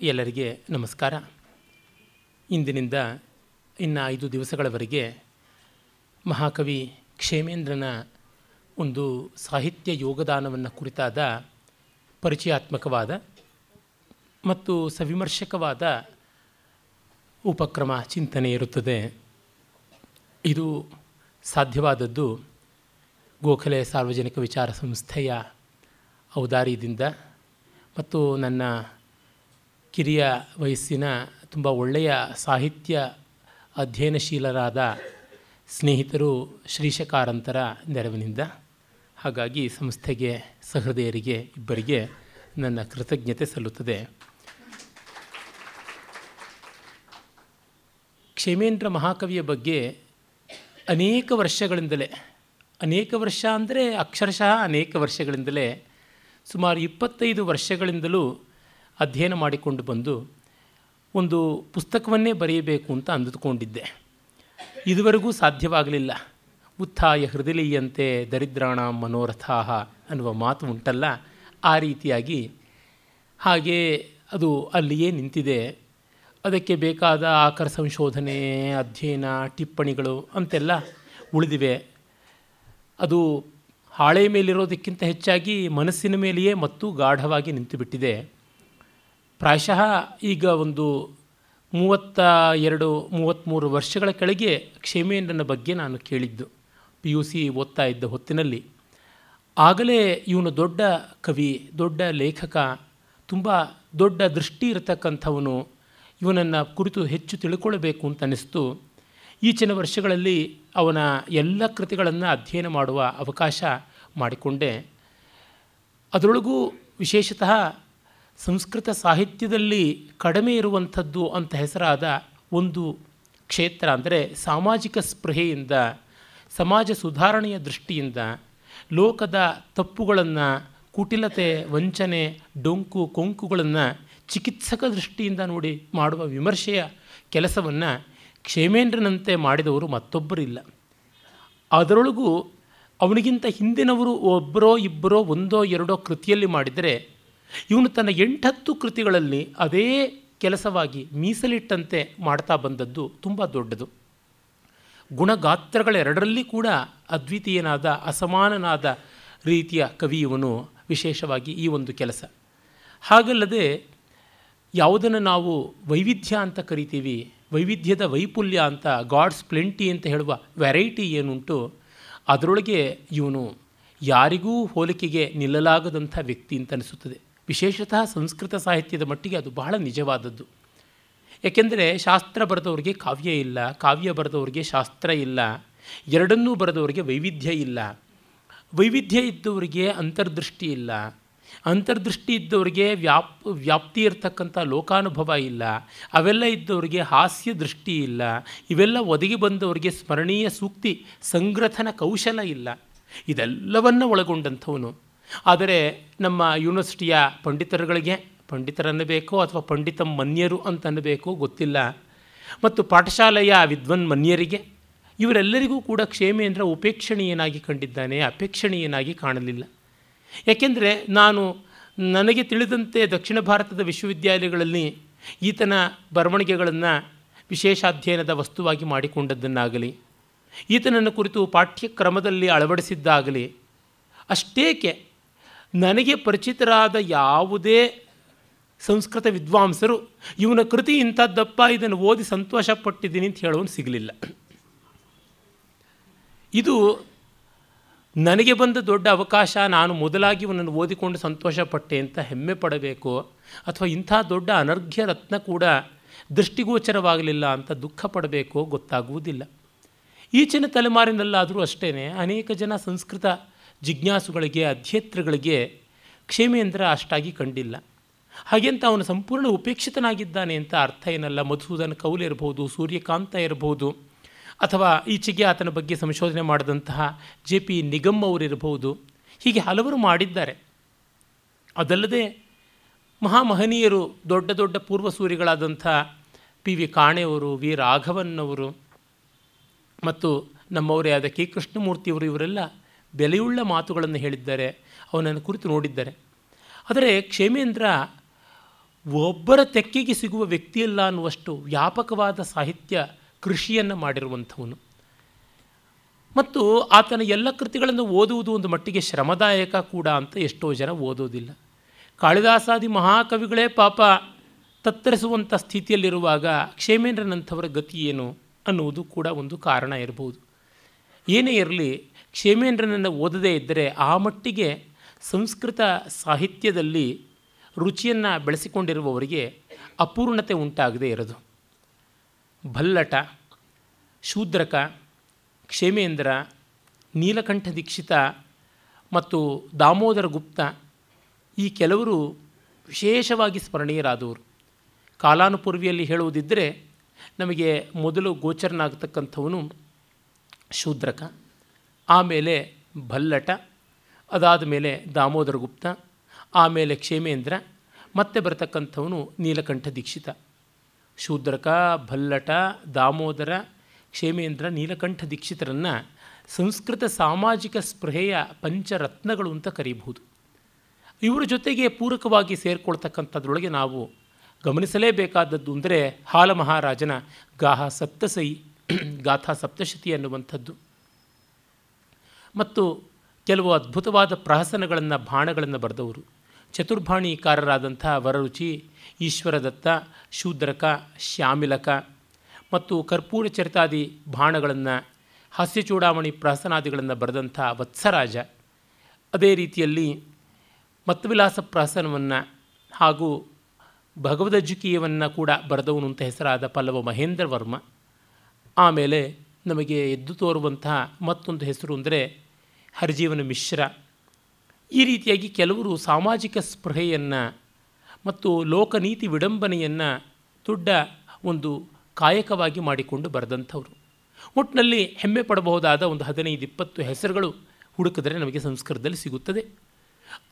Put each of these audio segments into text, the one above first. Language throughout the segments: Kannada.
ಎಲ್ಲರಿಗೆ ನಮಸ್ಕಾರ. ಇಂದಿನಿಂದ ಇನ್ನು ಐದು ದಿವಸಗಳವರೆಗೆ ಮಹಾಕವಿ ಕ್ಷೇಮೇಂದ್ರನ ಒಂದು ಸಾಹಿತ್ಯ ಯೋಗದಾನವನ್ನು ಕುರಿತಾದ ಪರಿಚಯಾತ್ಮಕವಾದ ಮತ್ತು ಸವಿಮರ್ಶಕವಾದ ಉಪಕ್ರಮ ಚಿಂತನೆ ಇರುತ್ತದೆ. ಇದು ಸಾಧ್ಯವಾದದ್ದು ಗೋಖಲೆ ಸಾರ್ವಜನಿಕ ವಿಚಾರ ಸಂಸ್ಥೆಯ ಔದಾರ್ಯದಿಂದ ಮತ್ತು ನನ್ನ ಕಿರಿಯ ವಯಸ್ಸಿನ ತುಂಬ ಒಳ್ಳೆಯ ಸಾಹಿತ್ಯ ಅಧ್ಯಯನಶೀಲರಾದ ಸ್ನೇಹಿತರು ಶ್ರೀಶಕಾರಂತರ ನೆರವಿನಿಂದ, ಹಾಗಾಗಿ ಸಂಸ್ಥೆಗೆ ಸಹೃದಯರಿಗೆ ಇಬ್ಬರಿಗೆ ನನ್ನ ಕೃತಜ್ಞತೆ ಸಲ್ಲುತ್ತದೆ. ಕ್ಷೇಮೇಂದ್ರ ಮಹಾಕವಿಯ ಬಗ್ಗೆ ಅನೇಕ ವರ್ಷಗಳಿಂದಲೇ, ಅನೇಕ ವರ್ಷ ಅಂದರೆ ಅಕ್ಷರಶಃ ಅನೇಕ ವರ್ಷಗಳಿಂದಲೇ, ಸುಮಾರು ಇಪ್ಪತ್ತೈದು ವರ್ಷಗಳಿಂದಲೂ ಅಧ್ಯಯನ ಮಾಡಿಕೊಂಡು ಬಂದು ಒಂದು ಪುಸ್ತಕವನ್ನೇ ಬರೆಯಬೇಕು ಅಂತ ಅಂದುಕೊಂಡಿದ್ದೆ. ಇದುವರೆಗೂ ಸಾಧ್ಯವಾಗಲಿಲ್ಲ. ಉತ್ಥಾಯ ಹೃದಯಂತೆ ದರಿದ್ರಾಣ ಮನೋರಥಾಹ ಅನ್ನುವ ಮಾತು ಉಂಟಲ್ಲ, ಆ ರೀತಿಯಾಗಿ. ಹಾಗೆ ಅದು ಅಲ್ಲಿಯೇ ನಿಂತಿದೆ. ಅದಕ್ಕೆ ಬೇಕಾದ ಆಕರ ಸಂಶೋಧನೆ, ಅಧ್ಯಯನ, ಟಿಪ್ಪಣಿಗಳು ಅಂತೆಲ್ಲ ಉಳಿದಿವೆ. ಅದು ಹಾಳೆ ಮೇಲಿರೋದಕ್ಕಿಂತ ಹೆಚ್ಚಾಗಿ ಮನಸ್ಸಿನ ಮೇಲೆಯೇ ಮತ್ತು ಗಾಢವಾಗಿ ನಿಂತುಬಿಟ್ಟಿದೆ. ಪ್ರಾಯಶಃ ಈಗ ಒಂದು ಮೂವತ್ತ ಎರಡು ಮೂವತ್ತ್ಮೂರು ವರ್ಷಗಳ ಕೆಳಗೆ ಕ್ಷೇಮೇಂದ್ರನ ಬಗ್ಗೆ ನಾನು ಕೇಳಿದ್ದು ಪಿ ಯು ಸಿ ಓದ್ತಾ ಇದ್ದ ಹೊತ್ತಿನಲ್ಲಿ. ಆಗಲೇ ಇವನು ದೊಡ್ಡ ಕವಿ, ದೊಡ್ಡ ಲೇಖಕ, ತುಂಬ ದೊಡ್ಡ ದೃಷ್ಟಿ ಇರತಕ್ಕಂಥವನು. ಇವನನ್ನು ಕುರಿತು ಹೆಚ್ಚು ತಿಳ್ಕೊಳ್ಬೇಕು ಅಂತ ಅನ್ನಿಸ್ತು ಈಚಿನ ವರ್ಷಗಳಲ್ಲಿ ಅವನ ಎಲ್ಲ ಕೃತಿಗಳನ್ನು ಅಧ್ಯಯನ ಮಾಡುವ ಅವಕಾಶ ಮಾಡಿಕೊಂಡೆ. ಅದರೊಳಗೂ ವಿಶೇಷತಃ ಸಂಸ್ಕೃತ ಸಾಹಿತ್ಯದಲ್ಲಿ ಕಡಿಮೆ ಇರುವಂಥದ್ದು ಅಂತ ಹೆಸರಾದ ಒಂದು ಕ್ಷೇತ್ರ ಅಂದರೆ ಸಾಮಾಜಿಕ ಸ್ಪೃಹೆಯಿಂದ, ಸಮಾಜ ಸುಧಾರಣೆಯ ದೃಷ್ಟಿಯಿಂದ, ಲೋಕದ ತಪ್ಪುಗಳನ್ನು, ಕುಟಿಲತೆ, ವಂಚನೆ, ಡೊಂಕು, ಕೊಂಕುಗಳನ್ನು ಚಿಕಿತ್ಸಕ ದೃಷ್ಟಿಯಿಂದ ನೋಡಿ ಮಾಡುವ ವಿಮರ್ಶೆಯ ಕೆಲಸವನ್ನು ಕ್ಷೇಮೇಂದ್ರನಂತೆ ಮಾಡಿದವರು ಮತ್ತೊಬ್ಬರಿಲ್ಲ. ಅದರೊಳಗೂ ಅವನಿಗಿಂತ ಹಿಂದಿನವರು ಒಬ್ಬರೋ ಇಬ್ಬರೋ ಒಂದೋ ಎರಡೋ ಕೃತಿಯಲ್ಲಿ ಮಾಡಿದರೆ ಇವನು ತನ್ನ ಎಂಟತ್ತು ಕೃತಿಗಳಲ್ಲಿ ಅದೇ ಕೆಲಸವಾಗಿ ಮೀಸಲಿಟ್ಟಂತೆ ಮಾಡ್ತಾ ಬಂದದ್ದು ತುಂಬ ದೊಡ್ಡದು. ಗುಣಗಾತ್ರಗಳೆರಡರಲ್ಲಿ ಕೂಡ ಅದ್ವಿತೀಯನಾದ, ಅಸಮಾನನಾದ ರೀತಿಯ ಕವಿ ಇವನು ವಿಶೇಷವಾಗಿ ಈ ಒಂದು ಕೆಲಸ. ಹಾಗಲ್ಲದೆ ಯಾವುದನ್ನು ನಾವು ವೈವಿಧ್ಯ ಅಂತ ಕರಿತೀವಿ, ವೈವಿಧ್ಯದ ವೈಪುಲ್ಯ ಅಂತ ಗಾಡ್ಸ್ ಪ್ಲೆಂಟಿ ಅಂತ ಹೇಳುವ ವೆರೈಟಿ ಏನುಂಟು, ಅದರೊಳಗೆ ಇವನು ಯಾರಿಗೂ ಹೋಲಿಕೆಗೆ ನಿಲ್ಲಲಾಗದಂಥ ವ್ಯಕ್ತಿ ಅಂತ ಅನಿಸುತ್ತದೆ. ವಿಶೇಷತಃ ಸಂಸ್ಕೃತ ಸಾಹಿತ್ಯದ ಮಟ್ಟಿಗೆ ಅದು ಬಹಳ ನಿಜವಾದದ್ದು. ಏಕೆಂದರೆ ಶಾಸ್ತ್ರ ಬರೆದವ್ರಿಗೆ ಕಾವ್ಯ ಇಲ್ಲ, ಕಾವ್ಯ ಬರೆದವ್ರಿಗೆ ಶಾಸ್ತ್ರ ಇಲ್ಲ, ಎರಡನ್ನೂ ಬರೆದವ್ರಿಗೆ ವೈವಿಧ್ಯ ಇಲ್ಲ. ವೈವಿಧ್ಯ ಇದ್ದವರಿಗೆ ಅಂತರ್ದೃಷ್ಟಿ ಇಲ್ಲ. ಅಂತರ್ದೃಷ್ಟಿ ಇದ್ದವರಿಗೆ ವ್ಯಾಪ್, ವ್ಯಾಪ್ತಿ ಇರ್ತಕ್ಕಂಥ ಲೋಕಾನುಭವ ಇಲ್ಲ. ಅವೆಲ್ಲ ಇದ್ದವರಿಗೆ ಹಾಸ್ಯ ದೃಷ್ಟಿ ಇಲ್ಲ. ಇವೆಲ್ಲ ಒದಗಿ ಬಂದವರಿಗೆ ಸ್ಮರಣೀಯ ಸೂಕ್ತಿ, ಸಂಗ್ರಥನ ಕೌಶಲ ಇಲ್ಲ. ಇದೆಲ್ಲವನ್ನು ಒಳಗೊಂಡಂಥವನು. ಆದರೆ ನಮ್ಮ ಯೂನಿವರ್ಸಿಟಿಯ ಪಂಡಿತರುಗಳಿಗೆ ಪಂಡಿತರನ್ನಬೇಕೋ ಅಥವಾ ಪಂಡಿತ ಮನ್ಯರು ಅಂತ ಅನ್ನಬೇಕೋ ಗೊತ್ತಿಲ್ಲ. ಮತ್ತು ಪಾಠಶಾಲೆಯ ವಿದ್ವನ್ ಮನ್ಯರಿಗೆ ಇವರೆಲ್ಲರಿಗೂ ಕೂಡ ಕ್ಷೇಮೇಂದ್ರ ಉಪೇಕ್ಷಣೀಯನಾಗಿ ಕಂಡಿದ್ದಾನೆ, ಅಪೇಕ್ಷಣೀಯನಾಗಿ ಕಾಣಲಿಲ್ಲ. ಏಕೆಂದರೆ ನಾನು ನನಗೆ ತಿಳಿದಂತೆ ದಕ್ಷಿಣ ಭಾರತದ ವಿಶ್ವವಿದ್ಯಾಲಯಗಳಲ್ಲಿ ಈತನ ಬರವಣಿಗೆಗಳನ್ನು ವಿಶೇಷ ಅಧ್ಯಯನದ ವಸ್ತುವಾಗಿ ಮಾಡಿಕೊಂಡದ್ದನ್ನಾಗಲಿ, ಈತನನ್ನು ಕುರಿತು ಪಾಠ್ಯಕ್ರಮದಲ್ಲಿ ಅಳವಡಿಸಿದ್ದಾಗಲಿ, ಅಷ್ಟೇಕೆ ನನಗೆ ಪರಿಚಿತರಾದ ಯಾವುದೇ ಸಂಸ್ಕೃತ ವಿದ್ವಾಂಸರು ಇವನ ಕೃತಿ ಇಂಥದ್ದಪ್ಪ, ಇದನ್ನು ಓದಿ ಸಂತೋಷಪಟ್ಟಿದ್ದೀನಿ ಅಂತ ಹೇಳೋನು ಸಿಗಲಿಲ್ಲ. ಇದು ನನಗೆ ಬಂದ ದೊಡ್ಡ ಅವಕಾಶ, ನಾನು ಮೊದಲಾಗಿ ಇವನನ್ನು ಓದಿಕೊಂಡು ಸಂತೋಷಪಟ್ಟೆ ಅಂತ ಹೆಮ್ಮೆ ಪಡಬೇಕು, ಅಥವಾ ಇಂಥ ದೊಡ್ಡ ಅನರ್ಘ್ಯ ರತ್ನ ಕೂಡ ದೃಷ್ಟಿಗೋಚರವಾಗಲಿಲ್ಲ ಅಂತ ದುಃಖ ಪಡಬೇಕೋ ಗೊತ್ತಾಗುವುದಿಲ್ಲ. ಈಚಿನ ತಲೆಮಾರಿನಲ್ಲಾದರೂ ಅಷ್ಟೇ ಅನೇಕ ಜನ ಸಂಸ್ಕೃತ ಜಿಜ್ಞಾಸುಗಳಿಗೆ ಅಧ್ಯೇತೃಗಳಿಗೆ ಕ್ಷೇಮೇಂದ್ರ ಅಷ್ಟಾಗಿ ಕಂಡಿಲ್ಲ. ಹಾಗೆಂತ ಅವನು ಸಂಪೂರ್ಣ ಉಪೇಕ್ಷಿತನಾಗಿದ್ದಾನೆ ಅಂತ ಅರ್ಥ ಏನಲ್ಲ. ಮಧುಸೂದನ ಕೌಲ್ ಇರಬಹುದು ಸೂರ್ಯಕಾಂತ ಇರಬಹುದು ಅಥವಾ ಈಚೆಗೆ ಆತನ ಬಗ್ಗೆ ಸಂಶೋಧನೆ ಮಾಡಿದಂತಹ ಜೆ ಪಿ ನಿಗಮ್ ಅವರಿರಬಹುದು ಹೀಗೆ ಹಲವರು ಮಾಡಿದ್ದಾರೆ. ಅದಲ್ಲದೆ ಮಹಾಮಹನೀಯರು, ದೊಡ್ಡ ದೊಡ್ಡ ಪೂರ್ವಸೂರಿಗಳಾದಂಥ ಪಿ ವಿ ಕಾಣೆಯವರು ವಿ ರಾಘವನ್ ಅವರು, ಮತ್ತು ನಮ್ಮವರೇ ಆದ ಕೆ ಕೃಷ್ಣಮೂರ್ತಿಯವರು ಇವರೆಲ್ಲ ಬೆಲೆಯುಳ್ಳ ಮಾತುಗಳನ್ನು ಹೇಳಿದ್ದಾರೆ, ಅವನನ್ನು ಕುರಿತು ನೋಡಿದ್ದಾರೆ. ಆದರೆ ಕ್ಷೇಮೇಂದ್ರ, ಒಬ್ಬರ ತೆಕ್ಕೆಗೆ ಸಿಗುವ ವ್ಯಕ್ತಿಯಲ್ಲ ಅನ್ನುವಷ್ಟು ವ್ಯಾಪಕವಾದ ಸಾಹಿತ್ಯ ಕೃಷಿಯನ್ನು ಮಾಡಿರುವಂಥವನು. ಮತ್ತು ಆತನ ಎಲ್ಲ ಕೃತಿಗಳನ್ನು ಓದುವುದು ಒಂದು ಮಟ್ಟಿಗೆ ಶ್ರಮದಾಯಕ ಕೂಡ ಅಂತ ಎಷ್ಟೋ ಜನ ಓದೋದಿಲ್ಲ. ಕಾಳಿದಾಸಾದಿ ಮಹಾಕವಿಗಳೇ ಪಾಪ ತತ್ತರಿಸುವಂಥ ಸ್ಥಿತಿಯಲ್ಲಿರುವಾಗ ಕ್ಷೇಮೇಂದ್ರನಂಥವರ ಗತಿ ಏನು ಅನ್ನುವುದು ಕೂಡ ಒಂದು ಕಾರಣ ಇರಬಹುದು ಏನೇ ಇರಲಿ ಕ್ಷೇಮೇಂದ್ರನನ್ನು ಓದದೇ ಇದ್ದರೆ ಆ ಮಟ್ಟಿಗೆ ಸಂಸ್ಕೃತ ಸಾಹಿತ್ಯದಲ್ಲಿ ರುಚಿಯನ್ನು ಬೆಳೆಸಿಕೊಂಡಿರುವವರಿಗೆ ಅಪೂರ್ಣತೆ ಉಂಟಾಗದೇ ಇರೋದು. ಭಲ್ಲಟ, ಶೂದ್ರಕ, ಕ್ಷೇಮೇಂದ್ರ, ನೀಲಕಂಠ ದೀಕ್ಷಿತ ಮತ್ತು ದಾಮೋದರ ಗುಪ್ತ ಈ ಕೆಲವರು ವಿಶೇಷವಾಗಿ ಸ್ಮರಣೀಯರಾದವರು. ಕಾಲಾನುಪೂರ್ವಿಯಲ್ಲಿ ಹೇಳುವುದಿದ್ದರೆ ನಮಗೆ ಮೊದಲು ಗೋಚರನಾಗತಕ್ಕಂಥವನು ಶೂದ್ರಕ. ಆಮೇಲೆ ಭಲ್ಲಟ, ಅದಾದ ಮೇಲೆ ದಾಮೋದರ ಗುಪ್ತ, ಆಮೇಲೆ ಕ್ಷೇಮೇಂದ್ರ, ಮತ್ತೆ ಬರತಕ್ಕಂಥವನು ನೀಲಕಂಠ ದೀಕ್ಷಿತ. ಶೂದ್ರಕ, ಭಲ್ಲಟ, ದಾಮೋದರ, ಕ್ಷೇಮೇಂದ್ರ, ನೀಲಕಂಠ ದೀಕ್ಷಿತರನ್ನು ಸಂಸ್ಕೃತ ಸಾಮಾಜಿಕ ಸ್ಪೃಹೆಯ ಪಂಚರತ್ನಗಳು ಅಂತ ಕರೀಬಹುದು. ಇವರ ಜೊತೆಗೆ ಪೂರಕವಾಗಿ ಸೇರಿಕೊಳ್ತಕ್ಕಂಥದ್ರೊಳಗೆ ನಾವು ಗಮನಿಸಲೇಬೇಕಾದದ್ದು ಅಂದರೆ ಹಾಲ ಮಹಾರಾಜನ ಗಾಹ ಸಪ್ತಸೈ, ಗಾಥಾ ಸಪ್ತಶತಿ ಅನ್ನುವಂಥದ್ದು. ಮತ್ತು ಕೆಲವು ಅದ್ಭುತವಾದ ಪ್ರಹಸನಗಳನ್ನು ಬಾಣಗಳನ್ನು ಬರೆದವರು. ಚತುರ್ಭಾಣಿಕಾರರಾದಂಥ ವರರುಚಿ, ಈಶ್ವರದತ್ತ, ಶೂದ್ರಕ, ಶ್ಯಾಮಿಲಕ ಮತ್ತು ಕರ್ಪೂರ ಚರಿತಾದಿ ಬಾಣಗಳನ್ನು ಹಾಸ್ಯಚೂಡಾವಣಿ ಪ್ರಹಸನಾದಿಗಳನ್ನು ಬರೆದಂಥ ವತ್ಸರಾಜ. ಅದೇ ರೀತಿಯಲ್ಲಿ ಮತ್ವಿಲಾಸ ಪ್ರಹಸನವನ್ನು ಹಾಗೂ ಭಗವದಜ್ಜುಕೀಯವನ್ನು ಕೂಡ ಬರೆದವನು ಅಂತ ಹೆಸರಾದ ಪಲ್ಲವ ಮಹೇಂದ್ರ ವರ್ಮ. ಆಮೇಲೆ ನಮಗೆ ಎದ್ದು ತೋರುವಂತಹ ಮತ್ತೊಂದು ಹೆಸರು ಅಂದರೆ ಹರಿಜೀವನ ಮಿಶ್ರ. ಈ ರೀತಿಯಾಗಿ ಕೆಲವರು ಸಾಮಾಜಿಕ ಸ್ಪೃಹೆಯನ್ನು ಮತ್ತು ಲೋಕನೀತಿ ವಿಡಂಬನೆಯನ್ನು ದೊಡ್ಡ ಒಂದು ಕಾಯಕವಾಗಿ ಮಾಡಿಕೊಂಡು ಬರೆದಂಥವ್ರು. ಒಟ್ಟಿನಲ್ಲಿ ಹೆಮ್ಮೆ ಪಡಬಹುದಾದ ಒಂದು ಹದಿನೈದು ಇಪ್ಪತ್ತು ಹೆಸರುಗಳು ಹುಡುಕಿದ್ರೆ ನಮಗೆ ಸಂಸ್ಕೃತದಲ್ಲಿ ಸಿಗುತ್ತದೆ.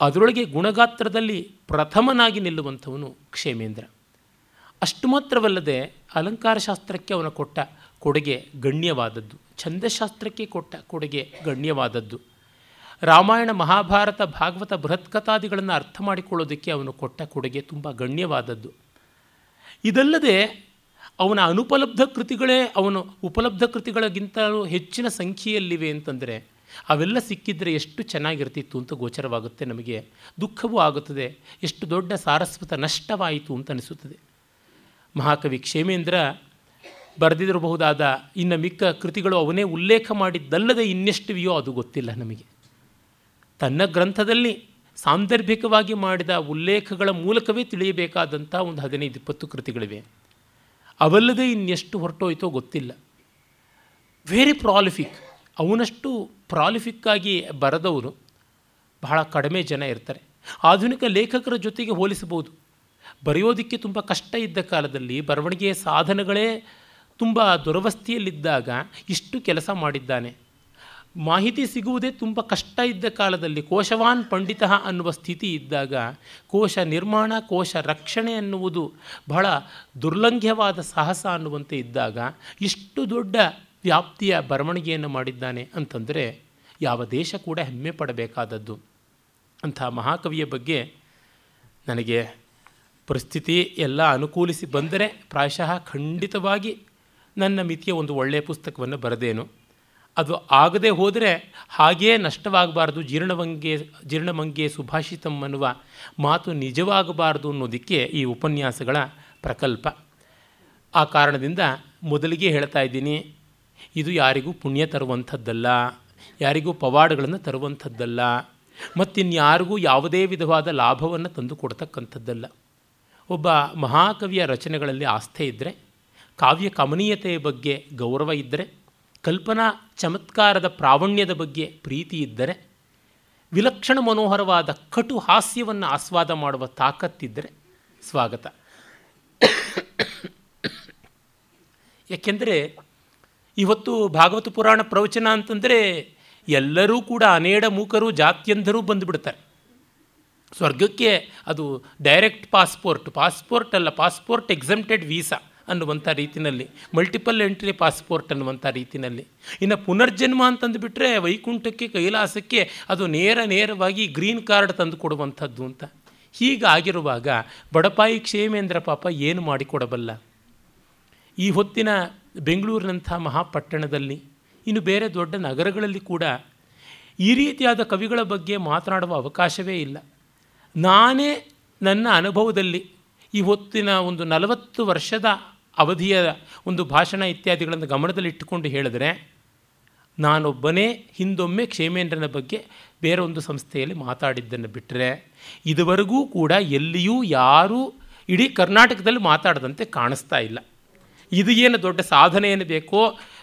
ಅದರೊಳಗೆ ಗುಣಗಾತ್ರದಲ್ಲಿ ಪ್ರಥಮನಾಗಿ ನಿಲ್ಲುವಂಥವನು ಕ್ಷೇಮೇಂದ್ರ. ಅಷ್ಟು ಮಾತ್ರವಲ್ಲದೆ ಅಲಂಕಾರಶಾಸ್ತ್ರಕ್ಕೆ ಅವನ ಕೊಟ್ಟ ಕೊಡುಗೆ ಗಣ್ಯವಾದದ್ದು. ಛಂದಶಾಸ್ತ್ರಕ್ಕೆ ಕೊಟ್ಟ ಕೊಡುಗೆ ಗಣ್ಯವಾದದ್ದು. ರಾಮಾಯಣ ಮಹಾಭಾರತ ಭಾಗವತ ಬೃಹತ್ಕಥಾದಿಗಳನ್ನು ಅರ್ಥ ಮಾಡಿಕೊಳ್ಳೋದಕ್ಕೆ ಅವನು ಕೊಟ್ಟ ಕೊಡುಗೆ ತುಂಬ ಗಣ್ಯವಾದದ್ದು. ಇದಲ್ಲದೆ ಅವನ ಅನುಪಲಬ್ಧ ಕೃತಿಗಳೇ ಅವನು ಉಪಲಬ್ಧ ಕೃತಿಗಳಿಗಿಂತಲೂ ಹೆಚ್ಚಿನ ಸಂಖ್ಯೆಯಲ್ಲಿವೆ ಅಂತಂದರೆ ಅವೆಲ್ಲ ಸಿಕ್ಕಿದ್ರೆ ಎಷ್ಟು ಚೆನ್ನಾಗಿರ್ತಿತ್ತು ಅಂತ ಗೋಚರವಾಗುತ್ತೆ ನಮಗೆ. ದುಃಖವೂ ಆಗುತ್ತದೆ. ಎಷ್ಟು ದೊಡ್ಡ ಸಾರಸ್ವತ ನಷ್ಟವಾಯಿತು ಅಂತ ಅನಿಸುತ್ತದೆ. ಮಹಾಕವಿ ಕ್ಷೇಮೇಂದ್ರ ಬರೆದಿರಬಹುದಾದ ಇನ್ನು ಮಿಕ್ಕ ಕೃತಿಗಳು ಅವನೇ ಉಲ್ಲೇಖ ಮಾಡಿದ್ದಲ್ಲದೆ ಇನ್ನೆಷ್ಟಿವೆಯೋ ಅದು ಗೊತ್ತಿಲ್ಲ ನಮಗೆ. ತನ್ನ ಗ್ರಂಥದಲ್ಲಿ ಸಾಂದರ್ಭಿಕವಾಗಿ ಮಾಡಿದ ಉಲ್ಲೇಖಗಳ ಮೂಲಕವೇ ತಿಳಿಯಬೇಕಾದಂಥ ಒಂದು ಹದಿನೈದು, ಇಪ್ಪತ್ತು ಕೃತಿಗಳಿವೆ. ಅವಲ್ಲದೆ ಇನ್ನೆಷ್ಟು ಹೊರಟೋಯ್ತೋ ಗೊತ್ತಿಲ್ಲ. ವೆರಿ ಪ್ರಾಲಿಫಿಕ್ ಅವನಷ್ಟು ಪ್ರಾಲಿಫಿಕ್ಕಾಗಿ ಬರೆದವರು ಬಹಳ ಕಡಿಮೆ ಜನ ಇರ್ತಾರೆ. ಆಧುನಿಕ ಲೇಖಕರ ಜೊತೆಗೆ ಹೋಲಿಸಬಹುದು. ಬರೆಯೋದಕ್ಕೆ ತುಂಬ ಕಷ್ಟ ಇದ್ದ ಕಾಲದಲ್ಲಿ ಬರವಣಿಗೆಯ ಸಾಧನಗಳೇ ತುಂಬ ದುರವಸ್ಥೆಯಲ್ಲಿದ್ದಾಗ ಇಷ್ಟು ಕೆಲಸ ಮಾಡಿದ್ದಾನೆ. ಮಾಹಿತಿ ಸಿಗುವುದೇ ತುಂಬ ಕಷ್ಟ ಇದ್ದ ಕಾಲದಲ್ಲಿ ಕೋಶವಾನ್ ಪಂಡಿತ ಅನ್ನುವ ಸ್ಥಿತಿ ಇದ್ದಾಗ ಕೋಶ ನಿರ್ಮಾಣ, ಕೋಶ ರಕ್ಷಣೆ ಅನ್ನುವುದು ಬಹಳ ದುರ್ಲಂಘ್ಯವಾದ ಸಾಹಸ ಅನ್ನುವಂತೆ ಇದ್ದಾಗ ಇಷ್ಟು ದೊಡ್ಡ ವ್ಯಾಪ್ತಿಯ ಬರವಣಿಗೆಯನ್ನು ಮಾಡಿದ್ದಾನೆ ಅಂತಂದರೆ ಯಾವ ದೇಶ ಕೂಡ ಹೆಮ್ಮೆ ಪಡಬೇಕಾದದ್ದು. ಅಂಥ ಮಹಾಕವಿಯ ಬಗ್ಗೆ ನನಗೆ ಪರಿಸ್ಥಿತಿ ಎಲ್ಲ ಅನುಕೂಲಿಸಿ ಬಂದರೆ ಪ್ರಾಯಶಃ ಖಂಡಿತವಾಗಿ ನನ್ನ ಮಿತಿಯ ಒಂದು ಒಳ್ಳೆಯ ಪುಸ್ತಕವನ್ನು ಬರೆದೇನು. ಅದು ಆಗದೆ ಹೋದರೆ ಹಾಗೇ ನಷ್ಟವಾಗಬಾರ್ದು, ಜೀರ್ಣವಂಗೆ, ಜೀರ್ಣಮಂಗೆ ಸುಭಾಷಿತಂ ಅನ್ನುವ ಮಾತು ನಿಜವಾಗಬಾರ್ದು ಅನ್ನೋದಕ್ಕೆ ಈ ಉಪನ್ಯಾಸಗಳ ಪ್ರಕಲ್ಪ. ಆ ಕಾರಣದಿಂದ ಮೊದಲಿಗೆ ಹೇಳ್ತಾ ಇದ್ದೀನಿ, ಇದು ಯಾರಿಗೂ ಪುಣ್ಯ ತರುವಂಥದ್ದಲ್ಲ, ಯಾರಿಗೂ ಪವಾಡಗಳನ್ನು ತರುವಂಥದ್ದಲ್ಲ, ಮತ್ತಿನ್ಯಾರಿಗೂ ಯಾವುದೇ ವಿಧವಾದ ಲಾಭವನ್ನು ತಂದು ಕೊಡ್ತಕ್ಕಂಥದ್ದಲ್ಲ. ಒಬ್ಬ ಮಹಾಕವಿಯ ರಚನೆಗಳಲ್ಲಿ ಆಸ್ಥೆ ಇದ್ದರೆ ಕಾವ್ಯ ಕಮನೀಯತೆಯ ಬಗ್ಗೆ ಗೌರವ ಇದ್ದರೆ ಕಲ್ಪನಾ ಚಮತ್ಕಾರದ ಪ್ರಾವಣ್ಯದ ಬಗ್ಗೆ ಪ್ರೀತಿ ಇದ್ದರೆ, ವಿಲಕ್ಷಣ ಮನೋಹರವಾದ ಕಟು ಹಾಸ್ಯವನ್ನು ಆಸ್ವಾದ ಮಾಡುವ ತಾಕತ್ತಿದ್ದರೆ ಸ್ವಾಗತ. ಯಾಕೆಂದರೆ, ಇವತ್ತು ಭಾಗವತ ಪುರಾಣ ಪ್ರವಚನ ಅಂತಂದರೆ ಎಲ್ಲರೂ ಕೂಡ ಅನೇಡ ಮೂಕರು ಜಾತ್ಯಂಧರೂ ಬಂದುಬಿಡ್ತಾರೆ. ಸ್ವರ್ಗಕ್ಕೆ ಅದು ಡೈರೆಕ್ಟ್ ಪಾಸ್ಪೋರ್ಟ್ ಪಾಸ್ಪೋರ್ಟ್ ಅಲ್ಲ ಪಾಸ್ಪೋರ್ಟ್ ಎಕ್ಸಮ್ಟೆಡ್ ವೀಸಾ ಅನ್ನುವಂಥ ರೀತಿಯಲ್ಲಿ ಮಲ್ಟಿಪಲ್ ಎಂಟ್ರಿ ಪಾಸ್ಪೋರ್ಟ್ ಅನ್ನುವಂಥ ರೀತಿಯಲ್ಲಿ ಇನ್ನು ಪುನರ್ಜನ್ಮ ಅಂತಂದುಬಿಟ್ರೆ ವೈಕುಂಠಕ್ಕೆ, ಕೈಲಾಸಕ್ಕೆ ಅದು ನೇರ ನೇರವಾಗಿ ಗ್ರೀನ್ ಕಾರ್ಡ್ ತಂದು ಕೊಡುವಂಥದ್ದು ಅಂತ. ಹೀಗಾಗಿರುವಾಗ ಬಡಪಾಯಿ ಕ್ಷೇಮೇಂದ್ರ ಪಾಪ ಏನು ಮಾಡಿಕೊಡಬಲ್ಲ. ಈ ಹೊತ್ತಿನ ಬೆಂಗಳೂರಿನಂಥ ಮಹಾಪಟ್ಟಣದಲ್ಲಿ, ಇನ್ನು ಬೇರೆ ದೊಡ್ಡ ನಗರಗಳಲ್ಲಿ ಕೂಡ ಈ ರೀತಿಯಾದ ಕವಿಗಳ ಬಗ್ಗೆ ಮಾತನಾಡುವ ಅವಕಾಶವೇ ಇಲ್ಲ. ನಾನೇ ನನ್ನ ಅನುಭವದಲ್ಲಿ ಈ ಹೊತ್ತಿನ ಒಂದು ನಲವತ್ತು ವರ್ಷದ ಅವಧಿಯ ಒಂದು ಭಾಷಣ ಇತ್ಯಾದಿಗಳನ್ನು ಗಮನದಲ್ಲಿಟ್ಟುಕೊಂಡು ಹೇಳಿದರೆ, ನಾನೊಬ್ಬನೇ ಹಿಂದೊಮ್ಮೆ ಕ್ಷೇಮೇಂದ್ರನ ಬಗ್ಗೆ ಬೇರೆ ಒಂದು ಸಂಸ್ಥೆಯಲ್ಲಿ ಮಾತಾಡಿದ್ದನ್ನು ಬಿಟ್ಟರೆ ಇದುವರೆಗೂ ಕೂಡ ಎಲ್ಲಿಯೂ ಯಾರೂ ಇಡೀ ಕರ್ನಾಟಕದಲ್ಲಿ ಮಾತಾಡದಂತೆ ಕಾಣಿಸ್ತಾ ಇಲ್ಲ. ಇದು ಏನು ದೊಡ್ಡ ಸಾಧನೆ ಏನು ಬೇಕೋ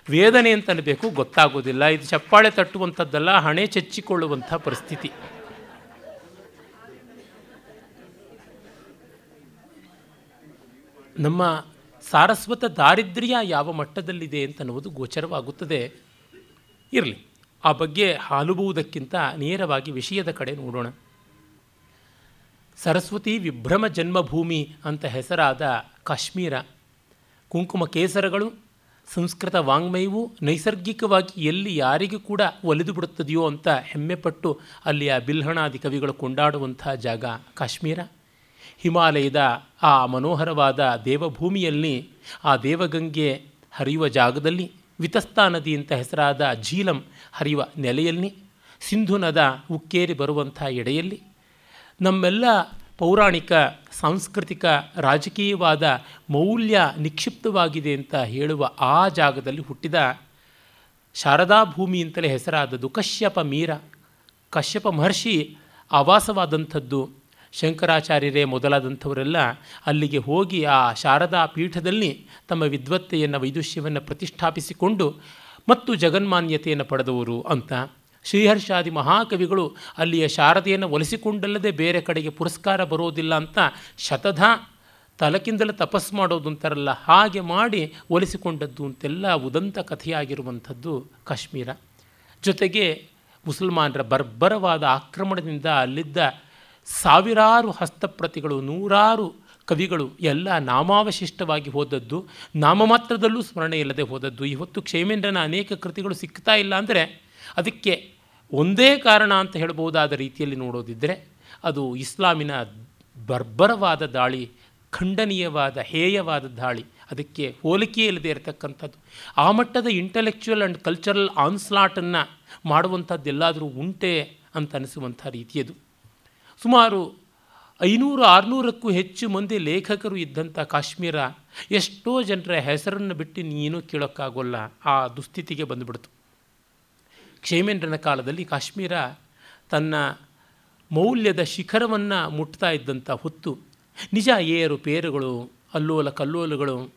ವೇದನೆ ಅಂತ ಬೇಕೋ ಗೊತ್ತಾಗೋದಿಲ್ಲ. ಇದು ಚಪ್ಪಾಳೆ ತಟ್ಟುವಂಥದ್ದಲ್ಲ, ಹಣೆ ಚಚ್ಚಿಕೊಳ್ಳುವಂಥ ಪರಿಸ್ಥಿತಿ. ನಮ್ಮ ಸಾರಸ್ವತ ದಾರಿದ್ರ್ಯ ಯಾವ ಮಟ್ಟದಲ್ಲಿದೆ ಅಂತನ್ನುವುದು ಗೋಚರವಾಗುತ್ತದೆ. ಇರಲಿ, ಆ ಬಗ್ಗೆ ಹಾಲುಬುವುದಕ್ಕಿಂತ ನೇರವಾಗಿ ವಿಷಯದ ಕಡೆ ನೋಡೋಣ. ಸರಸ್ವತಿ ವಿಭ್ರಮ ಜನ್ಮಭೂಮಿ ಅಂತ ಹೆಸರಾದ ಕಾಶ್ಮೀರ. ಕುಂಕುಮ ಕೇಸರಗಳು, ಸಂಸ್ಕೃತ ವಾಂಗ್ಮಯವು ನೈಸರ್ಗಿಕವಾಗಿ ಎಲ್ಲಿ ಯಾರಿಗೂ ಕೂಡ ಒಲಿದು ಬಿಡುತ್ತದೆಯೋ ಅಂತ ಹೆಮ್ಮೆಪಟ್ಟು ಅಲ್ಲಿಯ ಬಿಲ್ಹಣಾದಿ ಕವಿಗಳು ಕೊಂಡಾಡುವಂಥ ಜಾಗ ಕಾಶ್ಮೀರ. ಹಿಮಾಲಯದ ಆ ಮನೋಹರವಾದ ದೇವಭೂಮಿಯಲ್ಲಿ ಆ ದೇವಗಂಗೆ ಹರಿಯುವ ಜಾಗದಲ್ಲಿ ವಿತಸ್ತಾ ನದಿ ಅಂತ ಹೆಸರಾದ ಝೀಲಂ ಹರಿಯುವ ನೆಲೆಯಲ್ಲಿ, ಸಿಂಧು ನದ ಉಕ್ಕೇರಿ ಬರುವಂಥ ಎಡೆಯಲ್ಲಿ, ನಮ್ಮೆಲ್ಲ ಪೌರಾಣಿಕ, ಸಾಂಸ್ಕೃತಿಕ, ರಾಜಕೀಯವಾದ ಮೌಲ್ಯ ನಿಕ್ಷಿಪ್ತವಾಗಿದೆ ಅಂತ ಹೇಳುವ ಆ ಜಾಗದಲ್ಲಿ ಹುಟ್ಟಿದ ಶಾರದಾ ಭೂಮಿ ಅಂತಲೇ ಹೆಸರಾದದ್ದು ಕಶ್ಯಪ ಮೀರ. ಕಶ್ಯಪ ಮಹರ್ಷಿ ಆವಾಸವಾದಂಥದ್ದು ಶಂಕರಾಚಾರ್ಯರೇ ಮೊದಲಾದಂಥವರೆಲ್ಲ ಅಲ್ಲಿಗೆ ಹೋಗಿ ಆ ಶಾರದಾ ಪೀಠದಲ್ಲಿ ತಮ್ಮ ವಿದ್ವತ್ತೆಯನ್ನು ವೈದುಷ್ಯವನ್ನು ಪ್ರತಿಷ್ಠಾಪಿಸಿಕೊಂಡು ಮತ್ತು ಜಗನ್ಮಾನ್ಯತೆಯನ್ನು ಪಡೆದವರು ಅಂತ. ಶ್ರೀಹರ್ಷಾದಿ ಮಹಾಕವಿಗಳು ಅಲ್ಲಿಯ ಶಾರದೆಯನ್ನು ಒಲಿಸಿಕೊಂಡಲ್ಲದೆ ಬೇರೆ ಕಡೆಗೆ ಪುರಸ್ಕಾರ ಬರೋದಿಲ್ಲ ಅಂತ ಶತಧ ತಲಕಿಂದಲೇ ತಪಸ್ಸು ಮಾಡೋದು ಅಂತಾರಲ್ಲ, ಹಾಗೆ ಮಾಡಿ ಒಲಿಸಿಕೊಂಡದ್ದು ಅಂತೆಲ್ಲ ಉದಂತ ಕಥೆಯಾಗಿರುವಂಥದ್ದು ಕಾಶ್ಮೀರ. ಜೊತೆಗೆ ಮುಸಲ್ಮಾನರ ಬರ್ಬರವಾದ ಆಕ್ರಮಣದಿಂದ ಅಲ್ಲಿದ್ದ ಸಾವಿರಾರು ಹಸ್ತಪ್ರತಿಗಳು, ನೂರಾರು ಕವಿಗಳು ಎಲ್ಲ ನಾಮಾವಶಿಷ್ಟವಾಗಿ ಹೋದದ್ದು, ನಾಮಮಾತ್ರದಲ್ಲೂ ಸ್ಮರಣೆ ಇಲ್ಲದೆ ಹೋದದ್ದು. ಇವತ್ತು ಕ್ಷೇಮೇಂದ್ರನ ಅನೇಕ ಕೃತಿಗಳು ಸಿಕ್ತಾ ಇಲ್ಲ ಅಂದರೆ ಅದಕ್ಕೆ ಒಂದೇ ಕಾರಣ ಅಂತ ಹೇಳ್ಬೋದಾದ ರೀತಿಯಲ್ಲಿ ನೋಡೋದಿದ್ದರೆ ಅದು ಇಸ್ಲಾಮಿನ ಬರ್ಬರವಾದ ದಾಳಿ, ಖಂಡನೀಯವಾದ, ಹೇಯವಾದ ದಾಳಿ. ಅದಕ್ಕೆ ಹೋಲಿಕೆ ಇಲ್ಲದೆ ಇರತಕ್ಕಂಥದ್ದು. ಆ ಮಟ್ಟದ ಇಂಟಲೆಕ್ಚುಯಲ್ ಆ್ಯಂಡ್ ಕಲ್ಚರಲ್ ಆನ್ಸ್ಲಾಟನ್ನು ಮಾಡುವಂಥದ್ದೆಲ್ಲಾದರೂ ಉಂಟೆ ಅಂತ ಅನಿಸುವಂಥ ರೀತಿಯದು. ಸುಮಾರು ಐನೂರು ಆರುನೂರಕ್ಕೂ ಹೆಚ್ಚು ಮಂದಿ ಲೇಖಕರು ಇದ್ದಂಥ ಕಾಶ್ಮೀರ, ಎಷ್ಟೋ ಜನರ ಹೆಸರನ್ನು ಬಿಟ್ಟು ನೀನು ಕೇಳೋಕ್ಕಾಗೋಲ್ಲ. ಆ ದುಸ್ಥಿತಿಗೆ ಬಂದುಬಿಡ್ತು. ಕ್ಷೇಮೇಂದ್ರನ ಕಾಲದಲ್ಲಿ ಕಾಶ್ಮೀರ ತನ್ನ ಮೌಲ್ಯದ ಶಿಖರವನ್ನು ಮುಟ್ತಾ ಇದ್ದಂಥ ಹೊತ್ತು, ನಿಜ ಏರು ಪೇರುಗಳು, ಅಲ್ಲೋಲ ಕಲ್ಲೋಲಗಳು,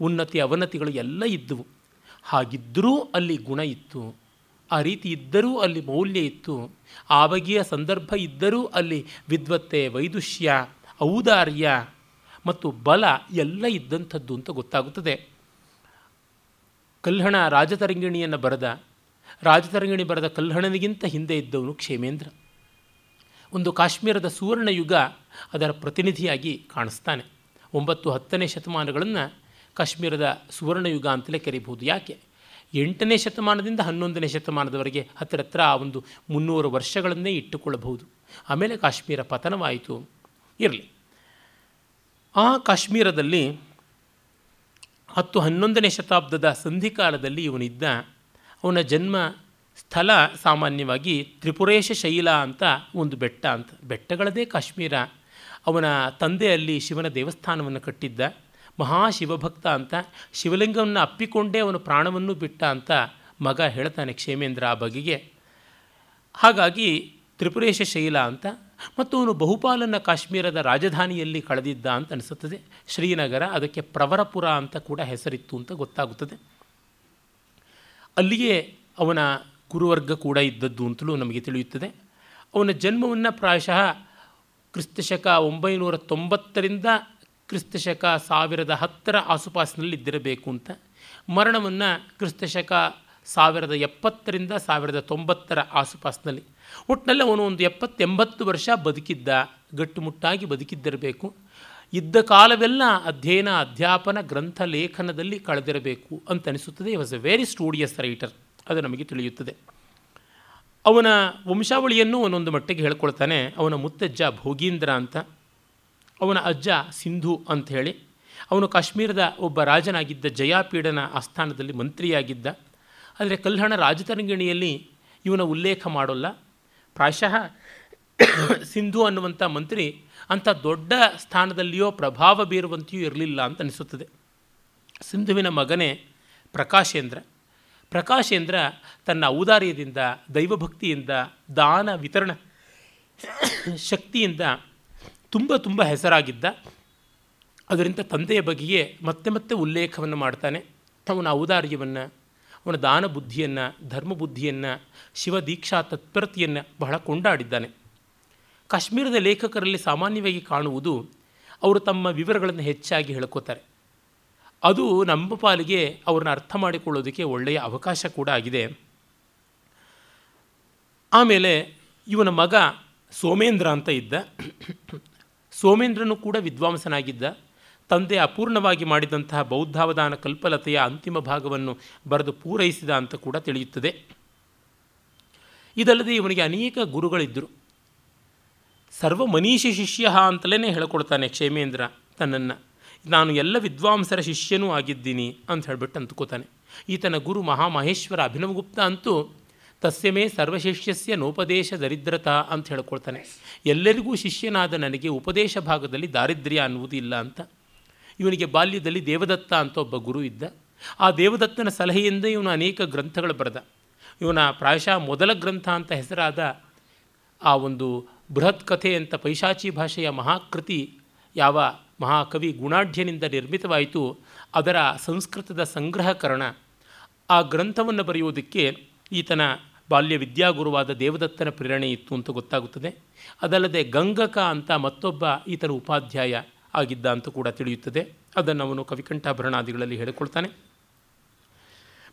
ಉನ್ನತಿ ಅವನತಿಗಳು ಎಲ್ಲ ಇದ್ದವು. ಹಾಗಿದ್ದರೂ ಅಲ್ಲಿ ಗುಣ ಇತ್ತು. ಆ ರೀತಿ ಇದ್ದರೂ ಅಲ್ಲಿ ಮೌಲ್ಯ ಇತ್ತು. ಆ ಬಗೆಯ ಸಂದರ್ಭ ಇದ್ದರೂ ಅಲ್ಲಿ ವಿದ್ವತ್ತೆ ವೈದುಷ್ಯ, ಔದಾರ್ಯ ಮತ್ತು ಬಲ ಎಲ್ಲ ಇದ್ದಂಥದ್ದು ಅಂತ ಗೊತ್ತಾಗುತ್ತದೆ. ಕಲ್ಹಣ ರಾಜತರಂಗಿಣಿಯನ್ನು ಬರೆದ. ರಾಜತರಂಗಿಣಿ ಬರೆದ ಕಲ್ಹಣನಿಗಿಂತ ಹಿಂದೆ ಇದ್ದವನು ಕ್ಷೇಮೇಂದ್ರ. ಒಂದು ಕಾಶ್ಮೀರದ ಸುವರ್ಣಯುಗ ಅದರ ಪ್ರತಿನಿಧಿಯಾಗಿ ಕಾಣಿಸ್ತಾನೆ. ಒಂಬತ್ತು ಹತ್ತನೇ ಶತಮಾನಗಳನ್ನು ಕಾಶ್ಮೀರದ ಸುವರ್ಣಯುಗ ಅಂತಲೇ ಕರೀಬಹುದು. ಯಾಕೆ? ಎಂಟನೇ ಶತಮಾನದಿಂದ ಹನ್ನೊಂದನೇ ಶತಮಾನದವರೆಗೆ ಹತ್ತಿರ ಹತ್ರ ಆ ಒಂದು ಮುನ್ನೂರು ವರ್ಷಗಳನ್ನೇ ಇಟ್ಟುಕೊಳ್ಳಬಹುದು. ಆಮೇಲೆ ಕಾಶ್ಮೀರ ಪತನವಾಯಿತು. ಇರಲಿ. ಆ ಕಾಶ್ಮೀರದಲ್ಲಿ ಹತ್ತು ಹನ್ನೊಂದನೇ ಶತಾಬ್ದದ ಸಂಧಿಕಾಲದಲ್ಲಿ ಇವನಿದ್ದ ಅವನ ಜನ್ಮ ಸ್ಥಳ ಸಾಮಾನ್ಯವಾಗಿ ತ್ರಿಪುರೇಶ ಶೈಲ ಅಂತ ಒಂದು ಬೆಟ್ಟ ಅಂತ. ಬೆಟ್ಟಗಳದೇ ಕಾಶ್ಮೀರ. ಅವನ ತಂದೆಯಲ್ಲಿ ಶಿವನ ದೇವಸ್ಥಾನವನ್ನು ಕಟ್ಟಿದ್ದ. ಮಹಾಶಿವಭಕ್ತ ಅಂತ, ಶಿವಲಿಂಗವನ್ನು ಅಪ್ಪಿಕೊಂಡೇ ಅವನು ಪ್ರಾಣವನ್ನು ಬಿಟ್ಟ ಅಂತ ಮಗ ಹೇಳ್ತಾನೆ ಕ್ಷೇಮೇಂದ್ರ ಆ ಬಗೆಗೆ. ಹಾಗಾಗಿ ತ್ರಿಪುರೇಶ ಶೈಲ ಅಂತ ಮತ್ತು ಅವನು ಬಹುಪಾಲನ್ನು ಕಾಶ್ಮೀರದ ರಾಜಧಾನಿಯಲ್ಲಿ ಕಳೆದಿದ್ದ ಅಂತ ಅನಿಸುತ್ತದೆ. ಶ್ರೀನಗರ ಅದಕ್ಕೆ ಪ್ರವರಪುರ ಅಂತ ಕೂಡ ಹೆಸರಿತ್ತು ಅಂತ ಗೊತ್ತಾಗುತ್ತದೆ. ಅಲ್ಲಿಯೇ ಅವನ ಗುರುವರ್ಗ ಕೂಡ ಇದ್ದದ್ದು ಅಂತಲೂ ನಮಗೆ ತಿಳಿಯುತ್ತದೆ. ಅವನ ಜನ್ಮವನ್ನು ಪ್ರಾಯಶಃ ಕ್ರಿಸ್ತಶಕ ಒಂಬೈನೂರ ತೊಂಬತ್ತರಿಂದ ಕ್ರಿಸ್ತಶಕ ಸಾವಿರದ ಹತ್ತರ ಆಸುಪಾಸಿನಲ್ಲಿ ಇದ್ದಿರಬೇಕು ಅಂತ. ಮರಣವನ್ನು ಕ್ರಿಸ್ತಶಕ ಸಾವಿರದ ಎಪ್ಪತ್ತರಿಂದ ಸಾವಿರದ ತೊಂಬತ್ತರ ಆಸುಪಾಸಿನಲ್ಲಿ. ಒಟ್ಟಿನಲ್ಲಿ ಅವನು ಒಂದು ಎಪ್ಪತ್ತೆಂಬತ್ತು ವರ್ಷ ಬದುಕಿದ್ದ, ಗಟ್ಟುಮುಟ್ಟಾಗಿ ಬದುಕಿದ್ದಿರಬೇಕು. ಇದ್ದ ಕಾಲವೆಲ್ಲ ಅಧ್ಯಯನ, ಅಧ್ಯಾಪನ, ಗ್ರಂಥ ಲೇಖನದಲ್ಲಿ ಕಳೆದಿರಬೇಕು ಅಂತ ಅನಿಸುತ್ತದೆ. Was a very studious writer ಅದು ನಮಗೆ ತಿಳಿಯುತ್ತದೆ. ಅವನ ವಂಶಾವಳಿಯನ್ನು ಒಂದೊಂದು ಮಟ್ಟಿಗೆ ಹೇಳ್ಕೊಳ್ತಾನೆ. ಅವನ ಮುತ್ತಜ್ಜ ಭೋಗೀಂದ್ರ ಅಂತ. ಅವನ ಅಜ್ಜ ಸಿಂಧು ಅಂಥೇಳಿ, ಅವನು ಕಾಶ್ಮೀರದ ಒಬ್ಬ ರಾಜನಾಗಿದ್ದ ಜಯಾಪೀಡನ ಆಸ್ಥಾನದಲ್ಲಿ ಮಂತ್ರಿಯಾಗಿದ್ದ. ಆದರೆ ಕಲ್ಹಣ ರಾಜತರಂಗಿಣಿಯಲ್ಲಿ ಇವನ ಉಲ್ಲೇಖ ಮಾಡೋಲ್ಲ. ಪ್ರಾಯಶಃ ಸಿಂಧು ಅನ್ನುವಂಥ ಮಂತ್ರಿ ಅಂಥ ದೊಡ್ಡ ಸ್ಥಾನದಲ್ಲಿಯೋ ಪ್ರಭಾವ ಬೀರುವಂತೆಯೂ ಇರಲಿಲ್ಲ ಅಂತ ಅನಿಸುತ್ತದೆ. ಸಿಂಧುವಿನ ಮಗನೇ ಪ್ರಕಾಶೇಂದ್ರ. ಪ್ರಕಾಶೇಂದ್ರ ತನ್ನ ಔದಾರ್ಯದಿಂದ, ದೈವಭಕ್ತಿಯಿಂದ, ದಾನ ವಿತರಣ ಶಕ್ತಿಯಿಂದ ತುಂಬ ತುಂಬ ಹೆಸರಾಗಿದ್ದ. ಅದರಿಂದ ತಂದೆಯ ಬಗೆಗೆ ಮತ್ತೆ ಮತ್ತೆ ಉಲ್ಲೇಖವನ್ನು ಮಾಡ್ತಾನೆ. ಅವನ ಔದಾರ್ಯವನ್ನು, ಅವನ ದಾನ ಬುದ್ಧಿಯನ್ನು, ಧರ್ಮ ಬುದ್ಧಿಯನ್ನು ಶಿವದೀಕ್ಷಾ ತತ್ಪರತೆಯನ್ನು ಬಹಳ ಕೊಂಡಾಡಿದ್ದಾನೆ. ಕಾಶ್ಮೀರದ ಲೇಖಕರಲ್ಲಿ ಸಾಮಾನ್ಯವಾಗಿ ಕಾಣುವುದು ಅವರು ತಮ್ಮ ವಿವರಗಳನ್ನು ಹೆಚ್ಚಾಗಿ ಹೇಳ್ಕೋತಾರೆ. ಅದು ನಮ್ಮ ಪಾಲಿಗೆ ಅವ್ರನ್ನ ಅರ್ಥ ಮಾಡಿಕೊಳ್ಳೋದಕ್ಕೆ ಒಳ್ಳೆಯ ಅವಕಾಶ ಕೂಡ ಆಗಿದೆ. ಆಮೇಲೆ ಇವನ ಮಗ ಸೋಮೇಂದ್ರ ಅಂತ ಇದ್ದ. ಸೋಮೇಂದ್ರನು ಕೂಡ ವಿದ್ವಾಂಸನಾಗಿದ್ದ. ತಂದೆ ಅಪೂರ್ಣವಾಗಿ ಮಾಡಿದಂತಹ ಬೌದ್ಧಾವಧಾನ ಕಲ್ಪಲತೆಯ ಅಂತಿಮ ಭಾಗವನ್ನು ಬರೆದು ಪೂರೈಸಿದ ಅಂತ ಕೂಡ ತಿಳಿಯುತ್ತದೆ. ಇದಲ್ಲದೆ ಇವನಿಗೆ ಅನೇಕ ಗುರುಗಳಿದ್ದರು. ಸರ್ವ ಮನೀಷಿ ಶಿಷ್ಯ ಅಂತಲೇ ಹೇಳ್ಕೊಳ್ತಾನೆ ಕ್ಷೇಮೇಂದ್ರ ತನ್ನನ್ನು. ನಾನು ಎಲ್ಲ ವಿದ್ವಾಂಸರ ಶಿಷ್ಯನೂ ಆಗಿದ್ದೀನಿ ಅಂತ ಹೇಳ್ಬಿಟ್ಟು ಅಂದ್ಕೋತಾನೆ ಈತನ ಗುರು ಮಹಾಮಹೇಶ್ವರ ಅಭಿನವಗುಪ್ತ ಅಂತೂ ತಸ್ಯಮೇ ಸರ್ವಶಿಷ್ಯಸ್ಯ ನೋಪದೇಶ ದರಿದ್ರತಾ ಅಂತ ಹೇಳ್ಕೊಳ್ತಾನೆ. ಎಲ್ಲರಿಗೂ ಶಿಷ್ಯನಾದ ನನಗೆ ಉಪದೇಶ ಭಾಗದಲ್ಲಿ ದಾರಿದ್ರ್ಯ ಅನ್ನುವುದು ಇಲ್ಲ ಅಂತ. ಇವನಿಗೆ ಬಾಲ್ಯದಲ್ಲಿ ದೇವದತ್ತ ಅಂತ ಒಬ್ಬ ಗುರು ಇದ್ದ. ಆ ದೇವದತ್ತನ ಸಲಹೆಯಿಂದ ಇವನು ಅನೇಕ ಗ್ರಂಥಗಳು ಬರೆದ. ಇವನ ಪ್ರಾಯಶಃ ಮೊದಲ ಗ್ರಂಥ ಅಂತ ಹೆಸರಾದ ಆ ಒಂದು ಬೃಹತ್ ಕಥೆ ಅಂತ ಪೈಶಾಚಿ ಭಾಷೆಯ ಮಹಾಕೃತಿ ಯಾವ ಮಹಾಕವಿ ಗುಣಾಢ್ಯನಿಂದ ನಿರ್ಮಿತವಾಯಿತು, ಅದರ ಸಂಸ್ಕೃತದ ಸಂಗ್ರಹಕರಣ. ಆ ಗ್ರಂಥವನ್ನು ಬರೆಯುವುದಕ್ಕೆ ಈತನ ಬಾಲ್ಯ ವಿದ್ಯಾಗುರುವಾದ ದೇವದತ್ತನ ಪ್ರೇರಣೆ ಇತ್ತು ಅಂತ ಗೊತ್ತಾಗುತ್ತದೆ. ಅದಲ್ಲದೆ ಗಂಗಕ ಅಂತ ಮತ್ತೊಬ್ಬ ಈತನ ಉಪಾಧ್ಯಾಯ ಆಗಿದ್ದ ಅಂತ ಕೂಡ ತಿಳಿಯುತ್ತದೆ. ಅದನ್ನು ಅವನು ಕವಿಕಂಠಾಭರಣಾದಿಗಳಲ್ಲಿ ಹೇಳಿಕೊಳ್ತಾನೆ.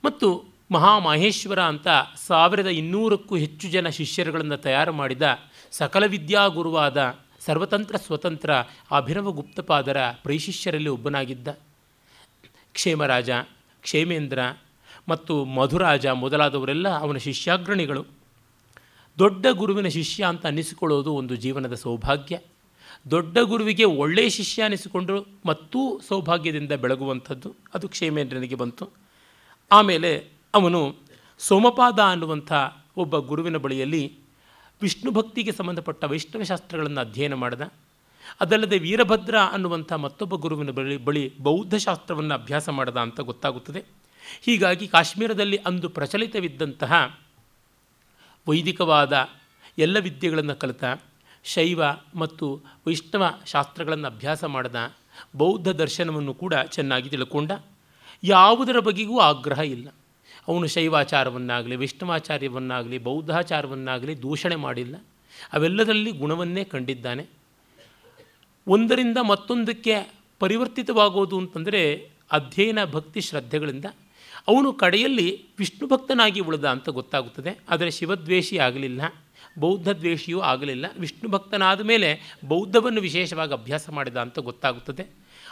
ಮತ್ತು ಮಹಾಮಹೇಶ್ವರ ಅಂತ ಸಾವಿರದ ಇನ್ನೂರಕ್ಕೂ ಹೆಚ್ಚು ಜನ ಶಿಷ್ಯರುಗಳನ್ನು ತಯಾರು ಮಾಡಿದ ಸಕಲ ವಿದ್ಯಾಗುರುವಾದ ಸರ್ವತಂತ್ರ ಸ್ವತಂತ್ರ ಅಭಿನವ ಗುಪ್ತಪಾದರ ಪ್ರೈಶಿಷ್ಯರಲ್ಲಿ ಒಬ್ಬನಾಗಿದ್ದ ಕ್ಷೇಮರಾಜ, ಕ್ಷೇಮೇಂದ್ರ ಮತ್ತು ಮಧುರಾಜ ಮೊದಲಾದವರೆಲ್ಲ ಅವನ ಶಿಷ್ಯಾಗ್ರಣಿಗಳು. ದೊಡ್ಡ ಗುರುವಿನ ಶಿಷ್ಯ ಅಂತ ಅನ್ನಿಸಿಕೊಳ್ಳೋದು ಒಂದು ಜೀವನದ ಸೌಭಾಗ್ಯ. ದೊಡ್ಡ ಗುರುವಿಗೆ ಒಳ್ಳೆಯ ಶಿಷ್ಯ ಅನ್ನಿಸಿಕೊಂಡು ಮತ್ತೂ ಸೌಭಾಗ್ಯದಿಂದ ಬೆಳಗುವಂಥದ್ದು. ಅದು ಕ್ಷೇಮೇಂದ್ರನಿಗೆ ಬಂತು. ಆಮೇಲೆ ಅವನು ಸೋಮಪಾದ ಅನ್ನುವಂಥ ಒಬ್ಬ ಗುರುವಿನ ಬಳಿಯಲ್ಲಿ ವಿಷ್ಣು ಭಕ್ತಿಗೆ ಸಂಬಂಧಪಟ್ಟ ವೈಷ್ಣವ ಶಾಸ್ತ್ರಗಳನ್ನು ಅಧ್ಯಯನ ಮಾಡಿದ. ಅದಲ್ಲದೆ ವೀರಭದ್ರ ಅನ್ನುವಂಥ ಮತ್ತೊಬ್ಬ ಗುರುವಿನ ಬಳಿ ಬಳಿ ಬೌದ್ಧ ಶಾಸ್ತ್ರವನ್ನು ಅಭ್ಯಾಸ ಮಾಡಿದ ಅಂತ ಗೊತ್ತಾಗುತ್ತದೆ. ಹೀಗಾಗಿ ಕಾಶ್ಮೀರದಲ್ಲಿ ಅಂದು ಪ್ರಚಲಿತವಿದ್ದಂತಹ ವೈದಿಕವಾದ ಎಲ್ಲ ವಿದ್ಯೆಗಳನ್ನು ಕಲಿತ ಶೈವ ಮತ್ತು ವೈಷ್ಣವ ಶಾಸ್ತ್ರಗಳನ್ನು ಅಭ್ಯಾಸ ಮಾಡಿದ ಬೌದ್ಧ ದರ್ಶನವನ್ನು ಕೂಡ ಚೆನ್ನಾಗಿ ತಿಳ್ಕೊಂಡ ಯಾವುದರ ಬಗೆಗೂ ಆಗ್ರಹ ಇಲ್ಲ. ಅವನು ಶೈವಾಚಾರವನ್ನಾಗಲಿ, ವೈಷ್ಣವಾಚಾರ್ಯವನ್ನಾಗಲಿ, ಬೌದ್ಧಾಚಾರವನ್ನಾಗಲಿ ದೂಷಣೆ ಮಾಡಿಲ್ಲ. ಅವೆಲ್ಲದರಲ್ಲಿ ಗುಣವನ್ನೇ ಕಂಡಿದ್ದಾನೆ. ಒಂದರಿಂದ ಮತ್ತೊಂದಕ್ಕೆ ಪರಿವರ್ತಿತವಾಗೋದು ಅಂತಂದರೆ ಅಧ್ಯಯನ ಭಕ್ತಿ ಶ್ರದ್ಧೆಗಳಿಂದ ಅವನು ಕಡೆಯಲ್ಲಿ ವಿಷ್ಣು ಭಕ್ತನಾಗಿ ಉಳಿದ ಅಂತ ಗೊತ್ತಾಗುತ್ತದೆ. ಆದರೆ ಶಿವದ್ವೇಷಿ ಆಗಲಿಲ್ಲ, ಬೌದ್ಧ ದ್ವೇಷಿಯೂ ಆಗಲಿಲ್ಲ. ವಿಷ್ಣು ಭಕ್ತನಾದ ಮೇಲೆ ಬೌದ್ಧವನ್ನು ವಿಶೇಷವಾಗಿ ಅಭ್ಯಾಸ ಮಾಡಿದ ಅಂತ ಗೊತ್ತಾಗುತ್ತದೆ.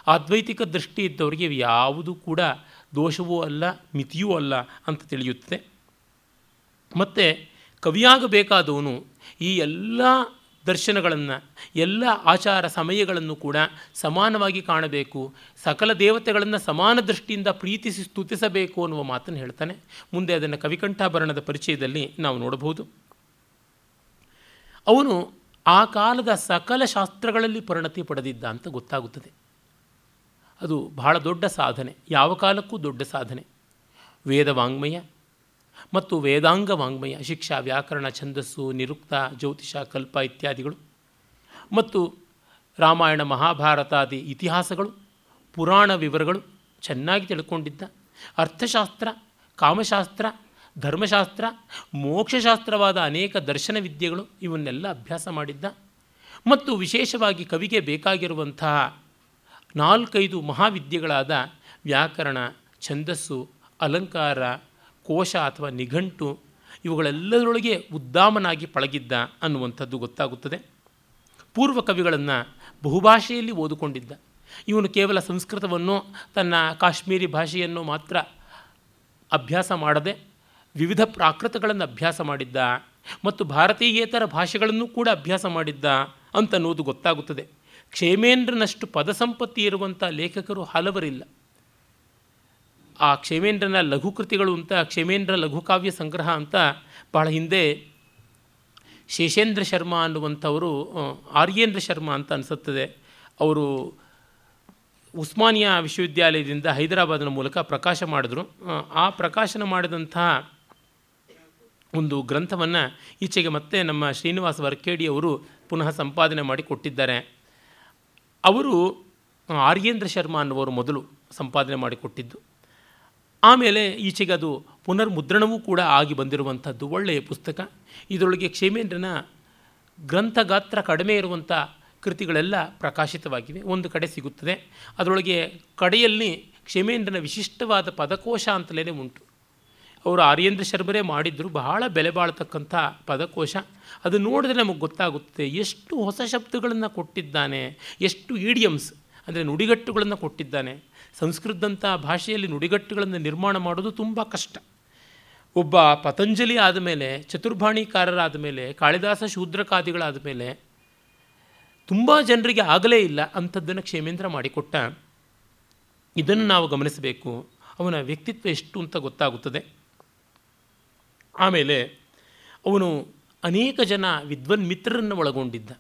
ಅದ್ವೈತಿಕ ದೃಷ್ಟಿ ಇದ್ದವರಿಗೆ ಯಾವುದೂ ಕೂಡ ದೋಷವೂ ಅಲ್ಲ, ಮಿತಿಯೂ ಅಲ್ಲ ಅಂತ ತಿಳಿಯುತ್ತದೆ. ಮತ್ತು ಕವಿಯಾಗಬೇಕಾದವನು ಈ ಎಲ್ಲ ದರ್ಶನಗಳನ್ನು, ಎಲ್ಲ ಆಚಾರ ಸಮಯಗಳನ್ನು ಕೂಡ ಸಮಾನವಾಗಿ ಕಾಣಬೇಕು. ಸಕಲ ದೇವತೆಗಳನ್ನು ಸಮಾನ ದೃಷ್ಟಿಯಿಂದ ಪ್ರೀತಿಸಿ ಸ್ತುತಿಸಬೇಕು ಅನ್ನುವ ಮಾತನ್ನು ಹೇಳ್ತಾನೆ. ಮುಂದೆ ಅದನ್ನು ಕವಿಕಂಠಾಭರಣದ ಪರಿಚಯದಲ್ಲಿ ನಾವು ನೋಡಬಹುದು. ಅವನು ಆ ಕಾಲದ ಸಕಲ ಶಾಸ್ತ್ರಗಳಲ್ಲಿ ಪರಿಣತಿ ಪಡೆದಿದ್ದ ಅಂತ ಗೊತ್ತಾಗುತ್ತದೆ. ಅದು ಬಹಳ ದೊಡ್ಡ ಸಾಧನೆ, ಯಾವ ಕಾಲಕ್ಕೂ ದೊಡ್ಡ ಸಾಧನೆ. ವೇದ ವಾಂಗ್ಮಯ ಮತ್ತು ವೇದಾಂಗ ವಾಂಗ್ಮಯ, ಶಿಕ್ಷಾ ವ್ಯಾಕರಣ, ಛಂದಸ್ಸು, ನಿರುಕ್ತ, ಜ್ಯೋತಿಷ, ಕಲ್ಪ ಇತ್ಯಾದಿಗಳು. ಮತ್ತು ರಾಮಾಯಣ ಮಹಾಭಾರತಾದಿ ಇತಿಹಾಸಗಳು, ಪುರಾಣ ವಿವರಗಳು ಚೆನ್ನಾಗಿ ತಿಳ್ಕೊಂಡಿದ್ದ. ಅರ್ಥಶಾಸ್ತ್ರ, ಕಾಮಶಾಸ್ತ್ರ, ಧರ್ಮಶಾಸ್ತ್ರ, ಮೋಕ್ಷಶಾಸ್ತ್ರವಾದ ಅನೇಕ ದರ್ಶನ ವಿದ್ಯೆಗಳು ಇವನ್ನೆಲ್ಲ ಅಭ್ಯಾಸ ಮಾಡಿದ್ದ. ಮತ್ತು ವಿಶೇಷವಾಗಿ ಕವಿಗೆ ಬೇಕಾಗಿರುವಂತಹ ನಾಲ್ಕೈದು ಮಹಾವಿದ್ಯೆಗಳಾದ ವ್ಯಾಕರಣ, ಛಂದಸ್ಸು, ಅಲಂಕಾರ ಕೋಶ ಅಥವಾ ನಿಘಂಟು ಇವುಗಳೆಲ್ಲದರೊಳಗೆ ಉದ್ದಾಮನಾಗಿ ಪಳಗಿದ್ದ ಅನ್ನುವಂಥದ್ದು ಗೊತ್ತಾಗುತ್ತದೆ. ಪೂರ್ವ ಕವಿಗಳನ್ನು ಬಹುಭಾಷೆಯಲ್ಲಿ ಓದಿಕೊಂಡಿದ್ದ. ಇವನು ಕೇವಲ ಸಂಸ್ಕೃತವನ್ನು ತನ್ನ ಕಾಶ್ಮೀರಿ ಭಾಷೆಯನ್ನು ಮಾತ್ರ ಅಭ್ಯಾಸ ಮಾಡದೆ ವಿವಿಧ ಪ್ರಾಕೃತಗಳನ್ನು ಅಭ್ಯಾಸ ಮಾಡಿದ್ದ ಮತ್ತು ಭಾರತೀಯೇತರ ಭಾಷೆಗಳನ್ನು ಕೂಡ ಅಭ್ಯಾಸ ಮಾಡಿದ್ದ ಅಂತನ್ನುವುದು ಗೊತ್ತಾಗುತ್ತದೆ. ಕ್ಷೇಮೇಂದ್ರನಷ್ಟು ಪದಸಂಪತ್ತಿ ಇರುವಂಥ ಲೇಖಕರು ಹಲವರಿಲ್ಲ. ಆ ಕ್ಷೇಮೇಂದ್ರನ ಲಘುಕೃತಿಗಳು ಅಂತ, ಕ್ಷೇಮೇಂದ್ರ ಲಘುಕಾವ್ಯ ಸಂಗ್ರಹ ಅಂತ ಬಹಳ ಹಿಂದೆ ಶೇಷೇಂದ್ರ ಶರ್ಮ ಅನ್ನುವಂಥವರು ಆರ್ಯೇಂದ್ರ ಶರ್ಮ ಅಂತ ಅನಿಸುತ್ತದೆ. ಅವರು ಉಸ್ಮಾನಿಯಾ ವಿಶ್ವವಿದ್ಯಾಲಯದಿಂದ ಹೈದರಾಬಾದ್ನ ಮೂಲಕ ಪ್ರಕಾಶ ಮಾಡಿದ್ರು. ಆ ಪ್ರಕಾಶನ ಮಾಡಿದಂತಹ ಒಂದು ಗ್ರಂಥವನ್ನು ಈಚೆಗೆ ಮತ್ತೆ ನಮ್ಮ ಶ್ರೀನಿವಾಸ ವರ್ಕೇಡಿ ಅವರು ಪುನಃ ಸಂಪಾದನೆ ಮಾಡಿ ಕೊಟ್ಟಿದ್ದಾರೆ. ಅವರು ಆರ್ಯೇಂದ್ರ ಶರ್ಮಾ ಅನ್ನುವರು ಮೊದಲು ಸಂಪಾದನೆ ಮಾಡಿಕೊಟ್ಟಿದ್ದು ಆಮೇಲೆ ಈಚೆಗೆ ಅದು ಪುನರ್ಮುದ್ರಣವೂ ಕೂಡ ಆಗಿ ಬಂದಿರುವಂಥದ್ದು ಒಳ್ಳೆಯ ಪುಸ್ತಕ. ಇದರೊಳಗೆ ಕ್ಷೇಮೇಂದ್ರನ ಗ್ರಂಥ ಗಾತ್ರ ಕಡಿಮೆ ಇರುವಂಥ ಕೃತಿಗಳೆಲ್ಲ ಪ್ರಕಾಶಿತವಾಗಿವೆ. ಒಂದು ಕಡೆ ಸಿಗುತ್ತದೆ. ಅದರೊಳಗೆ ಕಡೆಯಲ್ಲಿ ಕ್ಷೇಮೇಂದ್ರನ ವಿಶಿಷ್ಟವಾದ ಪದಕೋಶ ಅಂತಲೇ ಉಂಟು. ಅವರು ಆರ್ಯೇಂದ್ರ ಶರ್ಮರೇ ಮಾಡಿದ್ರು, ಬಹಳ ಬೆಲೆ ಬಾಳ್ತಕ್ಕಂಥ ಪದಕೋಶ. ಅದು ನೋಡಿದ್ರೆ ನಮಗೆ ಗೊತ್ತಾಗುತ್ತೆ ಎಷ್ಟು ಹೊಸ ಶಬ್ದಗಳನ್ನು ಕೊಟ್ಟಿದ್ದಾನೆ, ಎಷ್ಟು ಈಡಿಯಮ್ಸ್ ಅಂದರೆ ನುಡಿಗಟ್ಟುಗಳನ್ನು ಕೊಟ್ಟಿದ್ದಾನೆ. ಸಂಸ್ಕೃತದಂಥ ಭಾಷೆಯಲ್ಲಿ ನುಡಿಗಟ್ಟುಗಳನ್ನು ನಿರ್ಮಾಣ ಮಾಡೋದು ತುಂಬ ಕಷ್ಟ. ಒಬ್ಬ ಪತಂಜಲಿ ಆದಮೇಲೆ ಚತುರ್ಭಾಣಿಕಾರರಾದ ಮೇಲೆ, ಕಾಳಿದಾಸ ಶೂದ್ರಕಾದಿಗಳಾದ ಮೇಲೆ ತುಂಬ ಜನರಿಗೆ ಆಗಲೇ ಇಲ್ಲ ಅಂಥದ್ದನ್ನು ಕ್ಷೇಮೇಂದ್ರ ಮಾಡಿಕೊಟ್ಟ. ಇದನ್ನು ನಾವು ಗಮನಿಸಬೇಕು. ಅವನ ವ್ಯಕ್ತಿತ್ವ ಎಷ್ಟು ಅಂತ ಗೊತ್ತಾಗುತ್ತದೆ. ಆಮೇಲೆ ಅವನು ಅನೇಕ ಜನ ವಿದ್ವನ್ ಮಿತ್ರರನ್ನು ಒಳಗೊಂಡಿದ್ದ.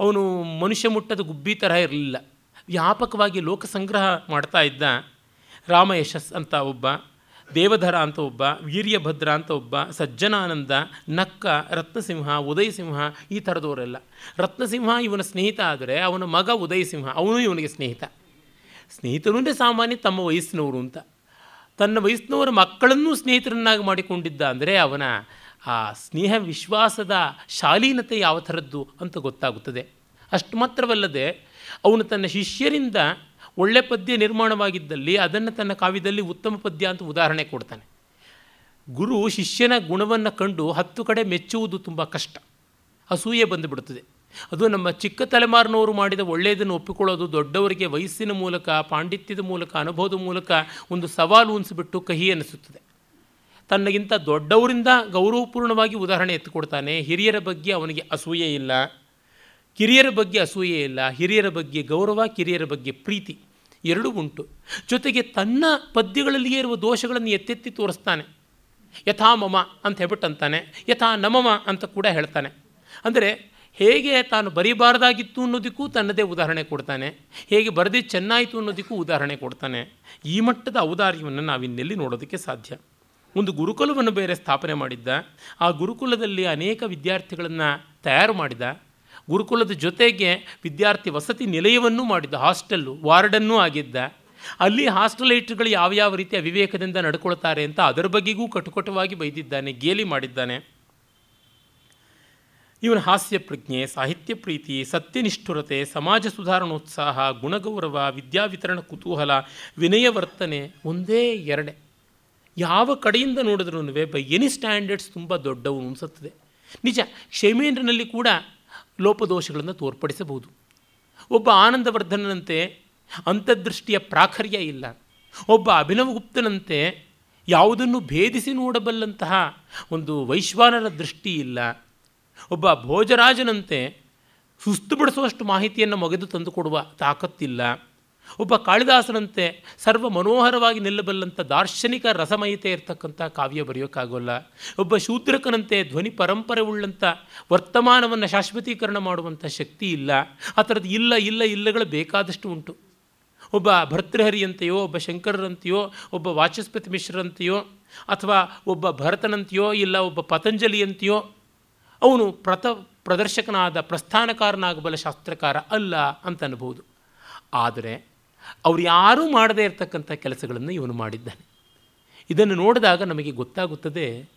ಅವನು ಮನುಷ್ಯ ಮುಟ್ಟದ ಗುಬ್ಬಿ ತರಹ ಇರಲಿಲ್ಲ. ವ್ಯಾಪಕವಾಗಿ ಲೋಕ ಸಂಗ್ರಹ ಮಾಡ್ತಾ ಇದ್ದ ರಾಮ ಯಶಸ್ ಅಂತ ಒಬ್ಬ, ದೇವಧರ ಅಂತ ಒಬ್ಬ, ವೀರ್ಯಭದ್ರ ಅಂತ ಒಬ್ಬ, ಸಜ್ಜನಾನಂದ, ನಕ್ಕ, ರತ್ನಸಿಂಹ, ಉದಯಸಿಂಹ ಈ ಥರದವರೆಲ್ಲ. ರತ್ನಸಿಂಹ ಇವನ ಸ್ನೇಹಿತ ಆದರೆ ಅವನ ಮಗ ಉದಯಸಿಂಹ, ಅವನು ಇವನಿಗೆ ಸ್ನೇಹಿತ. ಸ್ನೇಹಿತರು ಸಾಮಾನ್ಯ ತಮ್ಮ ವಯಸ್ಸಿನವರು ಅಂತ. ತನ್ನ ವಯಸ್ಸಿನವರ ಮಕ್ಕಳನ್ನೂ ಸ್ನೇಹಿತರನ್ನಾಗಿ ಮಾಡಿಕೊಂಡಿದ್ದ ಅಂದರೆ ಅವನ ಆ ಸ್ನೇಹ ವಿಶ್ವಾಸದ ಶಾಲೀನತೆ ಯಾವ ಥರದ್ದು ಅಂತ ಗೊತ್ತಾಗುತ್ತದೆ. ಅಷ್ಟು ಮಾತ್ರವಲ್ಲದೆ ಅವನು ತನ್ನ ಶಿಷ್ಯರಿಂದ ಒಳ್ಳೆ ಪದ್ಯ ನಿರ್ಮಾಣವಾಗಿದ್ದಲ್ಲಿ ಅದನ್ನು ತನ್ನ ಕಾವ್ಯದಲ್ಲಿ ಉತ್ತಮ ಪದ್ಯ ಅಂತ ಉದಾಹರಣೆ ಕೊಡ್ತಾನೆ. ಗುರು ಶಿಷ್ಯನ ಗುಣವನ್ನು ಕಂಡು ಹತ್ತು ಕಡೆ ಮೆಚ್ಚುವುದು ತುಂಬ ಕಷ್ಟ. ಅಸೂಯೆ ಬಂದುಬಿಡುತ್ತದೆ ಅದು ನಮ್ಮ ಚಿಕ್ಕ ತಲೆಮಾರಿನವರು ಮಾಡಿದ ಒಳ್ಳೆಯದನ್ನು ಒಪ್ಪಿಕೊಳ್ಳೋದು ದೊಡ್ಡವರಿಗೆ ವಯಸ್ಸಿನ ಮೂಲಕ, ಪಾಂಡಿತ್ಯದ ಮೂಲಕ, ಅನುಭವದ ಮೂಲಕ ಒಂದು ಸವಾಲು ಉಣಿಸಿಬಿಟ್ಟು ಕಹಿ ಅನಿಸುತ್ತದೆ. ತನ್ನಗಿಂತ ದೊಡ್ಡವರಿಂದ ಗೌರವಪೂರ್ಣವಾಗಿ ಉದಾಹರಣೆ ಎತ್ತಿಕೊಡ್ತಾನೆ ಹಿರಿಯರ ಬಗ್ಗೆ ಅವನಿಗೆ ಅಸೂಯೆ ಇಲ್ಲ. ಕಿರಿಯರ ಬಗ್ಗೆ ಅಸೂಯೆ ಇಲ್ಲ, ಹಿರಿಯರ ಬಗ್ಗೆ ಗೌರವ, ಕಿರಿಯರ ಬಗ್ಗೆ ಪ್ರೀತಿ ಎರಡೂ ಉಂಟು. ಜೊತೆಗೆ ತನ್ನ ಪದ್ಯಗಳಲ್ಲಿಯೇ ಇರುವ ದೋಷಗಳನ್ನು ಎತ್ತೆತ್ತಿ ತೋರಿಸ್ತಾನೆ. ಯಥಾ ಮಮ ಅಂತ ಹೇಳ್ಬಿಟ್ಟು ಅಂತಾನೆ ಯಥಾ ನಮಮ ಅಂತ ಕೂಡ ಹೇಳ್ತಾನೆ. ಅಂದರೆ ಹೇಗೆ ತಾನು ಬರೀಬಾರ್ದಾಗಿತ್ತು ಅನ್ನೋದಕ್ಕೂ ತನ್ನದೇ ಉದಾಹರಣೆ ಕೊಡ್ತಾನೆ, ಹೇಗೆ ಬರದೇ ಚೆನ್ನಾಯಿತು ಅನ್ನೋದಕ್ಕೂ ಉದಾಹರಣೆ ಕೊಡ್ತಾನೆ. ಈ ಮಟ್ಟದ ಔದಾರ್ಯವನ್ನು ನಾವಿನ್ನೆಲ್ಲಿ ನೋಡೋದಕ್ಕೆ ಸಾಧ್ಯ. ಒಂದು ಗುರುಕುಲವನ್ನು ಬೇರೆ ಸ್ಥಾಪನೆ ಮಾಡಿದ್ದ, ಆ ಗುರುಕುಲದಲ್ಲಿ ಅನೇಕ ವಿದ್ಯಾರ್ಥಿಗಳನ್ನು ತಯಾರು ಮಾಡಿದ ಗುರುಕುಲದ ಜೊತೆಗೆ ವಿದ್ಯಾರ್ಥಿ ವಸತಿ ನಿಲಯವನ್ನು ಮಾಡಿದ್ದ ಹಾಸ್ಟೆಲ್ಲು ವಾರ್ಡನ್ನೂ ಆಗಿದ್ದ. ಅಲ್ಲಿ ಹಾಸ್ಟೆಲೈಟ್ಗಳು ಯಾವ್ಯಾವ ರೀತಿಯ ವಿವೇಕದಿಂದ ನಡ್ಕೊಳ್ತಾರೆ ಅಂತ ಅದರ ಬಗ್ಗೆಗೂ ಕಟುಕಟವಾಗಿ ಬೈದಿದ್ದಾನೆ, ಗೇಲಿ ಮಾಡಿದ್ದಾನೆ. ಇವನ ಹಾಸ್ಯ ಪ್ರಜ್ಞೆ, ಸಾಹಿತ್ಯ ಪ್ರೀತಿ, ಸತ್ಯನಿಷ್ಠುರತೆ, ಸಮಾಜ ಸುಧಾರಣೋತ್ಸಾಹ, ಗುಣಗೌರವ ವಿದ್ಯಾವಿತರಣ ಕುತೂಹಲ, ವಿನಯ ವರ್ತನೆ ಒಂದೇ ಎರಡೆ. ಯಾವ ಕಡೆಯಿಂದ ನೋಡಿದ್ರೂ ಬೈ ಎನಿ ಸ್ಟ್ಯಾಂಡರ್ಡ್ಸ್ ತುಂಬ ದೊಡ್ಡವು ಅನಿಸುತ್ತದೆ. ನಿಜ, ಕ್ಷೇಮೇಂದ್ರನಲ್ಲಿ ಕೂಡ ಲೋಪದೋಷಗಳನ್ನು ತೋರ್ಪಡಿಸಬಹುದು. ಒಬ್ಬ ಆನಂದವರ್ಧನನಂತೆ ಅಂತರ್ದೃಷ್ಟಿಯ ಪ್ರಾಖರ್ಯ ಇಲ್ಲ. ಒಬ್ಬ ಅಭಿನವಗುಪ್ತನಂತೆ ಯಾವುದನ್ನು ಭೇದಿಸಿ ನೋಡಬಲ್ಲಂತಹ ಒಂದು ವೈಶ್ವಾನರ ದೃಷ್ಟಿ ಇಲ್ಲ. ಒಬ್ಬ ಭೋಜರಾಜನಂತೆ ಸುಸ್ತುಪಡಿಸುವಷ್ಟು ಮಾಹಿತಿಯನ್ನು ಮೊಗೆದು ತಂದುಕೊಡುವ ತಾಕತ್ತಿಲ್ಲ. ಒಬ್ಬ ಕಾಳಿದಾಸನಂತೆ ಸರ್ವ ಮನೋಹರವಾಗಿ ನಿಲ್ಲಬಲ್ಲಂಥ ದಾರ್ಶನಿಕ ರಸಮಯತೆ ಇರತಕ್ಕಂಥ ಕಾವ್ಯ ಬರೆಯೋಕ್ಕಾಗೋಲ್ಲ. ಒಬ್ಬ ಶೂದ್ರಕನಂತೆ ಧ್ವನಿ ಪರಂಪರೆ ಉಳ್ಳಂಥ ವರ್ತಮಾನವನ್ನು ಶಾಶ್ವತೀಕರಣ ಮಾಡುವಂಥ ಶಕ್ತಿ ಇಲ್ಲ. ಆ ಥರದ್ದು ಇಲ್ಲ ಇಲ್ಲ, ಇಲ್ಲಗಳು ಬೇಕಾದಷ್ಟು ಉಂಟು. ಒಬ್ಬ ಭರ್ತೃಹರಿಯಂತೆಯೋ, ಒಬ್ಬ ಶಂಕರರಂತೆಯೋ, ಒಬ್ಬ ವಾಚಸ್ಪತಿ ಮಿಶ್ರರಂತೆಯೋ ಅಥವಾ ಒಬ್ಬ ಭರತನಂತೆಯೋ, ಇಲ್ಲ ಒಬ್ಬ ಪತಂಜಲಿಯಂತೆಯೋ, ಅವನು ಪ್ರತ ಪ್ರದರ್ಶಕನಾದ ಪ್ರಸ್ಥಾನಕಾರನಾಗಬಲ್ಲ ಶಾಸ್ತ್ರಕಾರ ಅಲ್ಲ ಅಂತ ಅನ್ಬೋದು. ಆದರೆ ಅವ್ರು ಯಾರೂ ಮಾಡದೇ ಇರತಕ್ಕಂಥ ಕೆಲಸಗಳನ್ನು ಇವನು ಮಾಡಿದ್ದಾನೆ. ಇದನ್ನು ನೋಡಿದಾಗ ನಮಗೆ ಗೊತ್ತಾಗುತ್ತದೆ,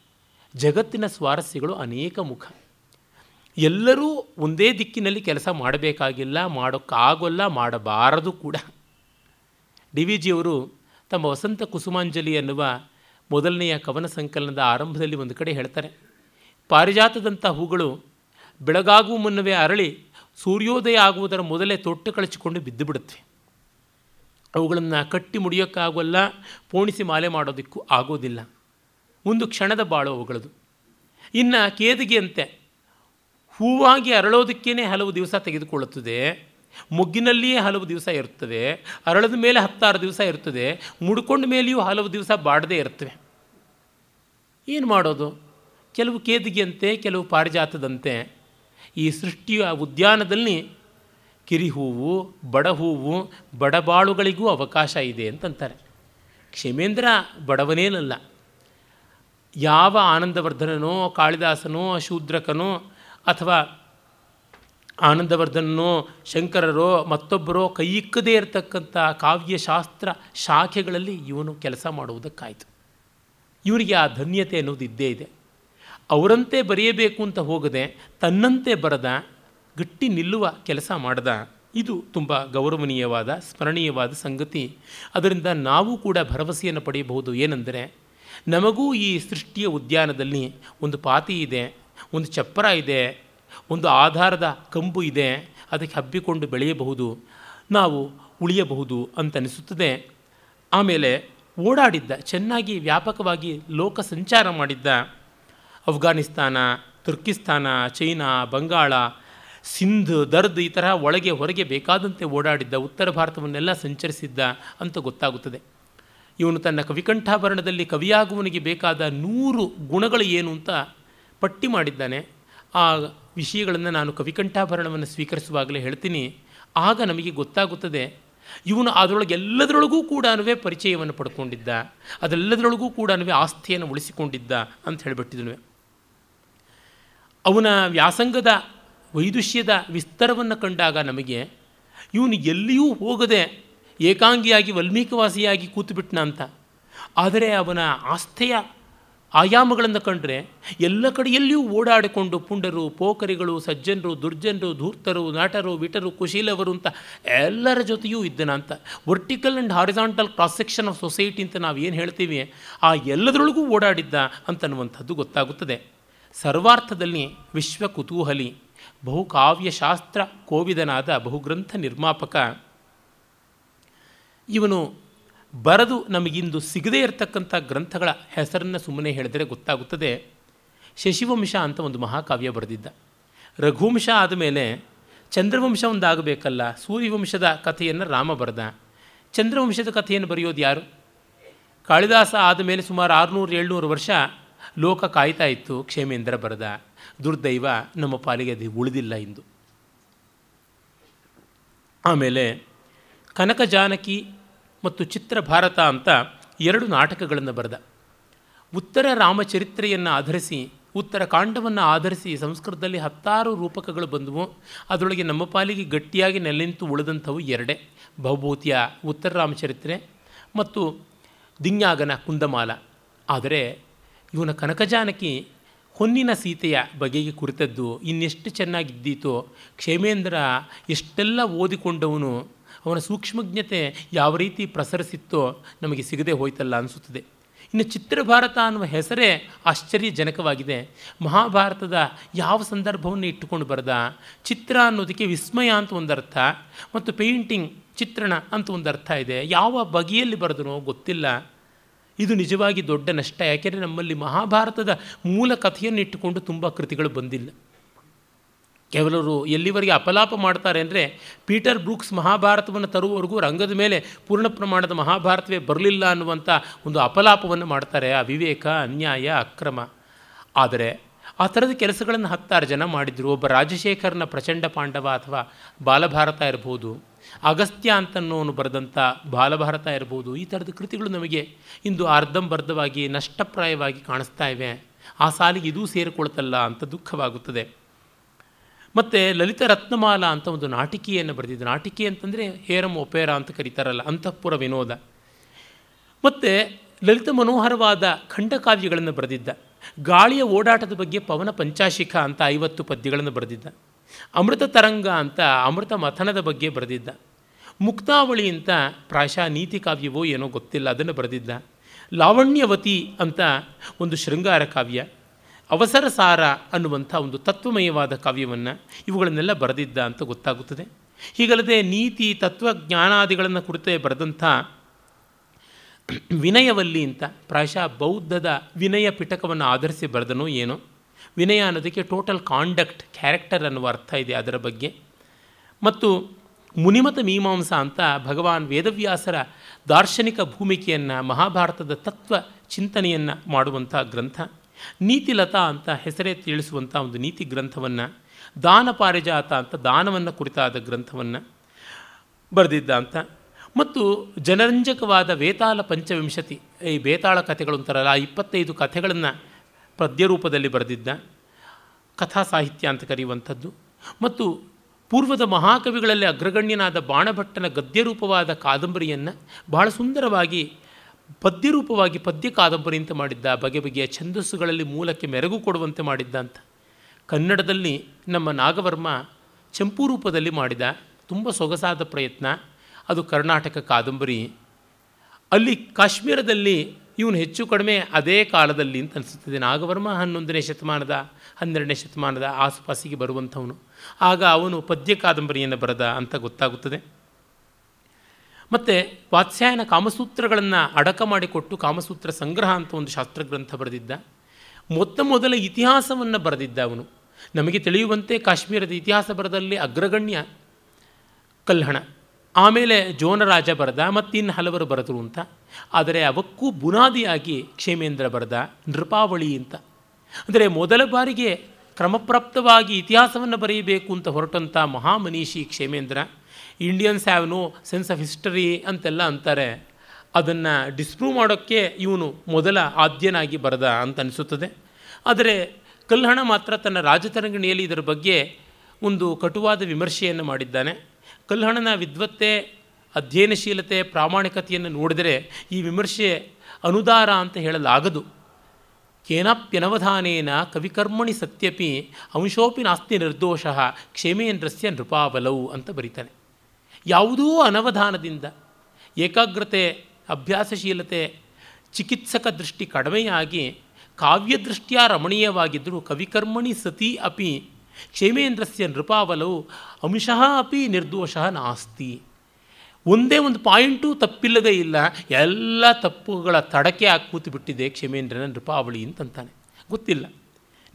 ಜಗತ್ತಿನ ಸ್ವಾರಸ್ಯಗಳು ಅನೇಕ ಮುಖ. ಎಲ್ಲರೂ ಒಂದೇ ದಿಕ್ಕಿನಲ್ಲಿ ಕೆಲಸ ಮಾಡಬೇಕಾಗಿಲ್ಲ, ಮಾಡೋಕ್ಕಾಗೋಲ್ಲ, ಮಾಡಬಾರದು ಕೂಡ. ಡಿ ವಿ ಜಿಯವರು ತಮ್ಮ ವಸಂತ ಕುಸುಮಾಂಜಲಿ ಎನ್ನುವ ಮೊದಲನೆಯ ಕವನ ಸಂಕಲನದ ಆರಂಭದಲ್ಲಿ ಒಂದು ಕಡೆ ಹೇಳ್ತಾರೆ, ಪಾರಿಜಾತದಂಥ ಹೂಗಳು ಬೆಳಗಾಗುವ ಮುನ್ನವೇ ಅರಳಿ ಸೂರ್ಯೋದಯ ಆಗುವುದರ ಮೊದಲೇ ತೊಟ್ಟು ಕಳಚಿಕೊಂಡು ಬಿದ್ದು ಬಿಡುತ್ತವೆ ಅವುಗಳನ್ನು ಕಟ್ಟಿ ಮುಡಿಯೋಕ್ಕಾಗೋಲ್ಲ, ಪೋಣಿಸಿ ಮಾಲೆ ಮಾಡೋದಕ್ಕೂ ಆಗೋದಿಲ್ಲ. ಒಂದು ಕ್ಷಣದ ಬಾಳು ಅವುಗಳದು. ಇನ್ನು ಕೇದಿಗೆಯಂತೆ ಹೂವಾಗಿ ಅರಳೋದಕ್ಕೇ ಹಲವು ದಿವಸ ತೆಗೆದುಕೊಳ್ಳುತ್ತದೆ, ಮೊಗ್ಗಿನಲ್ಲಿಯೇ ಹಲವು ದಿವಸ ಇರುತ್ತದೆ, ಅರಳದ ಮೇಲೆ ಹತ್ತಾರು ದಿವಸ ಇರ್ತದೆ ಮುಡ್ಕೊಂಡ ಮೇಲೆಯೂ ಹಲವು ದಿವಸ ಬಾಡದೇ ಇರುತ್ತವೆ. ಏನು ಮಾಡೋದು? ಕೆಲವು ಕೇದಿಗೆಯಂತೆ, ಕೆಲವು ಪಾರಿಜಾತದಂತೆ ಈ ಸೃಷ್ಟಿಯ ಉದ್ಯಾನದಲ್ಲಿ ಕಿರಿಹೂವು, ಬಡಹೂವು, ಬಡಬಾಳುಗಳಿಗೂ ಅವಕಾಶ ಇದೆ ಅಂತಂತಾರೆ. ಕ್ಷಮೇಂದ್ರ ಬಡವನೇನಲ್ಲ. ಯಾವ ಆನಂದವರ್ಧನನೋ, ಕಾಳಿದಾಸನೋ, ಶೂದ್ರಕನೋ ಅಥವಾ ಆನಂದವರ್ಧನನೋ, ಶಂಕರರೋ, ಮತ್ತೊಬ್ಬರೋ ಕೈಯಿಕ್ಕದೇ ಇರತಕ್ಕಂಥ ಕಾವ್ಯಶಾಸ್ತ್ರ ಶಾಖೆಗಳಲ್ಲಿ ಇವನು ಕೆಲಸ ಮಾಡುವುದಕ್ಕಾಯಿತು. ಇವರಿಗೆ ಆ ಧನ್ಯತೆ ಅನ್ನೋದು ಇದ್ದೇ ಇದೆ. ಅವರಂತೆ ಬರೆಯಬೇಕು ಅಂತ ಹೋಗದೆ ತನ್ನಂತೆ ಬರದ ಗಟ್ಟಿ ನಿಲ್ಲುವ ಕೆಲಸ ಮಾಡದ. ಇದು ತುಂಬ ಗೌರವನೀಯವಾದ, ಸ್ಮರಣೀಯವಾದ ಸಂಗತಿ. ಅದರಿಂದ ನಾವು ಕೂಡ ಭರವಸೆಯನ್ನು ಪಡೆಯಬಹುದು. ಏನೆಂದರೆ, ನಮಗೂ ಈ ಸೃಷ್ಟಿಯ ಉದ್ಯಾನದಲ್ಲಿ ಒಂದು ಪಾತಿ ಇದೆ, ಒಂದು ಚಪ್ಪರ ಇದೆ, ಒಂದು ಆಧಾರದ ಕಂಬು ಇದೆ, ಅದಕ್ಕೆ ಹಬ್ಬಿಕೊಂಡು ಬೆಳೆಯಬಹುದು. ನಾವು ಉಳಿಯಬಹುದು ಅಂತ ಅನಿಸುತ್ತದೆ. ಆಮೇಲೆ ಓಡಾಡಿದ್ದ, ಚೆನ್ನಾಗಿ ವ್ಯಾಪಕವಾಗಿ ಲೋಕ ಸಂಚಾರ ಮಾಡಿದ್ದ, ಅಫ್ಘಾನಿಸ್ತಾನ, ತುರ್ಕಿಸ್ತಾನ, ಚೈನಾ, ಬಂಗಾಳ ಸಿಂಧ್, ದರ್ದ್ ಈ ತರಹ ಒಳಗೆ ಹೊರಗೆ ಬೇಕಾದಂತೆ ಓಡಾಡಿದ್ದ ಉತ್ತರ ಭಾರತವನ್ನೆಲ್ಲ ಸಂಚರಿಸಿದ್ದ ಅಂತ ಗೊತ್ತಾಗುತ್ತದೆ. ಇವನು ತನ್ನ ಕವಿಕಂಠಾಭರಣದಲ್ಲಿ ಕವಿಯಾಗುವನಿಗೆ ಬೇಕಾದ ನೂರು ಗುಣಗಳು ಏನು ಅಂತ ಪಟ್ಟಿ ಮಾಡಿದ್ದಾನೆ. ಆ ವಿಷಯಗಳನ್ನು ನಾನು ಕವಿಕಂಠಾಭರಣವನ್ನು ಸ್ವೀಕರಿಸುವಾಗಲೇ ಹೇಳ್ತೀನಿ. ಆಗ ನಮಗೆ ಗೊತ್ತಾಗುತ್ತದೆ, ಇವನು ಅದರೊಳಗೆ ಎಲ್ಲದರೊಳಗೂ ಕೂಡ ಪರಿಚಯವನ್ನು ಪಡ್ಕೊಂಡಿದ್ದ, ಅದೆಲ್ಲದರೊಳಗೂ ಕೂಡ ಆಸ್ತಿಯನ್ನು ಉಳಿಸಿಕೊಂಡಿದ್ದ ಅಂತ ಹೇಳಿಬಿಟ್ಟಿದ್ನು. ಅವನ ವ್ಯಾಸಂಗದ ವೈದುಷ್ಯದ ವಿಸ್ತಾರವನ್ನು ಕಂಡಾಗ ನಮಗೆ, ಇವನು ಎಲ್ಲಿಯೂ ಹೋಗದೆ ಏಕಾಂಗಿಯಾಗಿ ವಲ್ಮೀಕವಾಸಿಯಾಗಿ ಕೂತುಬಿಟ್ನ ಅಂತ. ಆದರೆ ಅವನ ಆಸ್ಥೆಯ ಆಯಾಮಗಳನ್ನು ಕಂಡರೆ ಎಲ್ಲ ಕಡೆಯಲ್ಲಿಯೂ ಓಡಾಡಿಕೊಂಡು ಪುಂಡರು ಪೋಕರಿಗಳು ಸಜ್ಜನರು, ದುರ್ಜನರು, ಧೂರ್ತರು, ನಾಟರು, ವಿಟರು, ಕುಶೀಲವರು ಅಂತ ಎಲ್ಲರ ಜೊತೆಯೂ ಇದ್ದನ ಅಂತ. Vertical and horizontal cross section of society ಅಂತ ನಾವು ಏನು ಹೇಳ್ತೀವಿ, ಆ ಎಲ್ಲದರೊಳಗೂ ಓಡಾಡಿದ್ದ ಅಂತನ್ನುವಂಥದ್ದು ಗೊತ್ತಾಗುತ್ತದೆ. ಸರ್ವಾರ್ಥದಲ್ಲಿ ವಿಶ್ವ ಕುತೂಹಲಿ ಬಹುಕಾವ್ಯಶಾಸ್ತ್ರ ಕೋವಿದನಾದ ಬಹುಗ್ರಂಥ ನಿರ್ಮಾಪಕ. ಇವನು ಬರೆದು ನಮಗಿಂದು ಸಿಗದೇ ಇರತಕ್ಕಂಥ ಗ್ರಂಥಗಳ ಹೆಸರನ್ನು ಸುಮ್ಮನೆ ಹೇಳಿದರೆ ಗೊತ್ತಾಗುತ್ತದೆ. ಶಶಿವಂಶ ಅಂತ ಒಂದು ಮಹಾಕಾವ್ಯ ಬರೆದಿದ್ದ. ರಘುವಂಶ ಆದಮೇಲೆ ಚಂದ್ರವಂಶ ಒಂದಾಗಬೇಕಲ್ಲ, ಸೂರ್ಯವಂಶದ ಕಥೆಯನ್ನು ರಾಮ ಬರೆದ. ಚಂದ್ರವಂಶದ ಕಥೆಯನ್ನು ಬರೆಯೋದು ಯಾರು? ಕಾಳಿದಾಸ ಆದಮೇಲೆ ಸುಮಾರು ಆರುನೂರು ಏಳ್ನೂರು ವರ್ಷ ಲೋಕ ಕಾಯ್ತಾ ಇತ್ತು, ಕ್ಷೇಮೇಂದ್ರ ಬರೆದ. ದುರ್ದೈವ ನಮ್ಮ ಪಾಲಿಗೆ ಅದು ಉಳಿದಿಲ್ಲ ಇಂದು. ಆಮೇಲೆ ಕನಕ ಜಾನಕಿ ಮತ್ತು ಚಿತ್ರ ಭಾರತ ಅಂತ ಎರಡು ನಾಟಕಗಳನ್ನು ಬರೆದ. ಉತ್ತರ ರಾಮಚರಿತ್ರೆಯನ್ನು ಆಧರಿಸಿ, ಉತ್ತರ ಕಾಂಡವನ್ನು ಆಧರಿಸಿ ಸಂಸ್ಕೃತದಲ್ಲಿ ಹತ್ತಾರು ರೂಪಕಗಳು ಬಂದವು. ಅದರೊಳಗೆ ನಮ್ಮ ಪಾಲಿಗೆ ಗಟ್ಟಿಯಾಗಿ ನೆಲೆನಿಂತು ಉಳಿದಂಥವು ಎರಡೇ. ಬಹುಭೂತಿಯ ಉತ್ತರ ರಾಮಚರಿತ್ರೆ ಮತ್ತು ದಿನ್ಯಾಗನ ಕುಂದಮಾಲ. ಆದರೆ ಇವನ ಕನಕಜಾನಕಿ ಹೊನ್ನಿನ ಸೀತೆಯ ಬಗೆಗೆ ಕುರಿತದ್ದು ಇನ್ನೆಷ್ಟು ಚೆನ್ನಾಗಿದ್ದೀತೋ, ಕ್ಷೇಮೇಂದ್ರ ಎಷ್ಟೆಲ್ಲ ಓದಿಕೊಂಡವನು, ಅವನ ಸೂಕ್ಷ್ಮಜ್ಞತೆ ಯಾವ ರೀತಿ ಪ್ರಸರಿಸಿತ್ತೋ ನಮಗೆ ಸಿಗದೆ ಹೋಯ್ತಲ್ಲ ಅನಿಸುತ್ತದೆ. ಇನ್ನು ಚಿತ್ರಭಾರತ ಅನ್ನುವ ಹೆಸರೇ ಆಶ್ಚರ್ಯಜನಕವಾಗಿದೆ. ಮಹಾಭಾರತದ ಯಾವ ಸಂದರ್ಭವನ್ನು ಇಟ್ಟುಕೊಂಡು ಬರೆದ, ಚಿತ್ರ ಅನ್ನೋದಕ್ಕೆ ವಿಸ್ಮಯ ಅಂತ ಒಂದು ಅರ್ಥ ಮತ್ತು ಪೇಂಟಿಂಗ್ ಚಿತ್ರಣ ಅಂತ ಒಂದು ಅರ್ಥ ಇದೆ. ಯಾವ ಬಗೆಯಲ್ಲಿ ಬರೆದನೋ ಗೊತ್ತಿಲ್ಲ. ಇದು ನಿಜವಾಗಿ ದೊಡ್ಡ ನಷ್ಟ, ಯಾಕೆಂದರೆ ನಮ್ಮಲ್ಲಿ ಮಹಾಭಾರತದ ಮೂಲ ಕಥೆಯನ್ನು ಇಟ್ಟುಕೊಂಡು ತುಂಬ ಕೃತಿಗಳು ಬಂದಿಲ್ಲ. ಕೆಲವರು ಎಲ್ಲಿವರೆಗೆ ಅಪಲಾಪ ಮಾಡ್ತಾರೆ ಅಂದರೆ ಪೀಟರ್ ಬ್ರೂಕ್ಸ್ ಮಹಾಭಾರತವನ್ನು ತರುವವರೆಗೂ ರಂಗದ ಮೇಲೆ ಪೂರ್ಣ ಪ್ರಮಾಣದ ಮಹಾಭಾರತವೇ ಬರಲಿಲ್ಲ ಅನ್ನುವಂಥ ಒಂದು ಅಪಲಾಪವನ್ನು ಮಾಡ್ತಾರೆ, ಅವಿವೇಕ, ಅನ್ಯಾಯ, ಅಕ್ರಮ. ಆದರೆ ಆ ಥರದ ಕೆಲಸಗಳನ್ನು ಹತ್ತಾರು ಜನ ಮಾಡಿದರು. ಒಬ್ಬ ರಾಜಶೇಖರನ ಪ್ರಚಂಡ ಪಾಂಡವ ಅಥವಾ ಬಾಲಭಾರತ ಇರ್ಬೋದು ಅಗಸ್ತ್ಯ ಅಂತನ್ನೋನು ಬರೆದಂಥ ಬಾಲಭಾರತ ಇರ್ಬೋದು, ಈ ಥರದ ಕೃತಿಗಳು ನಮಗೆ ಇಂದು ಅರ್ಧಂಬರ್ಧವಾಗಿ ನಷ್ಟಪ್ರಾಯವಾಗಿ ಕಾಣಿಸ್ತಾ ಇವೆ. ಆ ಸಾಲಿಗೆ ಇದೂ ಸೇರಿಕೊಳ್ತಲ್ಲ ಅಂತ ದುಃಖವಾಗುತ್ತದೆ. ಮತ್ತು ಲಲಿತ ರತ್ನಮಾಲ ಅಂತ ಒಂದು ನಾಟಿಕೆಯನ್ನು ಬರೆದಿದ್ದು. ನಾಟಿಕೆ ಅಂತಂದರೆ ಹೇರಮ್ ಒಪೇರ ಅಂತ ಕರೀತಾರಲ್ಲ, ಅಂತಃಪುರ ವಿನೋದ. ಮತ್ತು ಲಲಿತ ಮನೋಹರವಾದ ಖಂಡಕಾವ್ಯಗಳನ್ನು ಬರೆದಿದ್ದ. ಗಾಳಿಯ ಓಡಾಟದ ಬಗ್ಗೆ ಪವನ ಪಂಚಾಶಿಖ ಅಂತ ಐವತ್ತು ಪದ್ಯಗಳನ್ನು ಬರೆದಿದ್ದ. ಅಮೃತ ತರಂಗ ಅಂತ ಅಮೃತ ಮಥನದ ಬಗ್ಗೆ ಬರೆದಿದ್ದ. ಮುಕ್ತಾವಳಿ ಅಂತ ಪ್ರಾಯಶಃ ನೀತಿ ಕಾವ್ಯವೋ ಏನೋ ಗೊತ್ತಿಲ್ಲ ಅದನ್ನು ಬರೆದಿದ್ದ. ಲಾವಣ್ಯವತಿ ಅಂತ ಒಂದು ಶೃಂಗಾರ ಕಾವ್ಯ. ಅವಸರ ಸಾರ ಅನ್ನುವಂಥ ಒಂದು ತತ್ವಮಯವಾದ ಕಾವ್ಯವನ್ನು ಇವುಗಳನ್ನೆಲ್ಲ ಬರೆದಿದ್ದ ಅಂತ ಗೊತ್ತಾಗುತ್ತದೆ. ಹೀಗಲ್ಲದೆ ನೀತಿ ತತ್ವಜ್ಞಾನಾದಿಗಳನ್ನು ಕುರಿತೇ ಬರೆದಂಥ ವಿನಯವಲ್ಲಿ ಅಂತ ಪ್ರಾಯಶಃ ಬೌದ್ಧದ ವಿನಯ ಪಿಟಕವನ್ನು ಆಧರಿಸಿ ಬರೆದನೋ ಏನೋ ವಿನಯ ಅನ್ನೋದಕ್ಕೆ ಟೋಟಲ್ ಕಾಂಡಕ್ಟ್ ಕ್ಯಾರೆಕ್ಟರ್ ಅನ್ನುವ ಅರ್ಥ ಇದೆ ಅದರ ಬಗ್ಗೆ. ಮತ್ತು ಮುನಿಮತ ಮೀಮಾಂಸ ಅಂತ ಭಗವಾನ್ ವೇದವ್ಯಾಸರ ದಾರ್ಶನಿಕ ಭೂಮಿಕೆಯನ್ನು, ಮಹಾಭಾರತದ ತತ್ವ ಚಿಂತನೆಯನ್ನು ಮಾಡುವಂಥ ಗ್ರಂಥ. ನೀತಿಲತಾ ಅಂತ ಹೆಸರೇ ತಿಳಿಸುವಂಥ ಒಂದು ನೀತಿ ಗ್ರಂಥವನ್ನು, ದಾನ ಪಾರಿಜಾತ ಅಂತ ದಾನವನ್ನು ಕುರಿತಾದ ಗ್ರಂಥವನ್ನು ಬರೆದಿದ್ದ ಅಂತ. ಮತ್ತು ಜನರಂಜಕವಾದ ವೇತಾಳ ಪಂಚವಿಂಶತಿ, ಈ ವೇತಾಳ ಕಥೆಗಳು ಅಂತಾರಲ್ಲ ಆ ಇಪ್ಪತ್ತೈದು ಕಥೆಗಳನ್ನು ಪದ್ಯರೂಪದಲ್ಲಿ ಬರೆದಿದ್ದ, ಕಥಾ ಸಾಹಿತ್ಯ ಅಂತ ಕರೆಯುವಂಥದ್ದು. ಮತ್ತು ಪೂರ್ವದ ಮಹಾಕವಿಗಳಲ್ಲಿ ಅಗ್ರಗಣ್ಯನಾದ ಬಾಣಭಟ್ಟನ ಗದ್ಯರೂಪವಾದ ಕಾದಂಬರಿಯನ್ನು ಬಹಳ ಸುಂದರವಾಗಿ ಪದ್ಯರೂಪವಾಗಿ ಪದ್ಯ ಕಾದಂಬರಿ ಅಂತ ಮಾಡಿದ್ದ, ಬಗೆ ಬಗೆಯ ಛಂದಸ್ಸುಗಳಲ್ಲಿ ಮೂಲಕ್ಕೆ ಮೆರಗು ಕೊಡುವಂತೆ ಮಾಡಿದ್ದ ಅಂತ. ಕನ್ನಡದಲ್ಲಿ ನಮ್ಮ ನಾಗವರ್ಮ ಚಂಪು ರೂಪದಲ್ಲಿ ಮಾಡಿದ, ತುಂಬ ಸೊಗಸಾದ ಪ್ರಯತ್ನ, ಅದು ಕರ್ನಾಟಕ ಕಾದಂಬರಿ. ಅಲ್ಲಿ ಕಾಶ್ಮೀರದಲ್ಲಿ ಇವನು ಹೆಚ್ಚು ಕಡಿಮೆ ಅದೇ ಕಾಲದಲ್ಲಿ ಅಂತ ಅನಿಸುತ್ತದೆ. ನಾಗವರ್ಮ ಹನ್ನೊಂದನೇ ಶತಮಾನದ, ಹನ್ನೆರಡನೇ ಶತಮಾನದ ಆಸುಪಾಸಿಗೆ ಬರುವಂಥವನು. ಆಗ ಅವನು ಪದ್ಯ ಕಾದಂಬರಿಯನ್ನು ಬರೆದ ಅಂತ ಗೊತ್ತಾಗುತ್ತದೆ. ಮತ್ತು ವಾತ್ಸ್ಯಾಯನ ಕಾಮಸೂತ್ರಗಳನ್ನು ಅಡಕ ಮಾಡಿಕೊಟ್ಟು ಕಾಮಸೂತ್ರ ಸಂಗ್ರಹ ಅಂತ ಒಂದು ಶಾಸ್ತ್ರಗ್ರಂಥ ಬರೆದಿದ್ದ. ಮೊತ್ತ ಮೊದಲ ಇತಿಹಾಸವನ್ನು ಬರೆದಿದ್ದ ಅವನು. ನಮಗೆ ತಿಳಿಯುವಂತೆ ಕಾಶ್ಮೀರದ ಇತಿಹಾಸ ಬರದಲ್ಲಿ ಅಗ್ರಗಣ್ಯ ಕಲ್ಹಣ, ಆಮೇಲೆ ಜೋನರಾಜ ಬರೆದ ಮತ್ತಿನ್ನು ಹಲವರು ಬರೆದರು ಅಂತ. ಆದರೆ ಅವಕ್ಕೂ ಬುನಾದಿಯಾಗಿ ಕ್ಷೇಮೇಂದ್ರ ಬರೆದ ನೃಪಾವಳಿ ಅಂತ. ಅಂದರೆ ಮೊದಲ ಬಾರಿಗೆ ಕ್ರಮಪ್ರಾಪ್ತವಾಗಿ ಇತಿಹಾಸವನ್ನು ಬರೆಯಬೇಕು ಅಂತ ಹೊರಟಂಥ ಮಹಾಮನೀಷಿ Kshemendra Indians have no sense of history ಅಂತೆಲ್ಲ ಅಂತಾರೆ. ಅದನ್ನು ಡಿಸ್ಪ್ರೂವ್ ಮಾಡೋಕ್ಕೆ ಇವನು ಮೊದಲ ಆದ್ಯನಾಗಿ ಬರೆದ ಅಂತ ಅನಿಸುತ್ತದೆ. ಆದರೆ ಕಲ್ಹಣ ಮಾತ್ರ ತನ್ನ ರಾಜತರಂಗಿಣಿಯಲ್ಲಿ ಇದರ ಬಗ್ಗೆ ಒಂದು ಕಟುವಾದ ವಿಮರ್ಶೆಯನ್ನು ಮಾಡಿದ್ದಾನೆ. ಕಲ್ಹಣನ ವಿದ್ವತ್ತೆ ಅಧ್ಯಯನಶೀಲತೆ, ಪ್ರಾಮಾಣಿಕತೆಯನ್ನು ನೋಡಿದರೆ ಈ ವಿಮರ್ಶೆ ಅನುದಾರ ಅಂತ ಹೇಳಲಾಗದು. ಕೇನಾಪ್ಯನವಧಾನೇನ ಕವಿಕರ್ಮಣಿ ಸತ್ಯಪಿ ಅಂಶೋಪಿ ನಾಸ್ತಿ ನಿರ್ದೋಷ ಕ್ಷೇಮೇಂದ್ರಸ್ಯ ನೃಪಾವಲೌ ಅಂತ ಬರೀತಾನೆ. ಯಾವುದೂ ಅನವಧಾನದಿಂದ ಏಕಾಗ್ರತೆ, ಅಭ್ಯಾಸಶೀಲತೆ, ಚಿಕಿತ್ಸಕ ದೃಷ್ಟಿ ಕಡಿಮೆಯಾಗಿ ಕಾವ್ಯದೃಷ್ಟಿಯ ರಮಣೀಯವಾಗಿದ್ದರೂ ಕವಿಕರ್ಮಣಿ ಸತಿ ಅಪಿ ಕ್ಷೇಮೇಂದ್ರಸ್ಯ ನೃಪಾವಲವು ಅಂಶಃ ಅಪಿ ನಿರ್ದೋಷ ನಾಸ್ತಿ. ಒಂದೇ ಒಂದು ಪಾಯಿಂಟು ತಪ್ಪಿಲ್ಲದೇ ಇಲ್ಲ. ಎಲ್ಲ ತಪ್ಪುಗಳ ತಡಕೆ ಹಾಕಿ ಕೂತುಬಿಟ್ಟಿದೆ ಕ್ಷಮೇಂದ್ರನ ನೃಪಾವಳಿ ಅಂತಂತಾನೆ. ಗೊತ್ತಿಲ್ಲ.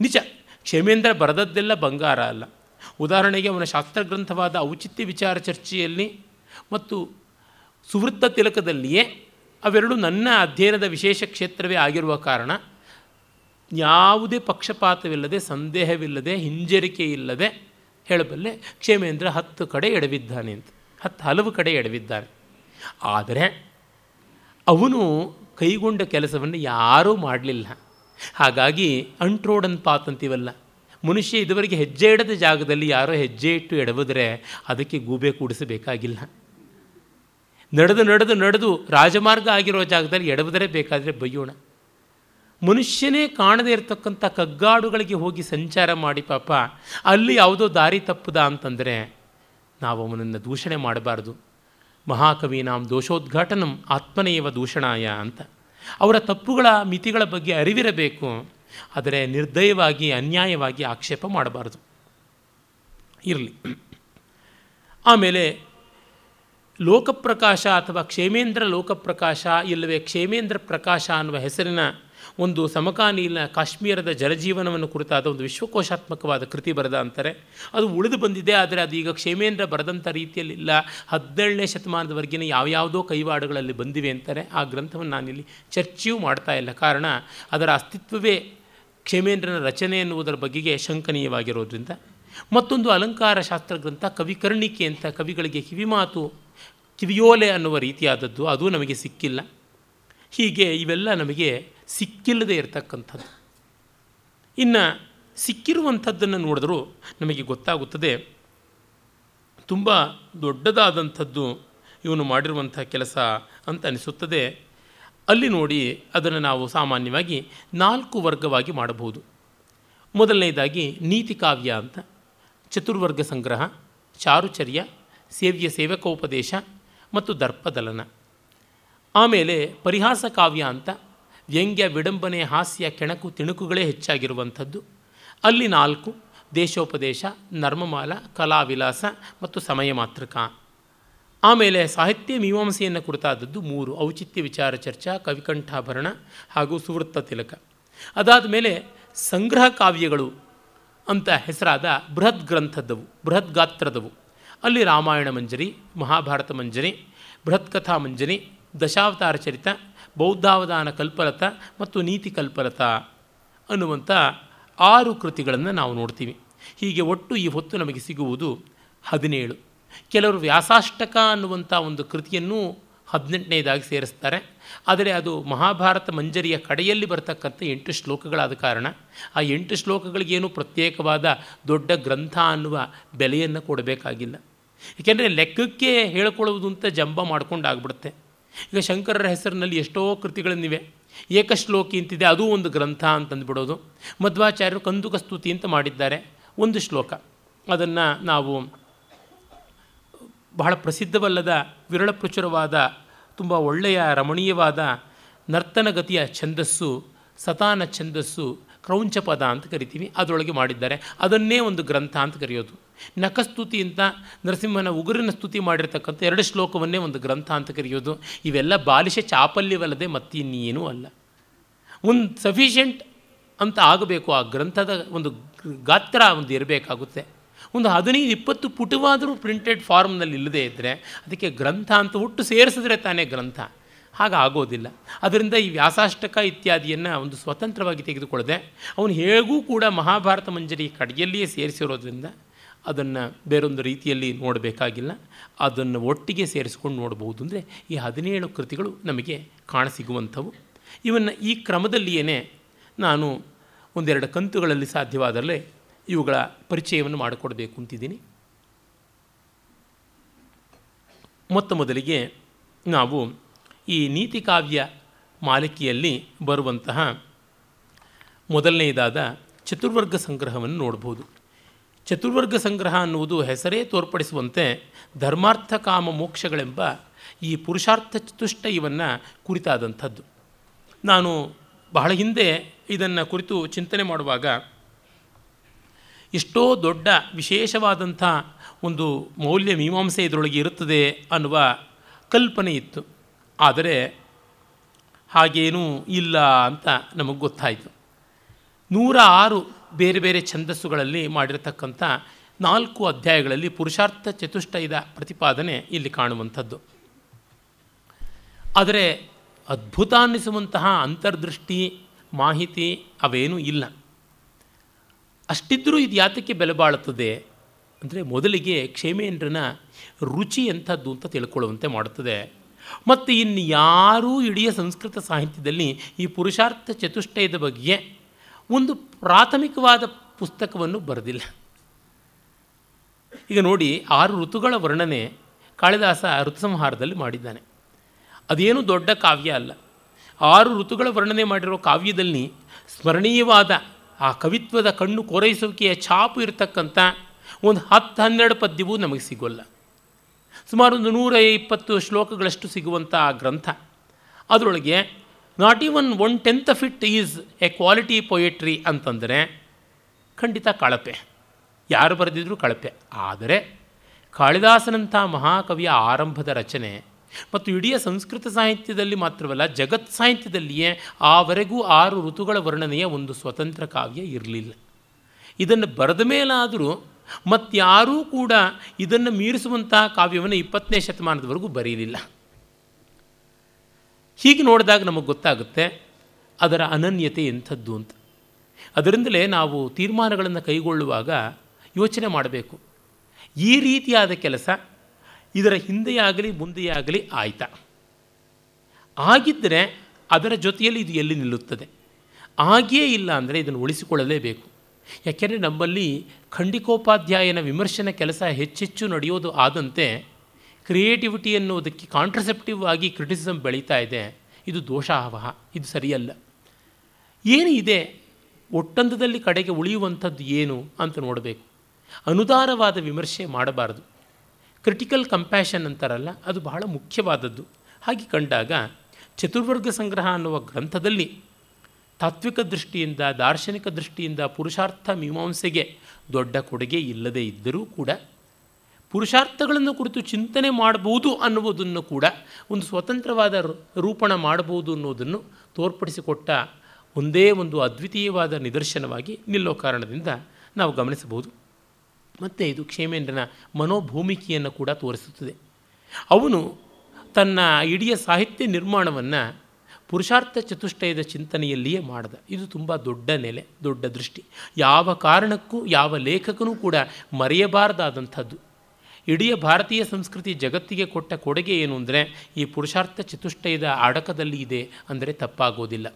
ನಿಜ, ಕ್ಷಮೇಂದ್ರ ಬರೆದದ್ದೆಲ್ಲ ಬಂಗಾರ ಅಲ್ಲ. ಉದಾಹರಣೆಗೆ ಅವನ ಶಾಸ್ತ್ರಗ್ರಂಥವಾದ ಔಚಿತ್ಯ ವಿಚಾರ ಚರ್ಚೆಯಲ್ಲಿ ಮತ್ತು ಸುವೃತ್ತ ತಿಲಕದಲ್ಲಿಯೇ ಅವೆರಡು ನನ್ನ ಅಧ್ಯಯನದ ವಿಶೇಷ ಕ್ಷೇತ್ರವೇ ಆಗಿರುವ ಕಾರಣ ಯಾವುದೇ ಪಕ್ಷಪಾತವಿಲ್ಲದೆ, ಸಂದೇಹವಿಲ್ಲದೆ ಹಿಂಜರಿಕೆ ಇಲ್ಲದೆ ಹೇಳಬಲ್ಲೆ ಕ್ಷೇಮೇಂದ್ರ ಹತ್ತು ಕಡೆ ಎಡವಿದ್ದಾನೆ ಅಂತ. ಹತ್ತು ಹಲವು ಕಡೆ ಎಡವಿದ್ದಾನೆ ಆದರೆ ಅವನು ಕೈಗೊಂಡ ಕೆಲಸವನ್ನು ಯಾರೂ ಮಾಡಲಿಲ್ಲ. ಹಾಗಾಗಿ ಅಂಟ್ರೋಡನ್ ಪಾತ್ ಅಂತೀವಲ್ಲ, ಮನುಷ್ಯ ಇದುವರೆಗೆ ಹೆಜ್ಜೆ ಇಡದ ಜಾಗದಲ್ಲಿ ಯಾರೋ ಹೆಜ್ಜೆ ಇಟ್ಟು ಎಡವಿದ್ರೆ ಅದಕ್ಕೆ ಗೂಬೆ ಕೂಡಿಸಬೇಕಾಗಿಲ್ಲ. ನಡೆದು ನಡೆದು ನಡೆದು ರಾಜಮಾರ್ಗ ಆಗಿರೋ ಜಾಗದಲ್ಲಿ ಎಡವಿದರೆ ಬೇಕಾದರೆ ಬೈಯೋಣ ಮನುಷ್ಯನೇ ಕಾಣದೇ ಇರತಕ್ಕಂಥ ಕಗ್ಗಾಡುಗಳಿಗೆ ಹೋಗಿ ಸಂಚಾರ ಮಾಡಿ ಪಾಪ, ಅಲ್ಲಿ ಯಾವುದೋ ದಾರಿ ತಪ್ಪದ ಅಂತಂದರೆ ನಾವು ಅವನನ್ನು ದೂಷಣೆ ಮಾಡಬಾರ್ದು. ಮಹಾಕವಿ ನಾಂ ದೋಷೋದ್ಘಾಟನಂ ಆತ್ಮನೇವ ದೂಷಣಾಯ ಅಂತ. ಅವರ ತಪ್ಪುಗಳ ಮಿತಿಗಳ ಬಗ್ಗೆ ಅರಿವಿರಬೇಕು. ಆದರೆ ನಿರ್ದಯವಾಗಿ, ಅನ್ಯಾಯವಾಗಿ ಆಕ್ಷೇಪ ಮಾಡಬಾರ್ದು. ಇರಲಿ. ಆಮೇಲೆ ಲೋಕಪ್ರಕಾಶ ಅಥವಾ ಕ್ಷೇಮೇಂದ್ರ ಲೋಕಪ್ರಕಾಶ ಇಲ್ಲವೇ ಕ್ಷೇಮೇಂದ್ರ ಪ್ರಕಾಶ ಅನ್ನುವ ಹೆಸರಿನ ಒಂದು ಸಮಕಾಲೀನ ಕಾಶ್ಮೀರದ ಜಲಜೀವನವನ್ನು ಕುರಿತಾದ ಒಂದು ವಿಶ್ವಕೋಶಾತ್ಮಕವಾದ ಕೃತಿ ಬರೆದ ಅಂತಾರೆ. ಅದು ಉಳಿದು ಬಂದಿದೆ, ಆದರೆ ಅದು ಈಗ ಕ್ಷೇಮೇಂದ್ರ ಬರೆದಂಥ ರೀತಿಯಲ್ಲಿಲ್ಲ ಹದಿನೇಳನೇ ಶತಮಾನದವರೆಗಿನ ಯಾವ್ಯಾವುದೋ ಕೈವಾಡುಗಳಲ್ಲಿ ಬಂದಿವೆ ಅಂತಾರೆ. ಆ ಗ್ರಂಥವನ್ನು ನಾನಿಲ್ಲಿ ಚರ್ಚೆಯೂ ಮಾಡ್ತಾ ಇಲ್ಲ. ಕಾರಣ, ಅದರ ಅಸ್ತಿತ್ವವೇ ಕ್ಷೇಮೇಂದ್ರನ ರಚನೆ ಎನ್ನುವುದರ ಬಗೆಗೆ ಶಂಕನೀಯವಾಗಿರೋದ್ರಿಂದ. ಮತ್ತೊಂದು ಅಲಂಕಾರ ಶಾಸ್ತ್ರ ಗ್ರಂಥ ಕವಿಕರ್ಣಿಕೆ ಅಂತ ಕವಿಗಳಿಗೆ ಕಿವಿಮಾತು, ಕಿವಿಯೋಲೆ ಅನ್ನುವ ರೀತಿಯಾದದ್ದು, ಅದು ನಮಗೆ ಸಿಕ್ಕಿಲ್ಲ. ಹೀಗೆ ಇವೆಲ್ಲ ನಮಗೆ ಸಿಕ್ಕಿಲ್ಲದೆ ಇರತಕ್ಕಂಥದ್ದು. ಇನ್ನು ಸಿಕ್ಕಿರುವಂಥದ್ದನ್ನು ನೋಡಿದ್ರೂ ನಮಗೆ ಗೊತ್ತಾಗುತ್ತದೆ, ತುಂಬ ದೊಡ್ಡದಾದಂಥದ್ದು ಇವನು ಮಾಡಿರುವಂಥ ಕೆಲಸ ಅಂತ ಅನಿಸುತ್ತದೆ. ಅಲ್ಲಿ ನೋಡಿ ಅದನ್ನು ನಾವು ಸಾಮಾನ್ಯವಾಗಿ ನಾಲ್ಕು ವರ್ಗವಾಗಿ ಮಾಡಬಹುದು. ಮೊದಲನೇದಾಗಿ ನೀತಿ ಕಾವ್ಯ ಅಂತ, ಚತುರ್ವರ್ಗ ಸಂಗ್ರಹ, ಚಾರುಚರ್ಯ, ಸೇವ್ಯ ಸೇವಕೋಪದೇಶ ಮತ್ತು ದರ್ಪದಲನ. ಆಮೇಲೆ ಪರಿಹಾಸ ಕಾವ್ಯ ಅಂತ ವ್ಯಂಗ್ಯ ವಿಡಂಬನೆ ಹಾಸ್ಯ ಕೆಣಕು ತಿಣುಕುಗಳೇ ಹೆಚ್ಚಾಗಿರುವಂಥದ್ದು. ಅಲ್ಲಿ ನಾಲ್ಕು, ದೇಶೋಪದೇಶ ನರ್ಮಮಾಲ ಕಲಾವಿಲಾಸ ಮತ್ತು ಸಮಯ ಮಾತೃಕ ಆಮೇಲೆ ಸಾಹಿತ್ಯ ಮೀಮಾಂಸೆಯನ್ನು ಕುರಿತಾದದ್ದು ಮೂರು, ಔಚಿತ್ಯ ವಿಚಾರ ಚರ್ಚಾ, ಕವಿಕಂಠಾಭರಣ ಹಾಗೂ ಸುವೃತ್ತ ತಿಲಕ. ಅದಾದ ಮೇಲೆ ಸಂಗ್ರಹ ಕಾವ್ಯಗಳು ಅಂತ ಹೆಸರಾದ ಬೃಹತ್ ಗ್ರಂಥದ್ದವು, ಬೃಹತ್ ಗಾತ್ರದವು ಅಲ್ಲಿ ರಾಮಾಯಣ ಮಂಜರಿ, ಮಹಾಭಾರತ ಮಂಜರಿ, ಬೃಹತ್ ಕಥಾ ಮಂಜರಿ, ದಶಾವತಾರ ಚರಿತ ಬೌದ್ಧಾವಧಾನ ಕಲ್ಪಲತ ಮತ್ತು ನೀತಿ ಕಲ್ಪಲತ ಅನ್ನುವಂಥ ಆರು ಕೃತಿಗಳನ್ನು ನಾವು ನೋಡ್ತೀವಿ. ಹೀಗೆ ಒಟ್ಟು ಈ ಹೊತ್ತು ನಮಗೆ ಸಿಗುವುದು ಹದಿನೇಳು. ಕೆಲವರು ವ್ಯಾಸಾಷ್ಟಕ ಅನ್ನುವಂಥ ಒಂದು ಕೃತಿಯನ್ನು ಹದಿನೆಂಟನೇದಾಗಿ ಸೇರಿಸ್ತಾರೆ. ಆದರೆ ಅದು ಮಹಾಭಾರತ ಮಂಜರಿಯ ಕಡೆಯಲ್ಲಿ ಬರತಕ್ಕಂಥ ಎಂಟು ಶ್ಲೋಕಗಳಾದ ಕಾರಣ ಆ ಎಂಟು ಶ್ಲೋಕಗಳಿಗೇನು ಪ್ರತ್ಯೇಕವಾದ ದೊಡ್ಡ ಗ್ರಂಥ ಅನ್ನುವ ಬೆಲೆಯನ್ನು ಕೊಡಬೇಕಾಗಿಲ್ಲ. ಏಕೆಂದರೆ ಲೆಕ್ಕಕ್ಕೆ ಹೇಳಿಕೊಳ್ಳುವುದು ಅಂತ ಜಂಬ ಮಾಡ್ಕೊಂಡು ಆಗ್ಬಿಡುತ್ತೆ ಈಗ ಶಂಕರರ ಹೆಸರಿನಲ್ಲಿ ಎಷ್ಟೋ ಕೃತಿಗಳನ್ನಿವೆ. ಏಕಶ್ಲೋಕಿ ಅಂತಿದೆ, ಅದು ಒಂದು ಗ್ರಂಥ ಅಂತಂದುಬಿಡೋದು ಮಧ್ವಾಚಾರ್ಯರು ಕಂದುಕ ಸ್ತುತಿ ಅಂತ ಮಾಡಿದ್ದಾರೆ, ಒಂದು ಶ್ಲೋಕ. ಅದನ್ನು ನಾವು ಬಹಳ ಪ್ರಸಿದ್ಧವಲ್ಲದ ವಿರಳ ಪ್ರಚುರವಾದ, ತುಂಬ ಒಳ್ಳೆಯ ರಮಣೀಯವಾದ ನರ್ತನಗತಿಯ ಛಂದಸ್ಸು ಸತಾನ ಛಂದಸ್ಸು ಕ್ರೌಂಚಪದ ಅಂತ ಕರಿತೀವಿ, ಅದರೊಳಗೆ ಮಾಡಿದ್ದಾರೆ. ಅದನ್ನೇ ಒಂದು ಗ್ರಂಥ ಅಂತ ಕರೆಯೋದು. ನಖಸ್ತುತಿ ಅಂತ ನರಸಿಂಹನ ಉಗುರಿನ ಸ್ತುತಿ ಮಾಡಿರ್ತಕ್ಕಂಥ ಎರಡು ಶ್ಲೋಕವನ್ನೇ ಒಂದು ಗ್ರಂಥ ಅಂತ ಕರೆಯೋದು. ಇವೆಲ್ಲ ಬಾಲಿಶ ಚಾಪಲ್ಯವಲ್ಲದೆ ಮತ್ತಿನ್ನೇನೂ ಅಲ್ಲ. ಒಂದು ಸಫಿಷಿಯೆಂಟ್ ಅಂತ ಆಗಬೇಕು ಆ ಗ್ರಂಥದ ಒಂದು ಗಾತ್ರ ಒಂದು ಇರಬೇಕಾಗುತ್ತೆ. ಒಂದು ಹದಿನೈದು ಇಪ್ಪತ್ತು ಪುಟವಾದರೂ ಪ್ರಿಂಟೆಡ್ ಫಾರ್ಮ್ನಲ್ಲಿ ಇಲ್ಲದೇ ಇದ್ದರೆ ಅದಕ್ಕೆ ಗ್ರಂಥ ಅಂತ ಹುಟ್ಟು ಸೇರಿಸಿದ್ರೆ ತಾನೇ ಗ್ರಂಥ. ಹಾಗೆ ಆಗೋದಿಲ್ಲ. ಅದರಿಂದ ಈ ವ್ಯಾಸಾಷ್ಟಕ ಇತ್ಯಾದಿಯನ್ನು ಒಂದು ಸ್ವತಂತ್ರವಾಗಿ ತೆಗೆದುಕೊಳ್ಳದೆ, ಅವನು ಹೇಗೂ ಕೂಡ ಮಹಾಭಾರತ ಮಂಜರಿ ಕಡೆಯಲ್ಲಿಯೇ ಸೇರಿಸಿರೋದ್ರಿಂದ ಅದನ್ನು ಬೇರೊಂದು ರೀತಿಯಲ್ಲಿ ನೋಡಬೇಕಾಗಿಲ್ಲ. ಅದನ್ನು ಒಟ್ಟಿಗೆ ಸೇರಿಸ್ಕೊಂಡು ನೋಡಬಹುದು ಅಂದರೆ ಈ ಹದಿನೇಳು ಕೃತಿಗಳು ನಮಗೆ ಕಾಣಸಿಗುವಂಥವು. ಇವನ್ನು ಈ ಕ್ರಮದಲ್ಲಿಯೇ ನಾನು ಒಂದೆರಡು ಕಂತುಗಳಲ್ಲಿ ಸಾಧ್ಯವಾದಲ್ಲೇ ಇವುಗಳ ಪರಿಚಯವನ್ನು ಮಾಡಿಕೊಡ್ಬೇಕು ಅಂತಿದ್ದೀನಿ. ಮೊತ್ತ ಮೊದಲಿಗೆ ನಾವು ಈ ನೀತಿ ಕಾವ್ಯ ಮಾಲಿಕೆಯಲ್ಲಿ ಬರುವಂತಹ ಮೊದಲನೆಯದಾದ ಚತುರ್ವರ್ಗ ಸಂಗ್ರಹವನ್ನು ನೋಡ್ಬೋದು. ಚತುರ್ವರ್ಗ ಸಂಗ್ರಹ ಅನ್ನುವುದು ಹೆಸರೇ ತೋರ್ಪಡಿಸುವಂತೆ ಧರ್ಮಾರ್ಥ ಕಾಮ ಮೋಕ್ಷಗಳೆಂಬ ಈ ಪುರುಷಾರ್ಥ ಚತುಷ್ಟ ಇವನ್ನು ಕುರಿತಾದಂಥದ್ದು. ನಾನು ಬಹಳ ಹಿಂದೆ ಇದನ್ನು ಕುರಿತು ಚಿಂತನೆ ಮಾಡುವಾಗ ಎಷ್ಟೋ ದೊಡ್ಡ ವಿಶೇಷವಾದಂಥ ಒಂದು ಮೌಲ್ಯ ಮೀಮಾಂಸೆ ಇದರೊಳಗೆ ಇರುತ್ತದೆ ಅನ್ನುವ ಕಲ್ಪನೆ ಇತ್ತು. ಆದರೆ ಹಾಗೇನೂ ಇಲ್ಲ ಅಂತ ನಮಗೆ ಗೊತ್ತಾಯಿತು. ನೂರ ಆರು ಬೇರೆ ಬೇರೆ ಛಂದಸ್ಸುಗಳಲ್ಲಿ ಮಾಡಿರತಕ್ಕಂಥ ನಾಲ್ಕು ಅಧ್ಯಾಯಗಳಲ್ಲಿ ಪುರುಷಾರ್ಥ ಚತುಷ್ಟಯದ ಪ್ರತಿಪಾದನೆ ಇಲ್ಲಿ ಕಾಣುವಂಥದ್ದು. ಆದರೆ ಅದ್ಭುತ ಅನ್ನಿಸುವಂತಹ ಅಂತರ್ದೃಷ್ಟಿ, ಮಾಹಿತಿ ಅವೇನೂ ಇಲ್ಲ. ಅಷ್ಟಿದ್ದರೂ ಇದು ಯಾತಕ್ಕೆ ಬೆಲೆ ಬಾಳುತ್ತದೆ ಅಂದರೆ ಮೊದಲಿಗೆ ಕ್ಷೇಮೇಂದ್ರನ ರುಚಿ ಎಂಥದ್ದು ಅಂತ ತಿಳ್ಕೊಳ್ಳುವಂತೆ ಮಾಡುತ್ತದೆ. ಮತ್ತು ಇನ್ನು ಯಾರೂ ಇಡೀ ಸಂಸ್ಕೃತ ಸಾಹಿತ್ಯದಲ್ಲಿ ಈ ಪುರುಷಾರ್ಥ ಚತುಷ್ಟಯದ ಬಗ್ಗೆ ಒಂದು ಪ್ರಾಥಮಿಕವಾದ ಪುಸ್ತಕವನ್ನು ಬರೆದಿಲ್ಲ. ಈಗ ನೋಡಿ, ಆರು ಋತುಗಳ ವರ್ಣನೆ ಕಾಳಿದಾಸ ಋತುಸಂಹಾರದಲ್ಲಿ ಮಾಡಿದ್ದಾನೆ. ಅದೇನು ದೊಡ್ಡ ಕಾವ್ಯ ಅಲ್ಲ. ಆರು ಋತುಗಳ ವರ್ಣನೆ ಮಾಡಿರೋ ಕಾವ್ಯದಲ್ಲಿ ಸ್ಮರಣೀಯವಾದ, ಆ ಕವಿತ್ವದ ಕಣ್ಣು ಕೊರೈಸುವಿಕೆಯ ಛಾಪು ಇರತಕ್ಕಂಥ ಒಂದು ಹತ್ತು ಹನ್ನೆರಡು ಪದ್ಯವೂ ನಮಗೆ ಸಿಗೋಲ್ಲ. ಸುಮಾರು ಒಂದು ನೂರ ಇಪ್ಪತ್ತು ಶ್ಲೋಕಗಳಷ್ಟು ಸಿಗುವಂಥ ಆ ಗ್ರಂಥ. ಅದರೊಳಗೆ not even one tenth of it is a quality poetry ಅಂತಂದರೆ ಖಂಡಿತ ಕಳಪೆ. ಯಾರು ಬರೆದಿದ್ರು ಕಳಪೆ. ಆದರೆ ಕಾಳಿದಾಸನಂಥ ಮಹಾಕವಿಯ ಆರಂಭದ ರಚನೆ ಮತ್ತು ಇಡೀ ಸಂಸ್ಕೃತ ಸಾಹಿತ್ಯದಲ್ಲಿ ಮಾತ್ರವಲ್ಲ, ಜಗತ್ ಸಾಹಿತ್ಯದಲ್ಲಿಯೇ ಆವರೆಗೂ ಆರು ಋತುಗಳ ವರ್ಣನೆಯ ಒಂದು ಸ್ವತಂತ್ರ ಕಾವ್ಯ ಇರಲಿಲ್ಲ. ಇದನ್ನು ಬರೆದ ಮೇಲಾದರೂ ಮತ್ತಾರೂ ಕೂಡ ಇದನ್ನು ಮೀರಿಸುವಂತಹ ಕಾವ್ಯವನ್ನು ಇಪ್ಪತ್ತನೇ ಶತಮಾನದವರೆಗೂ ಬರೀಲಿಲ್ಲ. ಹೀಗೆ ನೋಡಿದಾಗ ನಮಗೆ ಗೊತ್ತಾಗುತ್ತೆ ಅದರ ಅನನ್ಯತೆ ಎಂಥದ್ದು ಅಂತ. ಅದರಿಂದಲೇ ನಾವು ತೀರ್ಮಾನಗಳನ್ನು ಕೈಗೊಳ್ಳುವಾಗ ಯೋಚನೆ ಮಾಡಬೇಕು. ಈ ರೀತಿಯಾದ ಕೆಲಸ ಇದರ ಹಿಂದೆಯಾಗಲಿ ಮುಂದೆಯಾಗಲಿ ಆಯ್ತಾ? ಆಗಿದ್ದರೆ ಅದರ ಜೊತೆಯಲ್ಲಿ ಇದು ಎಲ್ಲಿ ನಿಲ್ಲುತ್ತದೆ? ಆಗಿಯೇ ಇಲ್ಲ ಅಂದರೆ ಇದನ್ನು ಉಳಿಸಿಕೊಳ್ಳಲೇಬೇಕು. ಯಾಕೆಂದರೆ ನಮ್ಮಲ್ಲಿ ಖಂಡಿಕೋಪಾಧ್ಯಾಯನ ವಿಮರ್ಶನ ಕೆಲಸ ಹೆಚ್ಚೆಚ್ಚು ನಡೆಯೋದು ಆದಂತೆ ಕ್ರಿಯೇಟಿವಿಟಿ ಅನ್ನೋದಕ್ಕೆ ಕಾಂಟ್ರಸೆಪ್ಟಿವ್ ಆಗಿ ಕ್ರಿಟಿಸಮ್ ಬೆಳೀತಾ ಇದೆ. ಇದು ದೋಷಾವಹ, ಇದು ಸರಿಯಲ್ಲ. ಏನು ಇದೆ? ಒಟ್ಟಂದದಲ್ಲಿ ಕಡೆಗೆ ಉಳಿಯುವಂಥದ್ದು ಏನು ಅಂತ ನೋಡಬೇಕು. ಅನುದಾರವಾದ ವಿಮರ್ಶೆ ಮಾಡಬಾರದು. ಕ್ರಿಟಿಕಲ್ ಕಂಪ್ಯಾಷನ್ ಅಂತಾರಲ್ಲ, ಅದು ಬಹಳ ಮುಖ್ಯವಾದದ್ದು. ಹಾಗೆ ಕಂಡಾಗ, ಚತುರ್ವರ್ಗ ಸಂಗ್ರಹ ಅನ್ನುವ ಗ್ರಂಥದಲ್ಲಿ ತಾತ್ವಿಕ ದೃಷ್ಟಿಯಿಂದ, ದಾರ್ಶನಿಕ ದೃಷ್ಟಿಯಿಂದ ಪುರುಷಾರ್ಥ ಮೀಮಾಂಸೆಗೆ ದೊಡ್ಡ ಕೊಡುಗೆ ಇಲ್ಲದೇ ಇದ್ದರೂ ಕೂಡ ಪುರುಷಾರ್ಥಗಳನ್ನು ಕುರಿತು ಚಿಂತನೆ ಮಾಡಬಹುದು ಅನ್ನುವುದನ್ನು ಕೂಡ ಒಂದು ಸ್ವತಂತ್ರವಾದ ರೂಪಣ ಮಾಡಬಹುದು ಅನ್ನೋದನ್ನು ತೋರ್ಪಡಿಸಿಕೊಟ್ಟ ಒಂದೇ ಒಂದು ಅದ್ವಿತೀಯವಾದ ನಿದರ್ಶನವಾಗಿ ನಿಲ್ಲೋ ಕಾರಣದಿಂದ ನಾವು ಗಮನಿಸಬಹುದು. ಮತ್ತು ಇದು ಕ್ಷೇಮೇಂದ್ರನ ಮನೋಭೂಮಿಕೆಯನ್ನು ಕೂಡ ತೋರಿಸುತ್ತದೆ. ಅವನು ತನ್ನ ಇಡೀ ಸಾಹಿತ್ಯ ನಿರ್ಮಾಣವನ್ನು ಪುರುಷಾರ್ಥ ಚತುಷ್ಟಯದ ಚಿಂತನೆಯಲ್ಲಿಯೇ ಮಾಡಿದ. ಇದು ತುಂಬ ದೊಡ್ಡ ನೆಲೆ, ದೊಡ್ಡ ದೃಷ್ಟಿ. ಯಾವ ಕಾರಣಕ್ಕೂ, ಯಾವ ಲೇಖಕನೂ ಕೂಡ ಮರೆಯಬಾರದಾದಂಥದ್ದು. ಇಡೀ ಭಾರತೀಯ ಸಂಸ್ಕೃತಿ ಜಗತ್ತಿಗೆ ಕೊಟ್ಟ ಕೊಡುಗೆ ಏನು ಅಂದರೆ ಈ ಪುರುಷಾರ್ಥ ಚತುಷ್ಟಯದ ಅಡಕದಲ್ಲಿ ಇದೆ ಅಂದರೆ ತಪ್ಪಾಗೋದಿಲ್ಲ.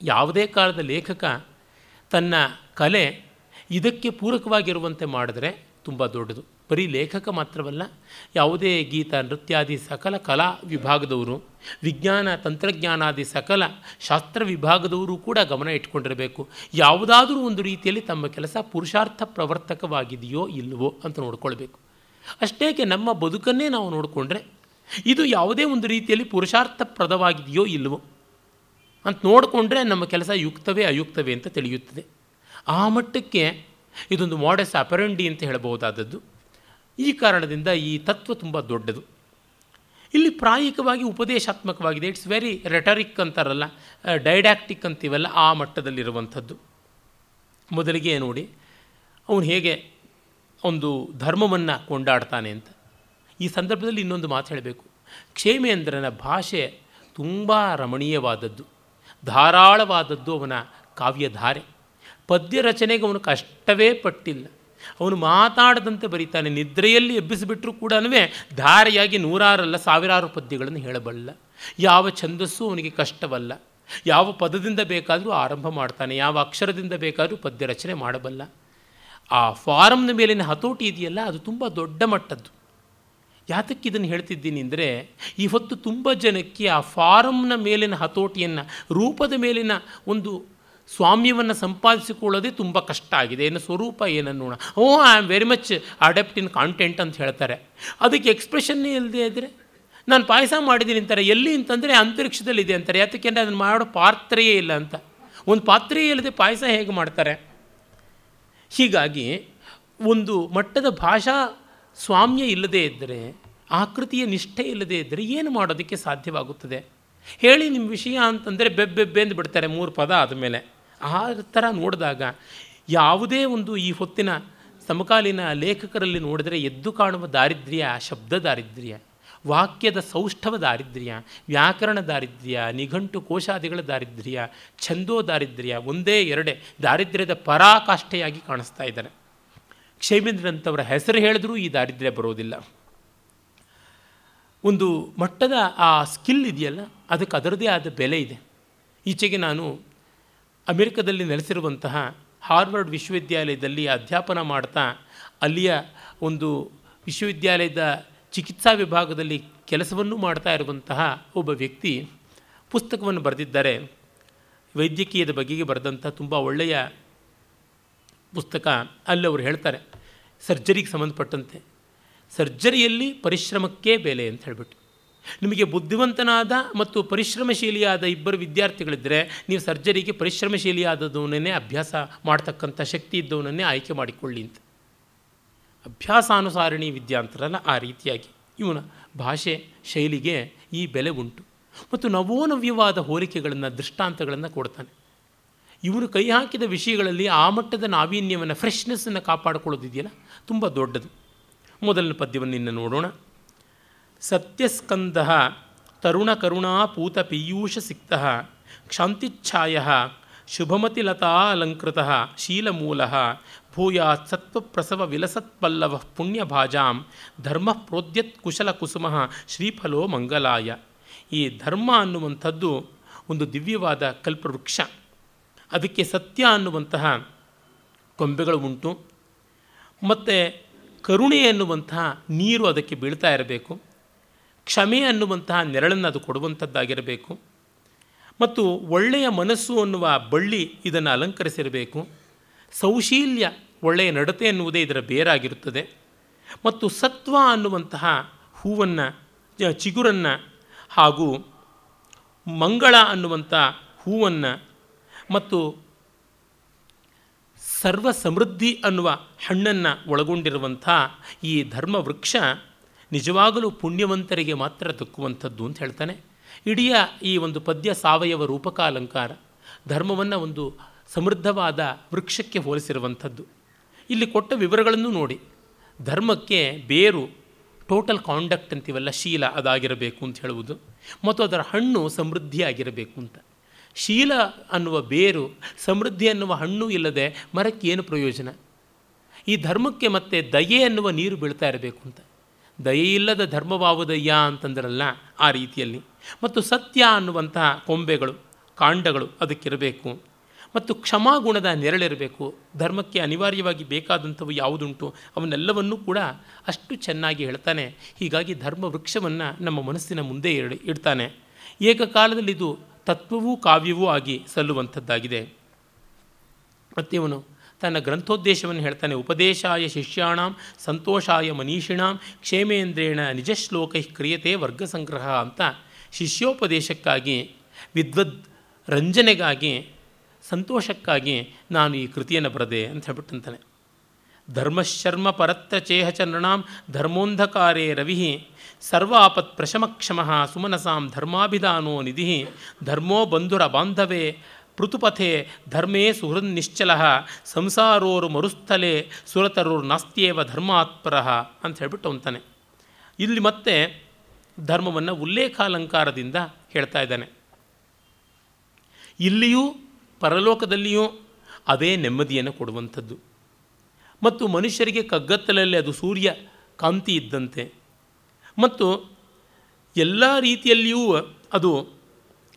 ಯಾವುದೇ ಕಾಲದ ಲೇಖಕ ತನ್ನ ಕಲೆ ಇದಕ್ಕೆ ಪೂರಕವಾಗಿರುವಂತೆ ಮಾಡಿದ್ರೆ ತುಂಬ ದೊಡ್ಡದು. ಬರೀ ಲೇಖಕ ಮಾತ್ರವಲ್ಲ, ಯಾವುದೇ ಗೀತ, ನೃತ್ಯಾದಿ, ಸಕಲ ಕಲಾ ವಿಭಾಗದವರು, ವಿಜ್ಞಾನ, ತಂತ್ರಜ್ಞಾನಾದಿ ಸಕಲ ಶಾಸ್ತ್ರ ವಿಭಾಗದವರು ಕೂಡ ಗಮನ ಇಟ್ಕೊಂಡಿರಬೇಕು. ಯಾವುದಾದರೂ ಒಂದು ರೀತಿಯಲ್ಲಿ ತಮ್ಮ ಕೆಲಸ ಪುರುಷಾರ್ಥ ಪ್ರವರ್ತಕವಾಗಿದೆಯೋ ಇಲ್ಲವೋ ಅಂತ ನೋಡ್ಕೊಳ್ಬೇಕು. ಅಷ್ಟೇಕೆ ನಮ್ಮ ಬದುಕನ್ನೇ ನಾವು ನೋಡಿಕೊಂಡ್ರೆ ಇದು ಯಾವುದೇ ಒಂದು ರೀತಿಯಲ್ಲಿ ಪುರುಷಾರ್ಥಪ್ರದವಾಗಿದೆಯೋ ಇಲ್ಲವೋ ಅಂತ ನೋಡಿಕೊಂಡ್ರೆ ನಮ್ಮ ಕೆಲಸ ಯುಕ್ತವೇ ಅಯುಕ್ತವೇ ಅಂತ ತಿಳಿಯುತ್ತದೆ. ಆ ಮಟ್ಟಕ್ಕೆ ಇದೊಂದು ಮಾಡಸ್ ಅಪರಂಡಿ ಅಂತ ಹೇಳಬಹುದಾದದ್ದು. ಈ ಕಾರಣದಿಂದ ಈ ತತ್ವ ತುಂಬ ದೊಡ್ಡದು. ಇಲ್ಲಿ ಪ್ರಾಯಿಕವಾಗಿ ಉಪದೇಶಾತ್ಮಕವಾಗಿದೆ. ಇಟ್ಸ್ ವೆರಿ ರೆಟರಿಕ್ ಅಂತಾರಲ್ಲ ಡೈಡ್ಯಾಕ್ಟಿಕ್ ಅಂತೀವಲ್ಲ ಆ ಮಟ್ಟದಲ್ಲಿರುವಂಥದ್ದು. ಮೊದಲಿಗೆ ನೋಡಿ, ಅವನು ಹೇಗೆ ಒಂದು ಧರ್ಮವನ್ನು ಕೊಂಡಾಡ್ತಾನೆ ಅಂತ. ಈ ಸಂದರ್ಭದಲ್ಲಿ ಇನ್ನೊಂದು ಮಾತು ಹೇಳಬೇಕು. ಕ್ಷೇಮೇಂದ್ರನ ಭಾಷೆ ತುಂಬ ರಮಣೀಯವಾದದ್ದು. ಧಾರಾಳವಾದದ್ದು ಅವನ ಕಾವ್ಯಧಾರೆ. ಪದ್ಯ ರಚನೆಗೆ ಅವನು ಕಷ್ಟವೇ ಪಟ್ಟಿಲ್ಲ. ಅವನು ಮಾತಾಡದಂತೆ ಬರೀತಾನೆ. ನಿದ್ರೆಯಲ್ಲಿ ಎಬ್ಬಿಸಿಬಿಟ್ರೂ ಕೂಡ ಧಾರೆಯಾಗಿ ನೂರಾರಲ್ಲ ಸಾವಿರಾರು ಪದ್ಯಗಳನ್ನು ಹೇಳಬಲ್ಲ. ಯಾವ ಛಂದಸ್ಸು ಅವನಿಗೆ ಕಷ್ಟವಲ್ಲ. ಯಾವ ಪದದಿಂದ ಬೇಕಾದರೂ ಆರಂಭ ಮಾಡ್ತಾನೆ. ಯಾವ ಅಕ್ಷರದಿಂದ ಬೇಕಾದರೂ ಪದ್ಯ ರಚನೆ ಮಾಡಬಲ್ಲ. ಆ ಫಾರಮ್ನ ಮೇಲಿನ ಹತೋಟಿ ಇದೆಯಲ್ಲ, ಅದು ತುಂಬ ದೊಡ್ಡ ಮಟ್ಟದ್ದು. ಯಾತಕ್ಕೆ ಇದನ್ನು ಹೇಳ್ತಿದ್ದೀನಿ ಅಂದರೆ, ಇವತ್ತು ತುಂಬ ಜನಕ್ಕೆ ಆ ಫಾರಮ್ನ ಮೇಲಿನ ಹತೋಟಿಯನ್ನು, ರೂಪದ ಮೇಲಿನ ಒಂದು ಸ್ವಾಮ್ಯವನ್ನು ಸಂಪಾದಿಸಿಕೊಳ್ಳೋದೇ ತುಂಬ ಕಷ್ಟ ಆಗಿದೆ. ಏನು ಸ್ವರೂಪ ಏನನ್ನೋಣ ಓ I am very much adept in content ಅಂತ ಹೇಳ್ತಾರೆ. ಅದಕ್ಕೆ ಎಕ್ಸ್ಪ್ರೆಷನ್ನೇ ಇಲ್ಲದೆ ಇದ್ದರೆ ನಾನು ಪಾಯಸ ಮಾಡಿದ್ದೀನಿ ಅಂತಾರೆ. ಎಲ್ಲಿ ಅಂತಂದರೆ, ಅಂತರಿಕ್ಷದಲ್ಲಿದೆ ಅಂತಾರೆ. ಯಾತಕ್ಕೆ ಅಂದರೆ, ಅದನ್ನು ಮಾಡೋ ಪಾತ್ರೆಯೇ ಇಲ್ಲ ಅಂತ. ಒಂದು ಪಾತ್ರೆಯೇ ಇಲ್ಲದೆ ಪಾಯಸ ಹೇಗೆ ಮಾಡ್ತಾರೆ? ಹೀಗಾಗಿ ಒಂದು ಮಟ್ಟದ ಭಾಷಾ ಸ್ವಾಮ್ಯ ಇಲ್ಲದೇ ಇದ್ದರೆ, ಆಕೃತಿಯ ನಿಷ್ಠೆ ಇಲ್ಲದೇ ಇದ್ದರೆ ಏನು ಮಾಡೋದಕ್ಕೆ ಸಾಧ್ಯವಾಗುತ್ತದೆ? ಹೇಳಿ ನಿಮ್ಮ ವಿಷಯ ಅಂತಂದರೆ ಬೆಬ್ಬೆಬ್ಬೆ ಎಂದು ಬಿಡ್ತಾರೆ ಮೂರು ಪದ ಆದಮೇಲೆ. ಆ ಥರ ನೋಡಿದಾಗ ಯಾವುದೇ ಒಂದು ಈ ಹೊತ್ತಿನ ಸಮಕಾಲೀನ ಲೇಖಕರಲ್ಲಿ ನೋಡಿದರೆ ಎದ್ದು ಕಾಣುವ ದಾರಿದ್ರ್ಯ ಶಬ್ದ ದಾರಿದ್ರ್ಯ. ವಾಕ್ಯದ ಸೌಷ್ಠವ ದಾರಿದ್ರ್ಯ, ವ್ಯಾಕರಣ ದಾರಿದ್ರ್ಯ, ನಿಘಂಟು ಕೋಶಾದಿಗಳ ದಾರಿದ್ರ್ಯ, ಛಂದೋ ದಾರಿದ್ರ್ಯ ಒಂದೇ ಎರಡೇ ದಾರಿದ್ರ್ಯದ ಪರಾಕಾಷ್ಠೆಯಾಗಿ ಕಾಣಿಸ್ತಾ ಇದ್ದಾರೆ ಕ್ಷೇಮೇಂದ್ರಂಥವರ ಹೆಸರು ಹೇಳಿದ್ರೂ ಈ ದಾರಿದ್ರ್ಯ ಬರೋದಿಲ್ಲ. ಒಂದು ಮಟ್ಟದ ಆ ಸ್ಕಿಲ್ ಇದೆಯಲ್ಲ, ಅದಕ್ಕೆ ಅದರದೇ ಆದ ಬೆಲೆ ಇದೆ. ಈಚೆಗೆ ನಾನು ಅಮೆರಿಕದಲ್ಲಿ ನೆಲೆಸಿರುವಂತಹ ಹಾರ್ವರ್ಡ್ ವಿಶ್ವವಿದ್ಯಾಲಯದಲ್ಲಿ ಅಧ್ಯಾಪನ ಮಾಡ್ತಾ, ಅಲ್ಲಿಯ ಒಂದು ವಿಶ್ವವಿದ್ಯಾಲಯದ ಚಿಕಿತ್ಸಾ ವಿಭಾಗದಲ್ಲಿ ಕೆಲಸವನ್ನು ಮಾಡ್ತಾ ಇರುವಂತಹ ಒಬ್ಬ ವ್ಯಕ್ತಿ ಪುಸ್ತಕವನ್ನು ಬರೆದಿದ್ದಾರೆ. ವೈದ್ಯಕೀಯದ ಬಗೆಗೆ ಬರೆದಂಥ ತುಂಬ ಒಳ್ಳೆಯ ಪುಸ್ತಕ ಅಲ್ಲಿ ಅವರು ಹೇಳ್ತಾರೆ, ಸರ್ಜರಿಗೆ ಸಂಬಂಧಪಟ್ಟಂತೆ. ಸರ್ಜರಿಯಲ್ಲಿ ಪರಿಶ್ರಮಕ್ಕೆ ಬೆಲೆ ಅಂತ ಹೇಳ್ಬಿಟ್ಟು. ನಿಮಗೆ ಬುದ್ಧಿವಂತನಾದ ಮತ್ತು ಪರಿಶ್ರಮಶೀಲಿಯಾದ ಇಬ್ಬರು ವಿದ್ಯಾರ್ಥಿಗಳಿದ್ದರೆ ನೀವು ಸರ್ಜರಿಗೆ ಪರಿಶ್ರಮಶೀಲಿಯಾದದವನನ್ನೇ ಅಭ್ಯಾಸ ಮಾಡ್ತಕ್ಕಂಥ ಶಕ್ತಿ ಇದ್ದವನನ್ನೇ ಆಯ್ಕೆ ಮಾಡಿಕೊಳ್ಳಿ ಅಂತ. ಅಭ್ಯಾಸಾನುಸಾರಣಿ ವಿದ್ಯಾ ಅಂತಾರಲ್ಲ ಆ ರೀತಿಯಾಗಿ ಇವನ ಭಾಷೆ ಶೈಲಿಗೆ ಈ ಬೆಲೆ ಉಂಟು. ಮತ್ತು ನವೋನವ್ಯವಾದ ಹೋಲಿಕೆಗಳನ್ನು, ದೃಷ್ಟಾಂತಗಳನ್ನು ಕೊಡ್ತಾನೆ. ಇವನು ಕೈ ಹಾಕಿದ ವಿಷಯಗಳಲ್ಲಿ ಆ ಮಟ್ಟದ ನಾವೀನ್ಯವನ್ನು ಫ್ರೆಶ್ನೆಸ್ಸನ್ನು ಕಾಪಾಡಿಕೊಳ್ಳೋದಿದೆಯಲ್ಲ, ತುಂಬ ದೊಡ್ಡದು. ಮೊದಲನೇ ಪದ್ಯವನ್ನು ಇನ್ನು ನೋಡೋಣ. ಸತ್ಯಸ್ಕಂದ ತರುಣ ಕರುಣಾ ಪೂತ ಪೀಯೂಷ ಸಿಕ್ತ, ಕ್ಷಾಂತಿಚ್ಛಾಯ ಶುಭಮತಿಲತಾ ಅಲಂಕೃತ, ಶೀಲಮೂಲ ಭೂಯಾತ್ ಸತ್ವಪ್ರಸವ ವಿಲಸತ್ಪಲ್ಲವ ಪುಣ್ಯಭಾಜಾಂ ಧರ್ಮ ಪ್ರೋದ್ಯತ್ ಕುಶಲ ಕುಸುಮ ಶ್ರೀಫಲೋ ಮಂಗಲಾಯ. ಈ ಧರ್ಮ ಅನ್ನುವಂಥದ್ದು ಒಂದು ದಿವ್ಯವಾದ ಕಲ್ಪವೃಕ್ಷ. ಅದಕ್ಕೆ ಸತ್ಯ ಅನ್ನುವಂತಹ ಕೊಂಬೆಗಳು ಉಂಟು. ಮತ್ತು ಕರುಣೆ ಅನ್ನುವಂತಹ ನೀರು ಅದಕ್ಕೆ ಬೀಳ್ತಾ ಇರಬೇಕು. ಕ್ಷಮೆ ಅನ್ನುವಂತಹ ನೆರಳನ್ನು ಅದು ಕೊಡುವಂಥದ್ದಾಗಿರಬೇಕು. ಮತ್ತು ಒಳ್ಳೆಯ ಮನಸ್ಸು ಅನ್ನುವ ಬಳ್ಳಿ ಇದನ್ನು ಅಲಂಕರಿಸಿರಬೇಕು. ಸೌಶೀಲ್ಯ ಒಳ್ಳೆಯ ನಡತೆ ಎನ್ನುವುದೇ ಇದರ ಬೇರಾಗಿರುತ್ತದೆ. ಮತ್ತು ಸತ್ವ ಅನ್ನುವಂತಹ ಹೂವನ್ನು ಚಿಗುರನ್ನು ಹಾಗೂ ಮಂಗಳ ಅನ್ನುವಂಥ ಹೂವನ್ನು ಮತ್ತು ಸರ್ವ ಸಮೃದ್ಧಿ ಅನ್ನುವ ಹಣ್ಣನ್ನು ಒಳಗೊಂಡಿರುವಂಥ ಈ ಧರ್ಮ ವೃಕ್ಷ ನಿಜವಾಗಲೂ ಪುಣ್ಯವಂತರಿಗೆ ಮಾತ್ರ ದಕ್ಕುವಂಥದ್ದು ಅಂತ ಹೇಳ್ತಾನೆ. ಇಡೀ ಈ ಒಂದು ಪದ್ಯ ಸಾವಯವ ರೂಪಕ ಅಲಂಕಾರ ಧರ್ಮವನ್ನು ಒಂದು ಸಮೃದ್ಧವಾದ ವೃಕ್ಷಕ್ಕೆ ಹೋಲಿಸಿರುವಂಥದ್ದು. ಇಲ್ಲಿ ಕೊಟ್ಟ ವಿವರಗಳನ್ನು ನೋಡಿ. ಧರ್ಮಕ್ಕೆ ಬೇರು ಟೋಟಲ್ ಕಾಂಡಕ್ಟ್ ಅಂತೀವಲ್ಲ, ಶೀಲ ಅದಾಗಿರಬೇಕು ಅಂತ ಹೇಳುವುದು. ಮತ್ತು ಅದರ ಹಣ್ಣು ಸಮೃದ್ಧಿಯಾಗಿರಬೇಕು ಅಂತ. ಶೀಲ ಅನ್ನುವ ಬೇರು, ಸಮೃದ್ಧಿ ಅನ್ನುವ ಹಣ್ಣು ಇಲ್ಲದೆ ಮರಕ್ಕೆ ಏನು ಪ್ರಯೋಜನ? ಈ ಧರ್ಮಕ್ಕೆ ಮತ್ತೆ ದಯೆ ಅನ್ನುವ ನೀರು ಬೀಳ್ತಾ ಇರಬೇಕು ಅಂತ. ದಯೆ ಇಲ್ಲದ ಧರ್ಮವಾವುದಯ್ಯ ಅಂತಂದ್ರಲ್ಲ ಆ ರೀತಿಯಲ್ಲಿ. ಮತ್ತು ಸತ್ಯ ಅನ್ನುವಂತಹ ಕೊಂಬೆಗಳು, ಕಾಂಡಗಳು ಅದಕ್ಕಿರಬೇಕು. ಮತ್ತು ಕ್ಷಮಾಗುಣದ ನೆರಳಿರಬೇಕು. ಧರ್ಮಕ್ಕೆ ಅನಿವಾರ್ಯವಾಗಿ ಬೇಕಾದಂಥವು ಯಾವುದುಂಟು? ಅವನ್ನೆಲ್ಲವನ್ನೂ ಕೂಡ ಅಷ್ಟು ಚೆನ್ನಾಗಿ ಹೇಳ್ತಾನೆ. ಹೀಗಾಗಿ ಧರ್ಮ ವೃಕ್ಷವನ್ನು ನಮ್ಮ ಮನಸ್ಸಿನ ಮುಂದೆ ಇಡ್, ಇಡ್ತಾನೆ. ಏಕಕಾಲದಲ್ಲಿ ಇದು ತತ್ವವೂ ಕಾವ್ಯವೂ ಆಗಿ ಸಲ್ಲುವಂಥದ್ದಾಗಿದೆ. ಮತ್ತು ಇವನು ತನ್ನ ಗ್ರಂಥೋದ್ದೇಶವನ್ನು ಹೇಳ್ತಾನೆ, ಉಪದೇಶಾಯ ಶಿಷ್ಯಾಣಂ ಸಂತೋಷಾಯ ಮನೀಷಿಣಾಂ ಕ್ಷೇಮೇಂದ್ರೇಣ ನಿಜ ಶ್ಲೋಕೈ ಕ್ರಿಯತೆ ವರ್ಗ ಸಂಗ್ರಹ ಅಂತ ಶಿಷ್ಯೋಪದೇಶಕ್ಕಾಗಿ ವಿದ್ವದ್ ರಂಜನೆಗಾಗಿ ಸಂತೋಷಕ್ಕಾಗಿ ನಾನು ಈ ಕೃತಿಯನ್ನು ಬರದೆ ಅಂತ ಹೇಳ್ಬಿಟ್ಟಂತಾನೆ. ಧರ್ಮಶರ್ಮ ಪರತ್ರ ಚೇಹ ಧರ್ಮೋಂಧಕಾರೇ ರವಿ ಸರ್ವಾಪತ್ ಪ್ರಶಮಕ್ಷಮ ಸುಮನಸಾಂ ಧರ್ಮಾಭಿಧಾನೋ ನಿಧಿ ಧರ್ಮೋ ಬಂಧುರ ಬಾಂಧವೇ ಪೃಥುಪಥೆ ಧರ್ಮೇ ಸುಹೃನ್ ನಿಶ್ಚಲ ಸಂಸಾರೋರು ಮರುಸ್ಥಲೆ ಸುರತರೂರ್ ನಾಸ್ತ್ಯೇವ ಧರ್ಮಾತ್ಪರ ಅಂತ ಹೇಳ್ಬಿಟ್ಟು ಅಂತಾನೆ. ಇಲ್ಲಿ ಮತ್ತೆ ಧರ್ಮವನ್ನು ಉಲ್ಲೇಖಾಲಂಕಾರದಿಂದ ಹೇಳ್ತಾ ಇದ್ದಾನೆ. ಇಲ್ಲಿಯೂ ಪರಲೋಕದಲ್ಲಿಯೂ ಅದೇ ನೆಮ್ಮದಿಯನ್ನು ಕೊಡುವಂಥದ್ದು. ಮತ್ತು ಮನುಷ್ಯರಿಗೆ ಕಗ್ಗತ್ತಲಲ್ಲಿ ಅದು ಸೂರ್ಯ ಕಾಂತಿ ಇದ್ದಂತೆ. ಮತ್ತು ಎಲ್ಲ ರೀತಿಯಲ್ಲಿಯೂ ಅದು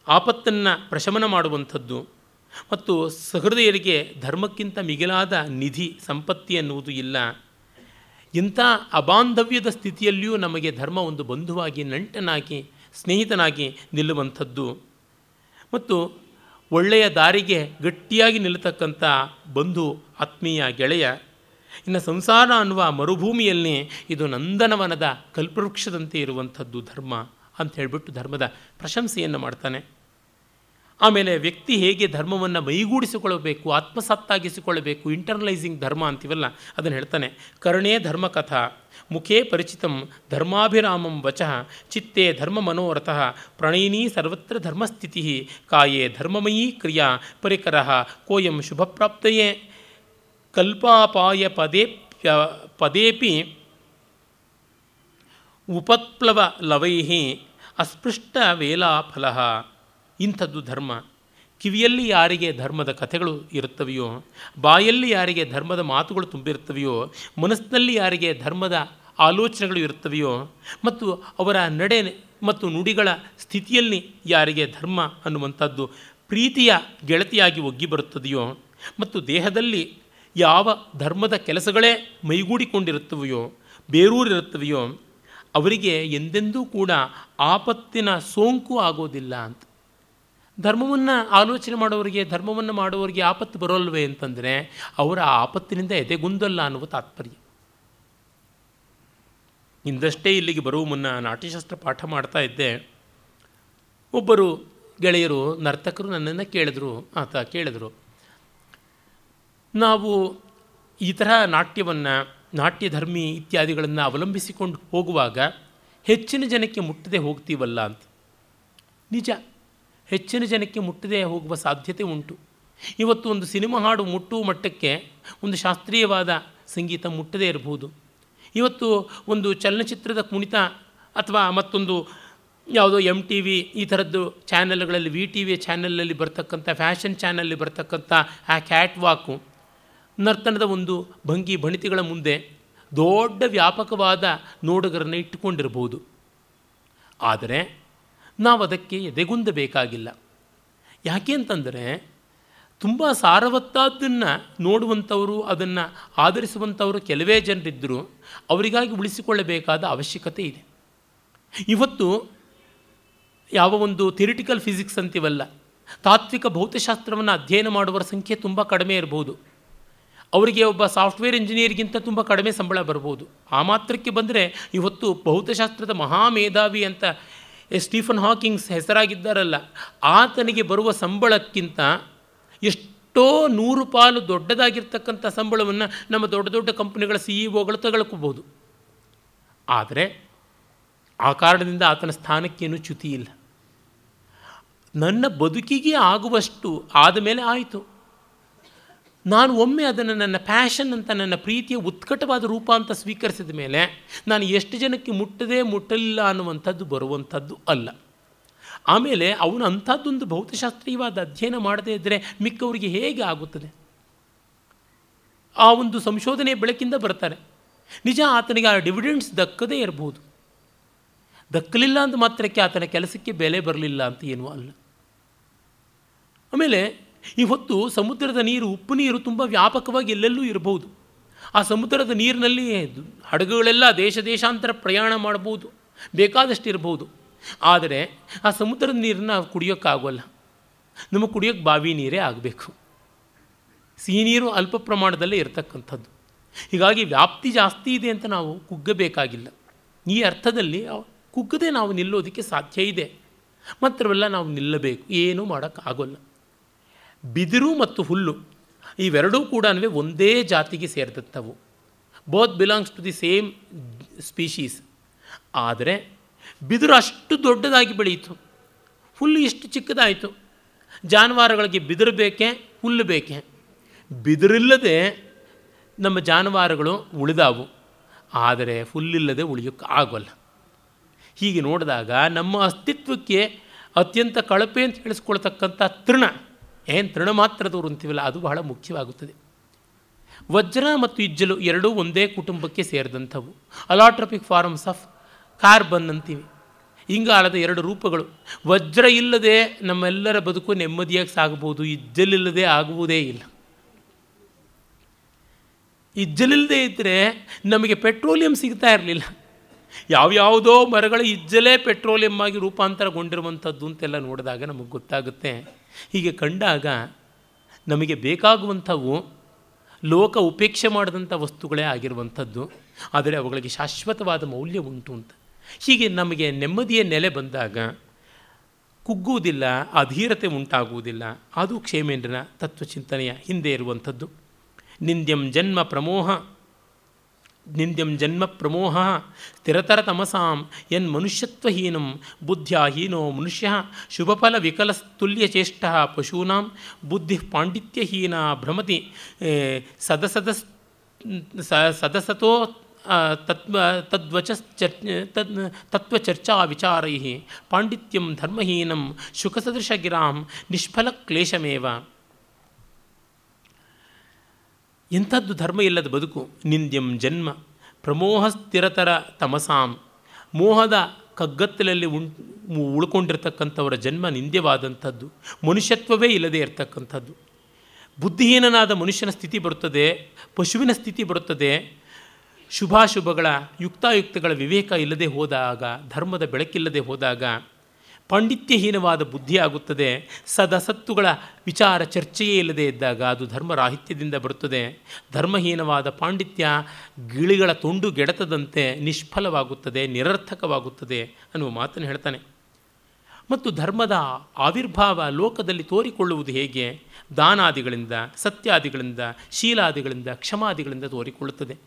ಆಪತ್ತನ್ನು ಪ್ರಶಮನ ಮಾಡುವಂಥದ್ದು. ಮತ್ತು ಸಹೃದಯರಿಗೆ ಧರ್ಮಕ್ಕಿಂತ ಮಿಗಿಲಾದ ನಿಧಿ, ಸಂಪತ್ತಿ ಅನ್ನುವುದು ಇಲ್ಲ. ಇಂಥ ಅಬಾಂಧವ್ಯದ ಸ್ಥಿತಿಯಲ್ಲಿಯೂ ನಮಗೆ ಧರ್ಮ ಒಂದು ಬಂಧುವಾಗಿ, ನಂಟನಾಗಿ, ಸ್ನೇಹಿತನಾಗಿ ನಿಲ್ಲುವಂಥದ್ದು. ಮತ್ತು ಒಳ್ಳೆಯ ದಾರಿಗೆ ಗಟ್ಟಿಯಾಗಿ ನಿಲ್ಲತಕ್ಕಂಥ ಬಂಧು, ಆತ್ಮೀಯ ಗೆಳೆಯ. ಇನ್ನು ಸಂಸಾರ ಅನ್ನುವ ಮರುಭೂಮಿಯಲ್ಲಿ ಇದು ನಂದನವನದ ಕಲ್ಪವೃಕ್ಷದಂತೆ ಇರುವಂಥದ್ದು ಧರ್ಮ ಅಂತ ಹೇಳಿಬಿಟ್ಟು ಧರ್ಮದ ಪ್ರಶಂಸೆಯನ್ನು ಮಾಡ್ತಾನೆ. ಆಮೇಲೆ ವ್ಯಕ್ತಿ ಹೇಗೆ ಧರ್ಮವನ್ನು ಮೈಗೂಡಿಸಿಕೊಳ್ಳಬೇಕು, ಆತ್ಮಸತ್ತಾಗಿಸಿಕೊಳ್ಳಬೇಕು ಇಂಟರ್ನಲೈಸಿಂಗ್ ಧರ್ಮ ಅಂತೀವಲ್ಲ, ಅದನ್ನು ಹೇಳ್ತಾನೆ. ಕರ್ಣೇ ಧರ್ಮಕಥಾ, ಮುಖೇ ಪರಿಚಿತಂ ಧರ್ಮಾಭಿರಾಮಂ ವಚಃ, ಚಿತ್ತೇ ಧರ್ಮ ಮನೋರಥ, ಪ್ರಣಯಿನೀ ಸರ್ವತ್ರ ಧರ್ಮಸ್ಥಿತಿ, ಕಾಯೇ ಧರ್ಮಮಯೀ ಕ್ರಿಯಾ, ಪರಿಕರ ಕೋಯಂ ಶುಭಪ್ರಾಪ್ತಯೇ. ಕಲ್ಪಾಪಾಯ ಪದೇ ಪದೇಪಿ ಉಪತ್ಪ್ಲವ ಲವೈ ಅಸ್ಪೃಷ್ಟ ವೇಲಾಫಲ. ಇಂಥದ್ದು ಧರ್ಮ. ಕಿವಿಯಲ್ಲಿ ಯಾರಿಗೆ ಧರ್ಮದ ಕಥೆಗಳು ಇರುತ್ತವೆಯೋ, ಬಾಯಲ್ಲಿ ಯಾರಿಗೆ ಧರ್ಮದ ಮಾತುಗಳು ತುಂಬಿರುತ್ತವೆಯೋ, ಮನಸ್ಸಿನಲ್ಲಿ ಯಾರಿಗೆ ಧರ್ಮದ ಆಲೋಚನೆಗಳು ಇರುತ್ತವೆಯೋ ಮತ್ತು ಅವರ ನಡೆ ಮತ್ತು ನುಡಿಗಳ ಸ್ಥಿತಿಯಲ್ಲಿ ಯಾರಿಗೆ ಧರ್ಮ ಅನ್ನುವಂಥದ್ದು ಪ್ರೀತಿಯ ಗೆಳತಿಯಾಗಿ ಒಗ್ಗಿ ಬರುತ್ತದೆಯೋ ಮತ್ತು ದೇಹದಲ್ಲಿ ಯಾವ ಧರ್ಮದ ಕೆಲಸಗಳೇ ಮೈಗೂಡಿಕೊಂಡಿರುತ್ತವೆಯೋ, ಬೇರೂರಿರುತ್ತವೆಯೋ, ಅವರಿಗೆ ಎಂದೆಂದೂ ಕೂಡ ಆಪತ್ತಿನ ಸೋಂಕು ಆಗೋದಿಲ್ಲ ಅಂತ. ಧರ್ಮವನ್ನು ಆಲೋಚನೆ ಮಾಡೋರಿಗೆ, ಧರ್ಮವನ್ನು ಮಾಡುವವರಿಗೆ ಆಪತ್ತು ಬರೋಲ್ವೇ ಅಂತಂದರೆ ಅವರ ಆಪತ್ತಿನಿಂದ ಎದೆಗುಂದಲ್ಲ ಅನ್ನುವ ತಾತ್ಪರ್ಯ. ಇಂದಷ್ಟೇ ಇಲ್ಲಿಗೆ ಬರುವ ಮುನ್ನ ನಾಟ್ಯಶಾಸ್ತ್ರ ಪಾಠ ಮಾಡ್ತಾ ಇದ್ದೆ. ಒಬ್ಬರು ಗೆಳೆಯರು, ನರ್ತಕರು ನನ್ನನ್ನು ಕೇಳಿದ್ರು. ಆತ ಕೇಳಿದರು, ನಾವು ಈ ಥರ ನಾಟ್ಯವನ್ನು, ನಾಟ್ಯಧರ್ಮಿ ಇತ್ಯಾದಿಗಳನ್ನು ಅವಲಂಬಿಸಿಕೊಂಡು ಹೋಗುವಾಗ ಹೆಚ್ಚಿನ ಜನಕ್ಕೆ ಮುಟ್ಟದೆ ಹೋಗ್ತೀವಲ್ಲ ಅಂತ. ನಿಜ. ಹೆಚ್ಚಿನ ಜನಕ್ಕೆ ಮುಟ್ಟದೇ ಹೋಗುವ ಸಾಧ್ಯತೆ ಉಂಟು. ಇವತ್ತು ಒಂದು ಸಿನಿಮಾ ಹಾಡು ಮುಟ್ಟುವ ಮಟ್ಟಕ್ಕೆ ಒಂದು ಶಾಸ್ತ್ರೀಯವಾದ ಸಂಗೀತ ಮುಟ್ಟದೇ ಇರಬಹುದು. ಇವತ್ತು ಒಂದು ಚಲನಚಿತ್ರದ ಕುಣಿತ ಅಥವಾ ಮತ್ತೊಂದು ಯಾವುದೋ ಎಂ ಟಿ ವಿ ಈ ಥರದ್ದು ಚಾನೆಲ್ಗಳಲ್ಲಿ ವಿ ಟಿ ವಿ ಚಾನೆಲ್ನಲ್ಲಿ ಬರ್ತಕ್ಕಂಥ, ಫ್ಯಾಷನ್ ಚಾನಲ್ಲಿ ಬರ್ತಕ್ಕಂಥ ಆ ಕ್ಯಾಟ್ ವಾಕು ನರ್ತನದ ಒಂದು ಭಂಗಿ ಭಣಿತಿಗಳ ಮುಂದೆ ದೊಡ್ಡ ವ್ಯಾಪಕವಾದ ನೋಡುಗರನ್ನು ಇಟ್ಟುಕೊಂಡಿರ್ಬೋದು ಆದರೆ ನಾವು ಅದಕ್ಕೆ ಎದೆಗುಂದಬೇಕಾಗಿಲ್ಲ ಯಾಕೆ ಅಂತಂದರೆ ತುಂಬ ಸಾರವತ್ತಾದ್ದನ್ನು ನೋಡುವಂಥವರು, ಅದನ್ನು ಆಧರಿಸುವಂಥವರು ಕೆಲವೇ ಜನರಿದ್ದರೂ ಅವರಿಗಾಗಿ ಉಳಿಸಿಕೊಳ್ಳಬೇಕಾದ ಅವಶ್ಯಕತೆ ಇದೆ. ಇವತ್ತು ಯಾವ ಒಂದು ಥಿರಿಟಿಕಲ್ ಫಿಸಿಕ್ಸ್ ಅಂತೀವಲ್ಲ, ತಾತ್ವಿಕ ಭೌತಶಾಸ್ತ್ರವನ್ನು ಅಧ್ಯಯನ ಮಾಡುವರ ಸಂಖ್ಯೆ ತುಂಬ ಕಡಿಮೆ ಇರ್ಬೋದು. ಅವರಿಗೆ ಒಬ್ಬ ಸಾಫ್ಟ್ವೇರ್ ಇಂಜಿನಿಯರ್ಗಿಂತ ತುಂಬ ಕಡಿಮೆ ಸಂಬಳ ಬರ್ಬೋದು. ಆ ಮಾತ್ರಕ್ಕೆ ಬಂದರೆ ಇವತ್ತು ಭೌತಶಾಸ್ತ್ರದ ಮಹಾಮೇಧಾವಿ ಅಂತ ಸ್ಟೀಫನ್ ಹಾಕಿಂಗ್ಸ್ ಹೆಸರಾಗಿದ್ದಾರಲ್ಲ, ಆತನಿಗೆ ಬರುವ ಸಂಬಳಕ್ಕಿಂತ ಎಷ್ಟೋ ನೂರು ಪಾಲು ದೊಡ್ಡದಾಗಿರ್ತಕ್ಕಂಥ ಸಂಬಳವನ್ನು ನಮ್ಮ ದೊಡ್ಡ ದೊಡ್ಡ ಕಂಪ್ನಿಗಳ ಸಿ ಇ ಒಗಳು ತಗೊಳ್ಕೋಬೋದು. ಆದರೆ ಆ ಕಾರಣದಿಂದ ಆತನ ಸ್ಥಾನಕ್ಕೇನು ಚ್ಯುತಿ ಇಲ್ಲ. ನನ್ನ ಬದುಕಿಗೆ ಆಗುವಷ್ಟು ಆದಮೇಲೆ ಆಯಿತು. ನಾನು ಒಮ್ಮೆ ಅದನ್ನು ನನ್ನ ಪ್ಯಾಷನ್ ಅಂತ ನನ್ನ ಪ್ರೀತಿಯ ಉತ್ಕಟವಾದ ರೂಪ ಅಂತ ಸ್ವೀಕರಿಸಿದ ಮೇಲೆ ನಾನು ಎಷ್ಟು ಜನಕ್ಕೆ ಮುಟ್ಟದೇ ಮುಟ್ಟಲಿಲ್ಲ ಅನ್ನುವಂಥದ್ದು ಬರುವಂಥದ್ದು ಅಲ್ಲ. ಆಮೇಲೆ ಅವನು ಅಂಥದ್ದೊಂದು ಭೌತಶಾಸ್ತ್ರೀಯವಾದ ಅಧ್ಯಯನ ಮಾಡದೇ ಇದ್ದರೆ ಮಿಕ್ಕವರಿಗೆ ಹೇಗೆ ಆಗುತ್ತದೆ? ಆ ಒಂದು ಸಂಶೋಧನೆ ಬೆಳಕಿಂದ ಬರ್ತಾರೆ. ನಿಜ ಆತನಿಗೆ ಆ ಡಿವಿಡೆಂಡ್ಸ್ ದಕ್ಕದೇ ಇರಬಹುದು. ದಕ್ಕಲಿಲ್ಲ ಅಂತ ಮಾತ್ರಕ್ಕೆ ಆತನ ಕೆಲಸಕ್ಕೆ ಬೆಲೆ ಬರಲಿಲ್ಲ ಅಂತ ಏನೂ ಅಲ್ಲ. ಆಮೇಲೆ ಈ ಹೊತ್ತು ಸಮುದ್ರದ ನೀರು, ಉಪ್ಪು ನೀರು ತುಂಬ ವ್ಯಾಪಕವಾಗಿ ಎಲ್ಲೆಲ್ಲೂ ಇರಬಹುದು. ಆ ಸಮುದ್ರದ ನೀರಿನಲ್ಲಿ ಹಡಗುಗಳೆಲ್ಲ ದೇಶ ದೇಶಾಂತರ ಪ್ರಯಾಣ ಮಾಡ್ಬೋದು ಬೇಕಾದಷ್ಟು ಇರಬಹುದು. ಆದರೆ ಆ ಸಮುದ್ರದ ನೀರನ್ನು ಕುಡಿಯೋಕ್ಕಾಗೋಲ್ಲ. ನಮಗೆ ಕುಡಿಯೋಕ್ಕೆ ಬಾವಿ ನೀರೇ ಆಗಬೇಕು. ಸಿಹಿ ನೀರು ಅಲ್ಪ ಪ್ರಮಾಣದಲ್ಲೇ ಇರತಕ್ಕಂಥದ್ದು. ಹೀಗಾಗಿ ವ್ಯಾಪ್ತಿ ಜಾಸ್ತಿ ಇದೆ ಅಂತ ನಾವು ಕುಗ್ಗಬೇಕಾಗಿಲ್ಲ. ಈ ಅರ್ಥದಲ್ಲಿ ಕುಗ್ಗದೆ ನಾವು ನಿಲ್ಲೋದಕ್ಕೆ ಸಾಧ್ಯ ಇದೆ. ಮಾತ್ರವೆಲ್ಲ ನಾವು ನಿಲ್ಲಬೇಕು, ಏನೂ ಮಾಡೋಕ್ಕಾಗೋಲ್ಲ. ಬಿದಿರು ಮತ್ತು ಹುಲ್ಲು ಇವೆರಡೂ ಕೂಡ ಒಂದೇ ಜಾತಿಗೆ ಸೇರಿದತ್ತವು. Both belongs to the same species ಆದರೆ ಬಿದಿರು ಅಷ್ಟು ದೊಡ್ಡದಾಗಿ ಬೆಳೆಯಿತು. ಹುಲ್ಲು ಇಷ್ಟು ಚಿಕ್ಕದಾಯಿತು. ಜಾನುವಾರುಗಳಿಗೆ ಬಿದಿರು ಬೇಕೆ, ಹುಲ್ಲು ಬೇಕೆ? ಬಿದಿರಿಲ್ಲದೆ ನಮ್ಮ ಜಾನುವಾರುಗಳು ಉಳಿದಾವು. ಆದರೆ ಹುಲ್ಲಿಲ್ಲದೆ ಉಳಿಯೋಕ್ಕೆ ಆಗೋಲ್ಲ. ಹೀಗೆ ನೋಡಿದಾಗ ನಮ್ಮ ಅಸ್ತಿತ್ವಕ್ಕೆ ಅತ್ಯಂತ ಕಳಪೆ ಅಂತ ಹೇಳಿಸ್ಕೊಳ್ತಕ್ಕಂಥ ತೃಣ ಏನು ತೃಣ ಮಾತ್ರದವರು ಅಂತೀವಲ್ಲ, ಅದು ಬಹಳ ಮುಖ್ಯವಾಗುತ್ತದೆ. ವಜ್ರ ಮತ್ತು ಇಜ್ಜಲು ಎರಡೂ ಒಂದೇ ಕುಟುಂಬಕ್ಕೆ ಸೇರಿದಂಥವು. ಅಲಾಟ್ರಪಿಕ್ ಫಾರ್ಮ್ಸ್ ಆಫ್ ಕಾರ್ಬನ್ ಅಂತೀವಿ. ಇಂಗಾಲದ ಎರಡು ರೂಪಗಳು. ವಜ್ರ ಇಲ್ಲದೆ ನಮ್ಮೆಲ್ಲರ ಬದುಕು ನೆಮ್ಮದಿಯಾಗಿ ಸಾಗಬಹುದು, ಇಜ್ಜಲಿಲ್ಲದೆ ಆಗುವುದೇ ಇಲ್ಲ. ಇಜ್ಜಲಿಲ್ಲದೆ ಇದ್ದರೆ ನಮಗೆ ಪೆಟ್ರೋಲಿಯಂ ಸಿಗ್ತಾ ಇರಲಿಲ್ಲ. ಯಾವ್ಯಾವುದೋ ಮರಗಳ ಇಜ್ಜಲೇ ಪೆಟ್ರೋಲಿಯಂ ಆಗಿ ರೂಪಾಂತರಗೊಂಡಿರುವಂಥದ್ದು ಅಂತೆಲ್ಲ ನೋಡಿದಾಗ ನಮಗೆ ಗೊತ್ತಾಗುತ್ತೆ. ಹೀಗೆ ಕಂಡಾಗ ನಮಗೆ ಬೇಕಾಗುವಂಥವು ಲೋಕ ಉಪೇಕ್ಷೆ ಮಾಡಿದಂಥ ವಸ್ತುಗಳೇ ಆಗಿರುವಂಥದ್ದು. ಆದರೆ ಅವುಗಳಿಗೆ ಶಾಶ್ವತವಾದ ಮೌಲ್ಯ ಉಂಟು ಅಂತ. ಹೀಗೆ ನಮಗೆ ನೆಮ್ಮದಿಯ ನೆಲೆ ಬಂದಾಗ ಕುಗ್ಗುವುದಿಲ್ಲ, ಅಧೀರತೆ ಉಂಟಾಗುವುದಿಲ್ಲ. ಅದು ಕ್ಷೇಮೇಂದ್ರನ ತತ್ವಚಿಂತನೆಯ ಹಿಂದೆ ಇರುವಂಥದ್ದು. ನಿಂದ್ಯಂ ಜನ್ಮ ಪ್ರಮೋಹ. ನಿಂದ್ಯಂ ಜನ್ಮ ಪ್ರಮೋಹ ಸ್ಥಿರತರ ತಮಸಾಂ ಎನ್ ಮನುಷ್ಯತ್ವಹೀನಂ ಬುದ್ಧ್ಯಾಹೀನೋ ಮನುಷ್ಯ ಶುಭಫಲ ವಿಕಲಸ್ತುಲ್ಯಚೇಷ್ಟ ಪಶೂನಾಂ ಬುದ್ಧಿ ಪಾಂಡಿತ್ಯಹೀನ ಭ್ರಮತಿ ಸದಸದ ಸದಸತೋ ತತ್ವ ತದ್ವಚ ಚರ್ ತದ್ ತತ್ವಚರ್ಚಾ ವಿಚಾರೈ ಪಾಂಡಿತ್ಯಂ ಧರ್ಮಹೀನಂ ಶುಕಸದೃಶಗಿರಾಂ ನಿಷ್ಫಲ ಕ್ಲೇಶಮೇವ ಎಂಥದ್ದು ಧರ್ಮ ಇಲ್ಲದ ಬದುಕು, ನಿಂದ್ಯಂ ಜನ್ಮ ಪ್ರಮೋಹ ಸ್ಥಿರತರ ತಮಸಾಂ, ಮೋಹದ ಕಗ್ಗತ್ತಲಲ್ಲಿ ಉಂ, ಉಳ್ಕೊಂಡಿರ್ತಕ್ಕಂಥವರ ಜನ್ಮ ನಿಂದ್ಯವಾದಂಥದ್ದು, ಮನುಷ್ಯತ್ವವೇ ಇಲ್ಲದೆ ಇರತಕ್ಕಂಥದ್ದು. ಬುದ್ಧಿಹೀನನಾದ ಮನುಷ್ಯನ ಸ್ಥಿತಿ ಬರುತ್ತದೆ, ಪಶುವಿನ ಸ್ಥಿತಿ ಬರುತ್ತದೆ, ಶುಭಾಶುಭಗಳ, ಯುಕ್ತಾಯುಕ್ತಗಳ ವಿವೇಕ ಇಲ್ಲದೆ ಹೋದಾಗ, ಧರ್ಮದ ಬೆಳಕಿಲ್ಲದೆ ಹೋದಾಗ ಪಾಂಡಿತ್ಯಹೀನವಾದ ಬುದ್ಧಿ ಆಗುತ್ತದೆ ಸದಸತ್ತುಗಳ ವಿಚಾರ ಚರ್ಚೆಯೇ ಇಲ್ಲದೆ ಇದ್ದಾಗ ಅದು ಧರ್ಮರಾಹಿತ್ಯದಿಂದ ಬರುತ್ತದೆ. ಧರ್ಮಹೀನವಾದ ಪಾಂಡಿತ್ಯ ಗಿಳಿಗಳ ತುಂಡು ಗೆಡತದಂತೆ ನಿಷ್ಫಲವಾಗುತ್ತದೆ, ನಿರರ್ಥಕವಾಗುತ್ತದೆ ಅನ್ನುವ ಮಾತನ್ನು ಹೇಳ್ತಾನೆ. ಮತ್ತು ಧರ್ಮದ ಆವಿರ್ಭಾವ ಲೋಕದಲ್ಲಿ ತೋರಿಕೊಳ್ಳುವುದು ಹೇಗೆ? ದಾನಾದಿಗಳಿಂದ, ಸತ್ಯಾದಿಗಳಿಂದ, ಶೀಲಾದಿಗಳಿಂದ, ಕ್ಷಮಾದಿಗಳಿಂದ ತೋರಿಕೊಳ್ಳುತ್ತದೆ.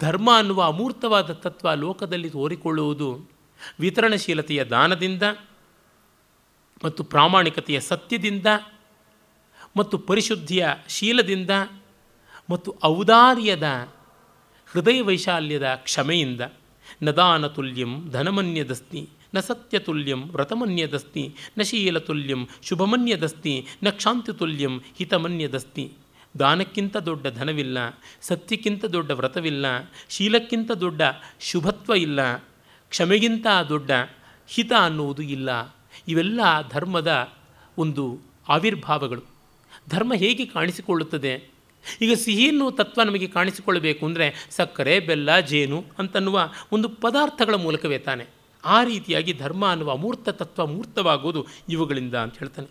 ಧರ್ಮ ಅನ್ನುವ ಅಮೂರ್ತವಾದ ತತ್ವ ಲೋಕದಲ್ಲಿ ತೋರಿಕೊಳ್ಳುವುದು ವಿತರಣಶೀಲತೆಯ ದಾನದಿಂದ ಮತ್ತು ಪ್ರಾಮಾಣಿಕತೆಯ ಸತ್ಯದಿಂದ ಮತ್ತು ಪರಿಶುದ್ಧಿಯ ಶೀಲದಿಂದ ಮತ್ತು ಔದಾರ್ಯದ ಹೃದಯ ವೈಶಾಲ್ಯದ ಕ್ಷಮೆಯಿಂದ. ನದಾನ ತುಲ್ಯಂ ಧನಮನ್ಯದಸ್ತಿ ನ ಸತ್ಯತುಲ್ಯಂ ವ್ರತಮನ್ಯದಸ್ತಿ ನ ಶೀಲತುಲ್ಯಂ ಶುಭಮನ್ಯದಸ್ತಿ ನ ಕ್ಷಾಂತಿತುಲ್ಯಂ ಹಿತಮನ್ಯದಸ್ತಿ ದಾನಕ್ಕಿಂತ ದೊಡ್ಡ ಧನವಿಲ್ಲ, ಸತ್ಯಕ್ಕಿಂತ ದೊಡ್ಡ ವ್ರತವಿಲ್ಲ, ಶೀಲಕ್ಕಿಂತ ದೊಡ್ಡ ಶುಭತ್ವ ಇಲ್ಲ, ಕ್ಷಮೆಗಿಂತ ದೊಡ್ಡ ಹಿತ ಅನ್ನುವುದು ಇಲ್ಲ. ಇವೆಲ್ಲ ಧರ್ಮದ ಒಂದು ಆವಿರ್ಭಾವಗಳು. ಧರ್ಮ ಹೇಗೆ ಕಾಣಿಸಿಕೊಳ್ಳುತ್ತದೆ? ಈಗ ಸಿಹಿ ಎನ್ನುವ ತತ್ವ ನಮಗೆ ಕಾಣಿಸಿಕೊಳ್ಳಬೇಕು ಅಂದರೆ ಸಕ್ಕರೆ, ಬೆಲ್ಲ, ಜೇನು ಅಂತನ್ನುವ ಒಂದು ಪದಾರ್ಥಗಳ ಮೂಲಕವೇ ತಾನೆ. ಆ ರೀತಿಯಾಗಿ ಧರ್ಮ ಅನ್ನುವ ಅಮೂರ್ತ ತತ್ವ ಮೂರ್ತವಾಗುವುದು ಇವುಗಳಿಂದ ಅಂತ ಹೇಳ್ತಾನೆ.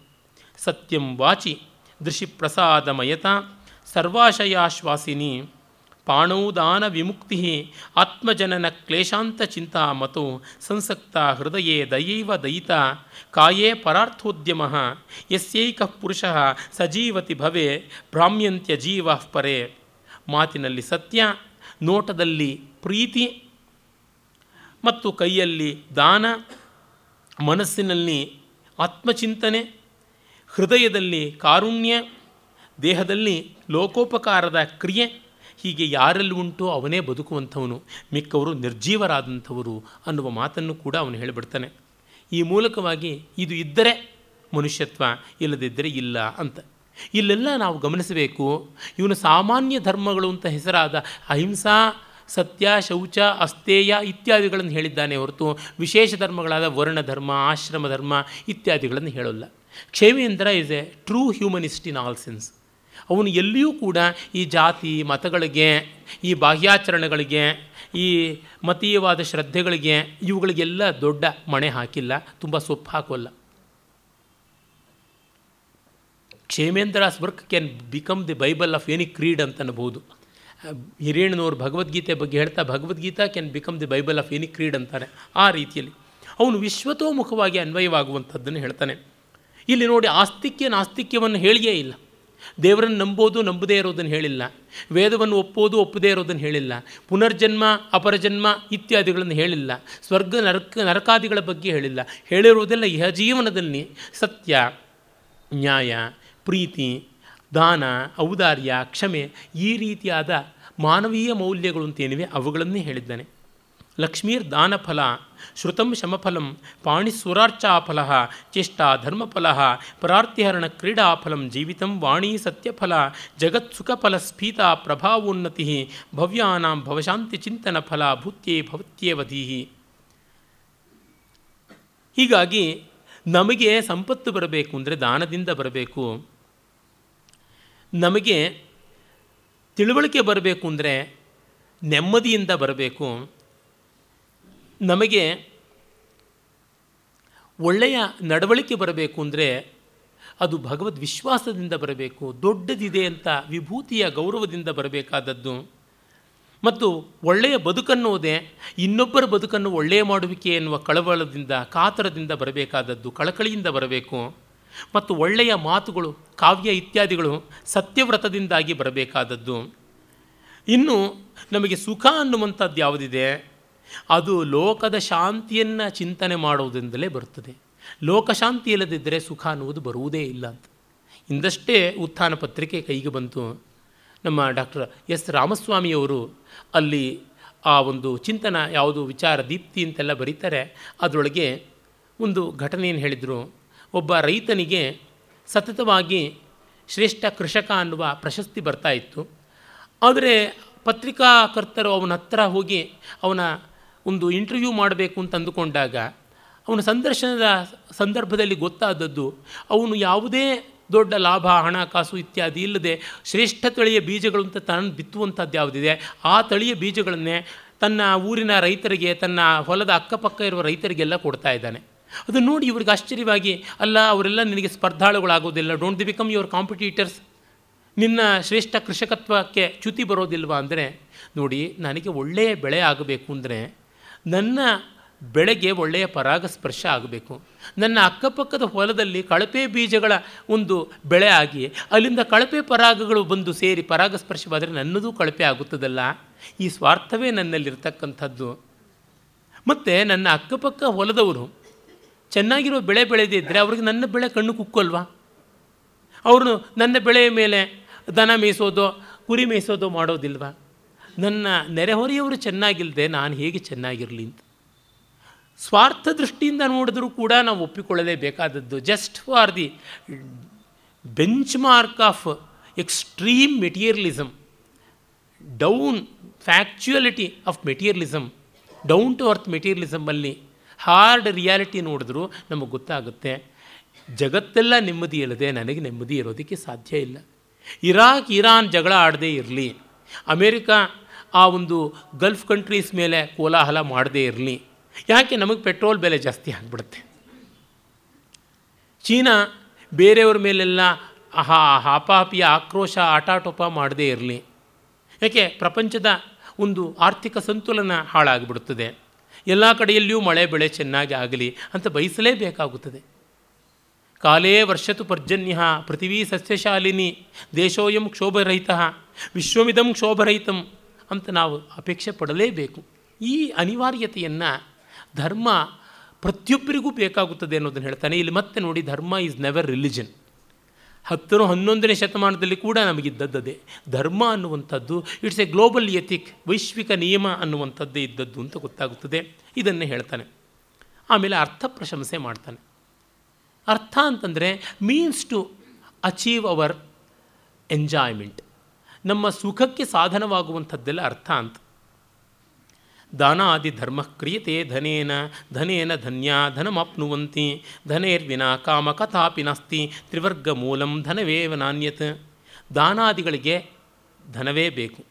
ಸತ್ಯಂ ವಾಚಿ ದೃಶಿ ಪ್ರಸಾದಮಯತ ಸರ್ವಾಶಯಾಶ್ವಾಸಿನಿ ಪಾಣೌದಾನ ವಿಮುಕ್ತಿ ಆತ್ಮಜನನ ಕ್ಲೇಶಾಂತ ಚಿಂತಾ ಮತ್ತು ಸಂಸಕ್ತ ಹೃದಯೇ ದಯೈವ ದಯಿತ ಕಾಯೇ ಪರಾರ್ಥೋದ್ಯಮ ಯಸ್ಯೈಕ ಪುರುಷ ಸಜೀವತಿ ಭವೆ ಭ್ರಾಮ್ಯಂತ್ಯ ಜೀವ ಪರೇ. ಮಾತಿನಲ್ಲಿ ಸತ್ಯ, ನೋಟದಲ್ಲಿ ಪ್ರೀತಿ ಮತ್ತು ಕೈಯಲ್ಲಿ ದಾನ, ಮನಸ್ಸಿನಲ್ಲಿ ಆತ್ಮಚಿಂತನೆ, ಹೃದಯದಲ್ಲಿ ಕಾರುಣ್ಯ, ದೇಹದಲ್ಲಿ ಲೋಕೋಪಕಾರದ ಕ್ರಿಯೆ ಹೀಗೆ ಯಾರಲ್ಲಿ ಉಂಟೋ ಅವನೇ ಬದುಕುವಂಥವನು, ಮಿಕ್ಕವರು ನಿರ್ಜೀವರಾದಂಥವರು ಅನ್ನುವ ಮಾತನ್ನು ಕೂಡ ಅವನು ಹೇಳಿಬಿಡ್ತಾನೆ. ಈ ಮೂಲಕವಾಗಿ ಇದು ಇದ್ದರೆ ಮನುಷ್ಯತ್ವ, ಇಲ್ಲದಿದ್ದರೆ ಇಲ್ಲ ಅಂತ. ಇಲ್ಲೆಲ್ಲ ನಾವು ಗಮನಿಸಬೇಕು, ಇವನು ಸಾಮಾನ್ಯ ಧರ್ಮಗಳು ಅಂತ ಹೆಸರಾದ ಅಹಿಂಸಾ, ಸತ್ಯ, ಶೌಚ ಅಸ್ತೇಯ ಇತ್ಯಾದಿಗಳನ್ನು ಹೇಳಿದ್ದಾನೆ ಹೊರತು ವಿಶೇಷ ಧರ್ಮಗಳಾದ ವರ್ಣ ಧರ್ಮ ಆಶ್ರಮ ಧರ್ಮ ಇತ್ಯಾದಿಗಳನ್ನು ಹೇಳೋಲ್ಲ. Kshemendra is a true humanist in all sense ಅವನು ಎಲ್ಲಿಯೂ ಕೂಡ ಈ ಜಾತಿ ಮತಗಳಿಗೆ, ಈ ಬಾಹ್ಯಾಚರಣೆಗಳಿಗೆ, ಈ ಮತೀಯವಾದ ಶ್ರದ್ಧೆಗಳಿಗೆ ಇವುಗಳಿಗೆಲ್ಲ ದೊಡ್ಡ ಮಣೆ ಹಾಕಿಲ್ಲ, ತುಂಬ ಸೊಪ್ಪು ಹಾಕೋಲ್ಲ Kshemendra's work can become the Bible of any creed ಅಂತ ಅನ್ಬೋದು ಹಿರೇಣ್ಣನವರು ಭಗವದ್ಗೀತೆ ಬಗ್ಗೆ ಹೇಳ್ತಾ Bhagavad Gita can become the Bible of any creed ಅಂತಾರೆ ಆ ರೀತಿಯಲ್ಲಿ. ಅವನು ವಿಶ್ವತೋಮುಖವಾಗಿ ಅನ್ವಯವಾಗುವಂಥದ್ದನ್ನು ಹೇಳ್ತಾನೆ. ಇಲ್ಲಿ ನೋಡಿ ಆಸ್ತಿಕ್ಯ ನಾಸ್ತಿಕ್ಯವನ್ನು ಹೇಳಿಯೇ ಇಲ್ಲ. ದೇವರನ್ನು ನಂಬೋದು, ನಂಬದೇ ಇರೋದನ್ನು ಹೇಳಿಲ್ಲ. ವೇದವನ್ನು ಒಪ್ಪೋದು, ಒಪ್ಪದೇ ಇರೋದನ್ನು ಹೇಳಿಲ್ಲ. ಪುನರ್ಜನ್ಮ, ಅಪರಜನ್ಮ ಇತ್ಯಾದಿಗಳನ್ನು ಹೇಳಿಲ್ಲ. ಸ್ವರ್ಗ, ನರಕ, ನರಕಾದಿಗಳ ಬಗ್ಗೆ ಹೇಳಿಲ್ಲ. ಹೇಳಿರುವುದೆಲ್ಲ ಇಹ ಜೀವನದಲ್ಲಿ ಸತ್ಯ, ನ್ಯಾಯ, ಪ್ರೀತಿ, ದಾನ, ಔದಾರ್ಯ, ಕ್ಷಮೆ ಈ ರೀತಿಯಾದ ಮಾನವೀಯ ಮೌಲ್ಯಗಳು ಅಂತೇನಿವೆ ಅವುಗಳನ್ನೇ ಹೇಳಿದ್ದಾನೆ. ಲಕ್ಷ್ಮೀರ್ ದಾನಫಲ ಶ್ರುತಂ ಶಮಫಲಂ ಪಾಣಿಸುರಾರ್ಚಾಫಲ ಚೇಷ್ಟಾ ಧರ್ಮಫಲ ಪರಾರ್ಥಿಹರಣ ಕ್ರೀಡಾಫಲಂ ಜೀವಿತಂ ವಾಣಿ ಸತ್ಯಫಲ ಜಗತ್ಸುಖಫಲ ಸ್ಫೀತ ಪ್ರಭಾವೋನ್ನತಿ, ಭವ್ಯಾನಾಂ ಭವಶಾಂತಿ ಚಿಂತನ ಫಲ ಭೂತ್ಯೇ ಭವತ್ಯೇವಧೀಹಿ ಹೀಗಾಗಿ ನಮಗೆ ಸಂಪತ್ತು ಬರಬೇಕು ಅಂದರೆ ದಾನದಿಂದ ಬರಬೇಕು. ನಮಗೆ ತಿಳುವಳಿಕೆ ಬರಬೇಕು ಅಂದರೆ ನೆಮ್ಮದಿಯಿಂದ ಬರಬೇಕು. ನಮಗೆ ಒಳ್ಳೆಯ ನಡವಳಿಕೆ ಬರಬೇಕು ಅಂದರೆ ಅದು ಭಗವದ್ ವಿಶ್ವಾಸದಿಂದ ಬರಬೇಕು, ದೊಡ್ಡದಿದೆ ಅಂತ ವಿಭೂತಿಯ ಗೌರವದಿಂದ ಬರಬೇಕಾದದ್ದು. ಮತ್ತು ಒಳ್ಳೆಯ ಬದುಕನ್ನುವುದೇ ಇನ್ನೊಬ್ಬರ ಬದುಕನ್ನು ಒಳ್ಳೆಯ ಮಾಡುವಿಕೆ ಎನ್ನುವ ಕಳವಳದಿಂದ, ಕಾತರದಿಂದ ಬರಬೇಕಾದದ್ದು, ಕಳಕಳಿಯಿಂದ ಬರಬೇಕು. ಮತ್ತು ಒಳ್ಳೆಯ ಮಾತುಗಳು, ಕಾವ್ಯ ಇತ್ಯಾದಿಗಳು ಸತ್ಯವ್ರತದಿಂದಾಗಿ ಬರಬೇಕಾದದ್ದು. ಇನ್ನು ನಮಗೆ ಸುಖ ಅನ್ನುವಂಥದ್ದು ಯಾವುದಿದೆ? ಅದು ಲೋಕದ ಶಾಂತಿಯನ್ನು ಚಿಂತನೆ ಮಾಡುವುದರಿಂದಲೇ ಬರುತ್ತದೆ. ಲೋಕಶಾಂತಿ ಇಲ್ಲದಿದ್ದರೆ ಸುಖ ಅನ್ನುವುದು ಬರುವುದೇ ಇಲ್ಲ ಅಂತ. ಇಂದಷ್ಟೇ ಉತ್ಥಾನ ಪತ್ರಿಕೆ ಕೈಗೆ ಬಂತು. ನಮ್ಮ ಡಾಕ್ಟರ್ ಎಸ್ ರಾಮಸ್ವಾಮಿಯವರು ಅಲ್ಲಿ ಆ ಒಂದು ಚಿಂತನ, ಯಾವುದು ವಿಚಾರ, ದೀಪ್ತಿ ಅಂತೆಲ್ಲ ಬರೀತಾರೆ. ಅದರೊಳಗೆ ಒಂದು ಘಟನೆಯನ್ನು ಹೇಳಿದರು. ಒಬ್ಬ ರೈತನಿಗೆ ಸತತವಾಗಿ ಶ್ರೇಷ್ಠ ಕೃಷಕ ಅನ್ನುವ ಪ್ರಶಸ್ತಿ ಬರ್ತಾ ಇತ್ತು. ಆದರೆ ಪತ್ರಿಕಾಕರ್ತರು ಅವನ ಹತ್ರ ಹೋಗಿ ಅವನ ಒಂದು ಇಂಟರ್ವ್ಯೂ ಮಾಡಬೇಕು ಅಂತ ಅಂದುಕೊಂಡಾಗ ಅವನ ಸಂದರ್ಶನದ ಸಂದರ್ಭದಲ್ಲಿ ಗೊತ್ತಾದದ್ದು, ಅವನು ಯಾವುದೇ ದೊಡ್ಡ ಲಾಭ ಹಣಕಾಸು ಇತ್ಯಾದಿ ಇಲ್ಲದೆ ಶ್ರೇಷ್ಠ ತಳಿಯ ಬೀಜಗಳು ಅಂತ ತಾನು ಬಿತ್ತುವಂಥದ್ದು ಯಾವುದಿದೆ, ಆ ತಳಿಯ ಬೀಜಗಳನ್ನೇ ತನ್ನ ಊರಿನ ರೈತರಿಗೆ, ತನ್ನ ಹೊಲದ ಅಕ್ಕಪಕ್ಕ ಇರುವ ರೈತರಿಗೆಲ್ಲ ಕೊಡ್ತಾ ಇದ್ದಾನೆ. ಅದು ನೋಡಿ ಇವ್ರಿಗೆ ಆಶ್ಚರ್ಯವಾಗಿ, ಅಲ್ಲ, ಅವರೆಲ್ಲ ನಿನಗೆ ಸ್ಪರ್ಧಾಳುಗಳಾಗೋದಿಲ್ಲ don't the become your competitors ನಿನ್ನ ಶ್ರೇಷ್ಠ ಕೃಷಕತ್ವಕ್ಕೆ ಚ್ಯುತಿ ಬರೋದಿಲ್ವಾ? ಅಂದರೆ, ನೋಡಿ, ನನಗೆ ಒಳ್ಳೆಯ ಬೆಳೆ ಆಗಬೇಕು ಅಂದರೆ ನನ್ನ ಬೆಳೆಗೆ ಒಳ್ಳೆಯ ಪರಾಗಸ್ಪರ್ಶ ಆಗಬೇಕು. ನನ್ನ ಅಕ್ಕಪಕ್ಕದ ಹೊಲದಲ್ಲಿ ಕಳಪೆ ಬೀಜಗಳ ಒಂದು ಬೆಳೆ ಆಗಿ, ಅಲ್ಲಿಂದ ಕಳಪೆ ಪರಾಗಗಳು ಬಂದು ಸೇರಿ ಪರಾಗಸ್ಪರ್ಶವಾದರೆ ನನ್ನದೂ ಕಳಪೆ ಆಗುತ್ತದಲ್ಲ? ಈ ಸ್ವಾರ್ಥವೇ ನನ್ನಲ್ಲಿರ್ತಕ್ಕಂಥದ್ದು. ಮತ್ತು ನನ್ನ ಅಕ್ಕಪಕ್ಕ ಹೊಲದವರು ಚೆನ್ನಾಗಿರೋ ಬೆಳೆ ಬೆಳೆದಿದ್ದರೆ ಅವ್ರಿಗೆ ನನ್ನ ಬೆಳೆ ಕಣ್ಣು ಕುಕ್ಕಲ್ವಾ? ಅವರು ನನ್ನ ಬೆಳೆಯ ಮೇಲೆ ದನ ಮೇಯಿಸೋದು, ಕುರಿ ಮೇಯಿಸೋದು ಮಾಡೋದಿಲ್ವಾ? ನನ್ನ ನೆರೆಹೊರೆಯವರು ಚೆನ್ನಾಗಿಲ್ಲದೆ ನಾನು ಹೇಗೆ ಚೆನ್ನಾಗಿರಲಿ ಅಂತ. ಸ್ವಾರ್ಥ ದೃಷ್ಟಿಯಿಂದ ನೋಡಿದ್ರೂ ಕೂಡ ನಾವು ಒಪ್ಪಿಕೊಳ್ಳಲೇಬೇಕಾದದ್ದು just for the benchmark of extreme materialism down factuality of materialism down to earth ಮೆಟೀರಿಯಲಿಸಮಲ್ಲಿ hard reality ನೋಡಿದ್ರೂ ನಮಗೆ ಗೊತ್ತಾಗುತ್ತೆ, ಜಗತ್ತೆಲ್ಲ ನೆಮ್ಮದಿ ಇಲ್ಲದೆ ನನಗೆ ನೆಮ್ಮದಿ ಇರೋದಕ್ಕೆ ಸಾಧ್ಯ ಇಲ್ಲ. ಇರಾಕ್ ಇರಾನ್ ಜಗಳ ಆಡದೇ ಇರಲಿ. ಅಮೇರಿಕಾ ಆ ಒಂದು ಗಲ್ಫ್ ಕಂಟ್ರೀಸ್ ಮೇಲೆ ಕೋಲಾಹಲ ಮಾಡದೇ ಇರಲಿ. ಯಾಕೆ? ನಮಗೆ ಪೆಟ್ರೋಲ್ ಬೆಲೆ ಜಾಸ್ತಿ ಆಗಿಬಿಡುತ್ತೆ. ಚೀನಾ ಬೇರೆಯವ್ರ ಮೇಲೆಲ್ಲ ಹಾ ಹಾಪಾಪಿಯ ಆಕ್ರೋಶ, ಆಟಾಟೋಪ ಮಾಡದೇ ಇರಲಿ. ಯಾಕೆ? ಪ್ರಪಂಚದ ಒಂದು ಆರ್ಥಿಕ ಸಂತುಲನ ಹಾಳಾಗಿಬಿಡುತ್ತದೆ. ಎಲ್ಲ ಕಡೆಯಲ್ಲಿಯೂ ಮಳೆ, ಬೆಳೆ ಚೆನ್ನಾಗಿ ಆಗಲಿ ಅಂತ ಬಯಸಲೇಬೇಕಾಗುತ್ತದೆ. ಕಾಲೇ ವರ್ಷತು ಪರ್ಜನ್ಯ ಪೃಥಿವೀ ಸಸ್ಯಶಾಲಿನಿ ದೇಶೋಯಂ ಕ್ಷೋಭರಹಿತ, ವಿಶ್ವಮಿದಂ ಕ್ಷೋಭರಹಿತಂ. ಅಂತ ನಾವು ಅಪೇಕ್ಷೆ ಪಡಲೇಬೇಕು. ಈ ಅನಿವಾರ್ಯತೆಯನ್ನು ಧರ್ಮ ಪ್ರತಿಯೊಬ್ಬರಿಗೂ ಬೇಕಾಗುತ್ತದೆ ಅನ್ನೋದನ್ನು ಹೇಳ್ತಾನೆ. ಇಲ್ಲಿ ಮತ್ತೆ ನೋಡಿ, ಧರ್ಮ ಈಸ್ ನೆವರ್ ರಿಲಿಜನ್ ಹತ್ತನೋ ಹನ್ನೊಂದನೇ ಶತಮಾನದಲ್ಲಿ ಕೂಡ ನಮಗಿದ್ದದ್ದೇ ಧರ್ಮ ಅನ್ನುವಂಥದ್ದು ಇಟ್ಸ್ ಎ ಗ್ಲೋಬಲ್ ಎಥಿಕ್ ವೈಶ್ವಿಕ ನಿಯಮ ಅನ್ನುವಂಥದ್ದೇ ಇದ್ದದ್ದು ಅಂತ ಗೊತ್ತಾಗುತ್ತದೆ. ಇದನ್ನು ಹೇಳ್ತಾನೆ. ಆಮೇಲೆ ಅರ್ಥ ಪ್ರಶಂಸೆ ಮಾಡ್ತಾನೆ. ಅರ್ಥ ಅಂತಂದರೆ means to achieve our enjoyment ನಮ್ಮ ಸುಖಕ್ಕೆ ಸಾಧನವಾಗುವಂಥದ್ದೆಲ್ಲ ಅರ್ಥ ಅಂತ. ದಾನಾದಿ ಧರ್ಮ ಕ್ರಿಯತೆ ಧನೇನ ಧನೇನ ಧನ್ಯ, ಧನಮಾಪ್ನುವಂತಿ, ಧನೇರ್ವಿನ ಕಾಮ ಕಥಾಪಿ ನಾಸ್ತಿ, ತ್ರಿವರ್ಗ ಮೂಲಂ ಧನವೇವ ನಾಣ್ಯತ್. ದಾನಾದಿಗಳಿಗೆ ಧನವೇ ಬೇಕು.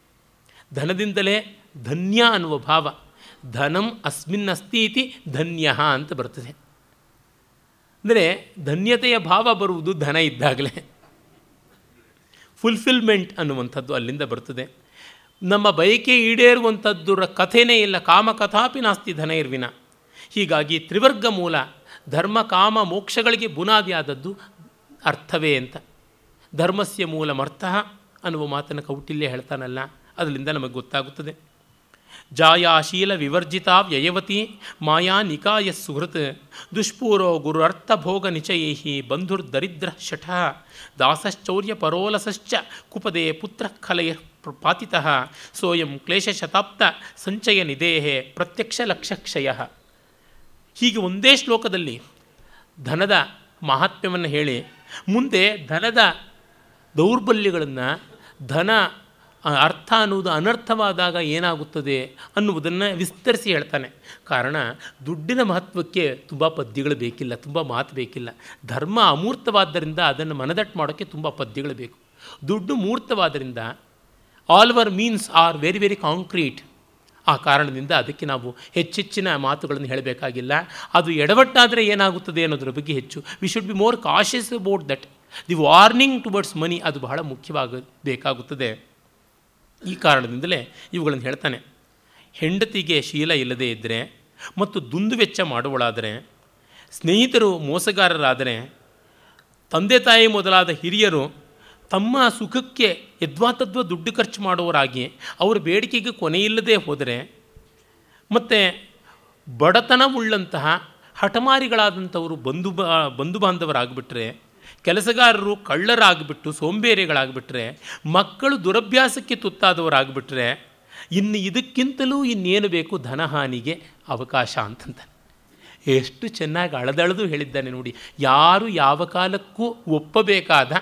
ಧನದಿಂದಲೇ ಧನ್ಯ ಅನ್ನುವ ಭಾವ. ಧನಂ ಅಸ್ಮಿನ್ನಸ್ತಿ ಇತಿ ಧನ್ಯ ಅಂತ ಬರ್ತದೆ. ಅಂದರೆ ಧನ್ಯತೆಯ ಭಾವ ಬರುವುದು ಧನ ಇದ್ದಾಗಲೇ. ಫುಲ್ಫಿಲ್ಮೆಂಟ್ ಅನ್ನುವಂಥದ್ದು ಅಲ್ಲಿಂದ ಬರ್ತದೆ. ನಮ್ಮ ಬಯಕೆ ಈಡೇರುವಂಥದ್ದುರ ಕಥೆನೇ ಇಲ್ಲ, ಕಾಮ ಕಥಾಪಿ ನಾಸ್ತಿ ಧನ ಇರ್ವಿನ ಹೀಗಾಗಿ ತ್ರಿವರ್ಗ ಮೂಲ ಧರ್ಮ, ಕಾಮ, ಮೋಕ್ಷಗಳಿಗೆ ಬುನಾದಿಯಾದದ್ದು ಅರ್ಥವೇ ಅಂತ. ಧರ್ಮಸ್ಯ ಮೂಲಮರ್ಥ ಅನ್ನುವ ಮಾತನ್ನು ಕೌಟಿಲ್ಯ ಹೇಳ್ತಾನಲ್ಲ, ಅದರಿಂದ ನಮಗೆ ಗೊತ್ತಾಗುತ್ತದೆ. ಜಾಯಾಶೀಲ ವಿವರ್ಜಿತ ವ್ಯಯವತಿ ಮಾಯಾ ನಿಕಾಯ ಸುಹೃತ್. ದುಷ್ಪೂರೋ ಗುರುರರ್ಥ ಅರ್ಥಭೋಗ ನಿಚಯೈ ಬಂಧುರ್ದರಿದ್ರ ಶಠ. ದಾಸಶ್ಚೌರ್ಯ ಪರೋಲಸಶ್ಚ ಕುಪದೆ ಪುತ್ರ ಖಲಯ ಪಾತಿ ಸೋಯಂ ಕ್ಲೇಶಶತಾಪ್ತ ಸಂಚಯ ನಿಧೇ ಪ್ರತ್ಯಕ್ಷ ಲಕ್ಷಕ್ಷಯ ಹೀಗೆ ಒಂದೇ ಶ್ಲೋಕದಲ್ಲಿ ಧನದ ಮಹಾತ್ಮ್ಯವನ್ನು ಹೇಳಿ, ಮುಂದೆ ಧನದ ದೌರ್ಬಲ್ಯಗಳನ್ನು ಧನ ಅರ್ಥ ಅನ್ನುವುದು ಅನರ್ಥವಾದಾಗ ಏನಾಗುತ್ತದೆ ಅನ್ನುವುದನ್ನು ವಿಸ್ತರಿಸಿ ಹೇಳ್ತಾನೆ. ಕಾರಣ, ದುಡ್ಡಿನ ಮಹತ್ವಕ್ಕೆ ತುಂಬ ಪದ್ಯಗಳು ಬೇಕಿಲ್ಲ, ತುಂಬ ಮಾತು ಬೇಕಿಲ್ಲ. ಧರ್ಮ ಅಮೂರ್ತವಾದ್ದರಿಂದ ಅದನ್ನು ಮನದಟ್ಟು ಮಾಡೋಕ್ಕೆ ತುಂಬ ಪದ್ಯಗಳು ಬೇಕು. ದುಡ್ಡು ಮೂರ್ತವಾದ್ದರಿಂದ all our means are very very concrete. ಆ ಕಾರಣದಿಂದ ಅದಕ್ಕೆ ನಾವು ಹೆಚ್ಚೆಚ್ಚಿನ ಮಾತುಗಳನ್ನು ಹೇಳಬೇಕಾಗಿಲ್ಲ. ಅದು ಎಡವಟ್ಟಾದರೆ ಏನಾಗುತ್ತದೆ ಅನ್ನೋದ್ರ ಬಗ್ಗೆ ಹೆಚ್ಚು. We should be more cautious about that the warning towards money ಅದು ಬಹಳ ಮುಖ್ಯವಾಗ ಬೇಕಾಗುತ್ತದೆ ಈ ಕಾರಣದಿಂದಲೇ ಇವುಗಳನ್ನು ಹೇಳ್ತಾನೆ. ಹೆಂಡತಿಗೆ ಶೀಲ ಇಲ್ಲದೇ ಇದ್ದರೆ ಮತ್ತು ದುಂದುವೆಚ್ಚ ಮಾಡುವಳಾದರೆ, ಸ್ನೇಹಿತರು ಮೋಸಗಾರರಾದರೆ, ತಂದೆ ತಾಯಿ ಮೊದಲಾದ ಹಿರಿಯರು ತಮ್ಮ ಸುಖಕ್ಕೆ ಯದ್ವಾತದ್ವ ದುಡ್ಡು ಖರ್ಚು ಮಾಡುವವರಾಗಿ ಅವರ ಬೇಡಿಕೆಗೆ ಕೊನೆಯಿಲ್ಲದೆ ಹೋದರೆ, ಮತ್ತು ಬಡತನವುಳ್ಳಂತಹ ಹಠಮಾರಿಗಳಾದಂಥವರು ಬಂಧು ಬಾ, ಬಂಧು ಬಾಂಧವರಾಗಿಬಿಟ್ರೆ ಕೆಲಸಗಾರರು ಕಳ್ಳರಾಗಿಬಿಟ್ಟು ಸೋಂಬೇರಿಗಳಾಗ್ಬಿಟ್ರೆ, ಮಕ್ಕಳು ದುರಭ್ಯಾಸಕ್ಕೆ ತುತ್ತಾದವರಾಗಿಬಿಟ್ರೆ, ಇನ್ನು ಇದಕ್ಕಿಂತಲೂ ಇನ್ನೇನು ಬೇಕು ಧನಹಾನಿಗೆ ಅವಕಾಶ ಅಂತಂತ ಎಷ್ಟು ಚೆನ್ನಾಗಿ ಅಳದಳದು ಹೇಳಿದ್ದಾನೆ ನೋಡಿ. ಯಾರು ಯಾವ ಕಾಲಕ್ಕೂ ಒಪ್ಪಬೇಕಾದ,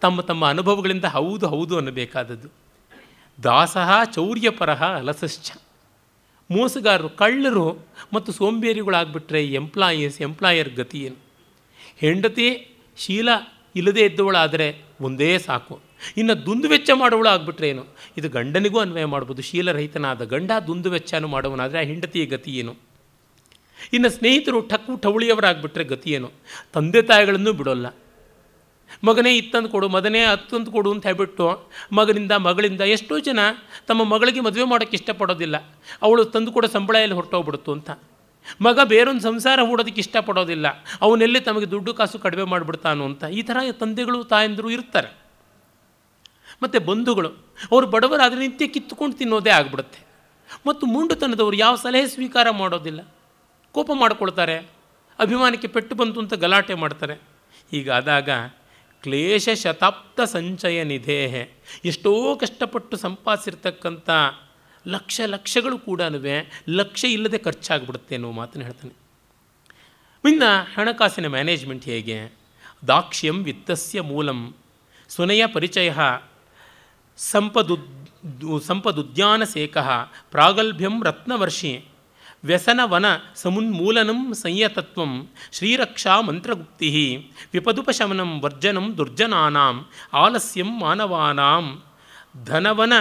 ತಮ್ಮ ತಮ್ಮ ಅನುಭವಗಳಿಂದ ಹೌದು ಹೌದು ಅನ್ನಬೇಕಾದದ್ದು. ದಾಸಃ ಚೌರ್ಯಪರಹ ಅಲಸಶ್ಚ. ಮೋಸಗಾರರು ಕಳ್ಳರು ಮತ್ತು ಸೋಂಬೇರಿಗಳಾಗ್ಬಿಟ್ರೆ ಎಂಪ್ಲಾಯೀಸ್ ಎಂಪ್ಲಾಯರ್ ಗತಿ ಏನು? ಹೆಂಡತಿ ಶೀಲ ಇಲ್ಲದೇ ಇದ್ದವಳಾದರೆ ಒಂದೇ ಸಾಕು. ಇನ್ನು ದುಂದುವೆಚ್ಚ ಮಾಡುವಳು ಆಗಿಬಿಟ್ರೆ ಏನು? ಇದು ಗಂಡನಿಗೂ ಅನ್ವಯ ಮಾಡ್ಬೋದು. ಶೀಲರಹಿತನಾದ ಗಂಡ ದುಂದುವೆಚ್ಚನೂ ಮಾಡುವನಾದರೆ ಆ ಹೆಂಡತಿಯ ಗತಿ ಏನು? ಇನ್ನು ಸ್ನೇಹಿತರು ಠಕ್ಕು ಠವಳಿಯವರಾಗ್ಬಿಟ್ರೆ ಗತಿ ಏನು? ತಂದೆ ತಾಯಿಗಳನ್ನು ಬಿಡೋಲ್ಲ. ಮಗನೇ ಇತ್ತಂದು ಕೊಡು, ಮಗನೇ ಹತ್ತಂದು ಕೊಡು ಅಂತ ಹೇಳ್ಬಿಟ್ಟು ಮಗನಿಂದ, ಮಗಳಿಂದ ಎಷ್ಟೋ ಜನ ತಮ್ಮ ಮಗಳಿಗೆ ಮದುವೆ ಮಾಡೋಕ್ಕೆ ಇಷ್ಟಪಡೋದಿಲ್ಲ. ಅವಳು ತಂದು ಕೂಡ ಸಂಬಳ ಎಲ್ಲಿ ಹೊರಟೋಗ್ಬಿಡ್ತು ಅಂತ. ಮಗ ಬೇರೊಂದು ಸಂಸಾರ ಹೂಡೋದಕ್ಕೆ ಇಷ್ಟಪಡೋದಿಲ್ಲ. ಅವನೆಲ್ಲಿ ತಮಗೆ ದುಡ್ಡು ಕಾಸು ಕಡಿಮೆ ಮಾಡಿಬಿಡ್ತಾನು ಅಂತ ಈ ಥರ ತಂದೆಗಳು ತಾಯಂದರು ಇರ್ತಾರೆ. ಮತ್ತು ಬಂಧುಗಳು, ಅವರು ಬಡವರಾದರೆ ನಿತ್ಯ ಕಿತ್ತುಕೊಂಡು ತಿನ್ನೋದೇ ಆಗ್ಬಿಡುತ್ತೆ. ಮತ್ತು ಮುಂಡುತನದವರು ಯಾವ ಸಲಹೆ ಸ್ವೀಕಾರ ಮಾಡೋದಿಲ್ಲ. ಕೋಪ ಮಾಡಿಕೊಳ್ತಾರೆ, ಅಭಿಮಾನಕ್ಕೆ ಪೆಟ್ಟು ಬಂತು ಅಂತ ಗಲಾಟೆ ಮಾಡ್ತಾರೆ. ಹೀಗಾದಾಗ ಕ್ಲೇಶ ಶತಾಬ್ದ ಸಂಚಯ ನಿಧೇಹೆ ಎಷ್ಟೋ ಕಷ್ಟಪಟ್ಟು ಸಂಪಾದಿಸಿರ್ತಕ್ಕಂಥ ಲಕ್ಷ ಲಕ್ಷಗಳು ಕೂಡ ಲಕ್ಷ ಇಲ್ಲದೆ ಖರ್ಚಾಗ್ಬಿಡುತ್ತೆ ಅನ್ನೋ ಮಾತನ್ನು ಹೇಳ್ತಾನೆ. ಇನ್ನು ಹಣಕಾಸಿನ ಮ್ಯಾನೇಜ್ಮೆಂಟ್ ಹೇಗೆ? ದಾಕ್ಷ್ಯಂ ವಿತ್ತಸ್ಯ ಮೂಲಂ ಸುನಯ ಪರಿಚಯ ಸಂಪದು ಸಂಪದುದ್ಯಾನಸೇಕ ಪ್ರಾಗಲ್ಭ್ಯಂ ರತ್ನವರ್ಷಿ ವ್ಯಸನವನ ಸಮುನ್ಮೂಲನಂ ಸಂಯತತ್ವಂ ಶ್ರೀರಕ್ಷಾ ಮಂತ್ರಗುಪ್ತಿ ವಿಪದುಪಶಮನಂ ವರ್ಜನಂ ದುರ್ಜನಾನಾಂ ಆಲಸ್ಯಂ ಮಾನವಾನಾಂ ಧನವನ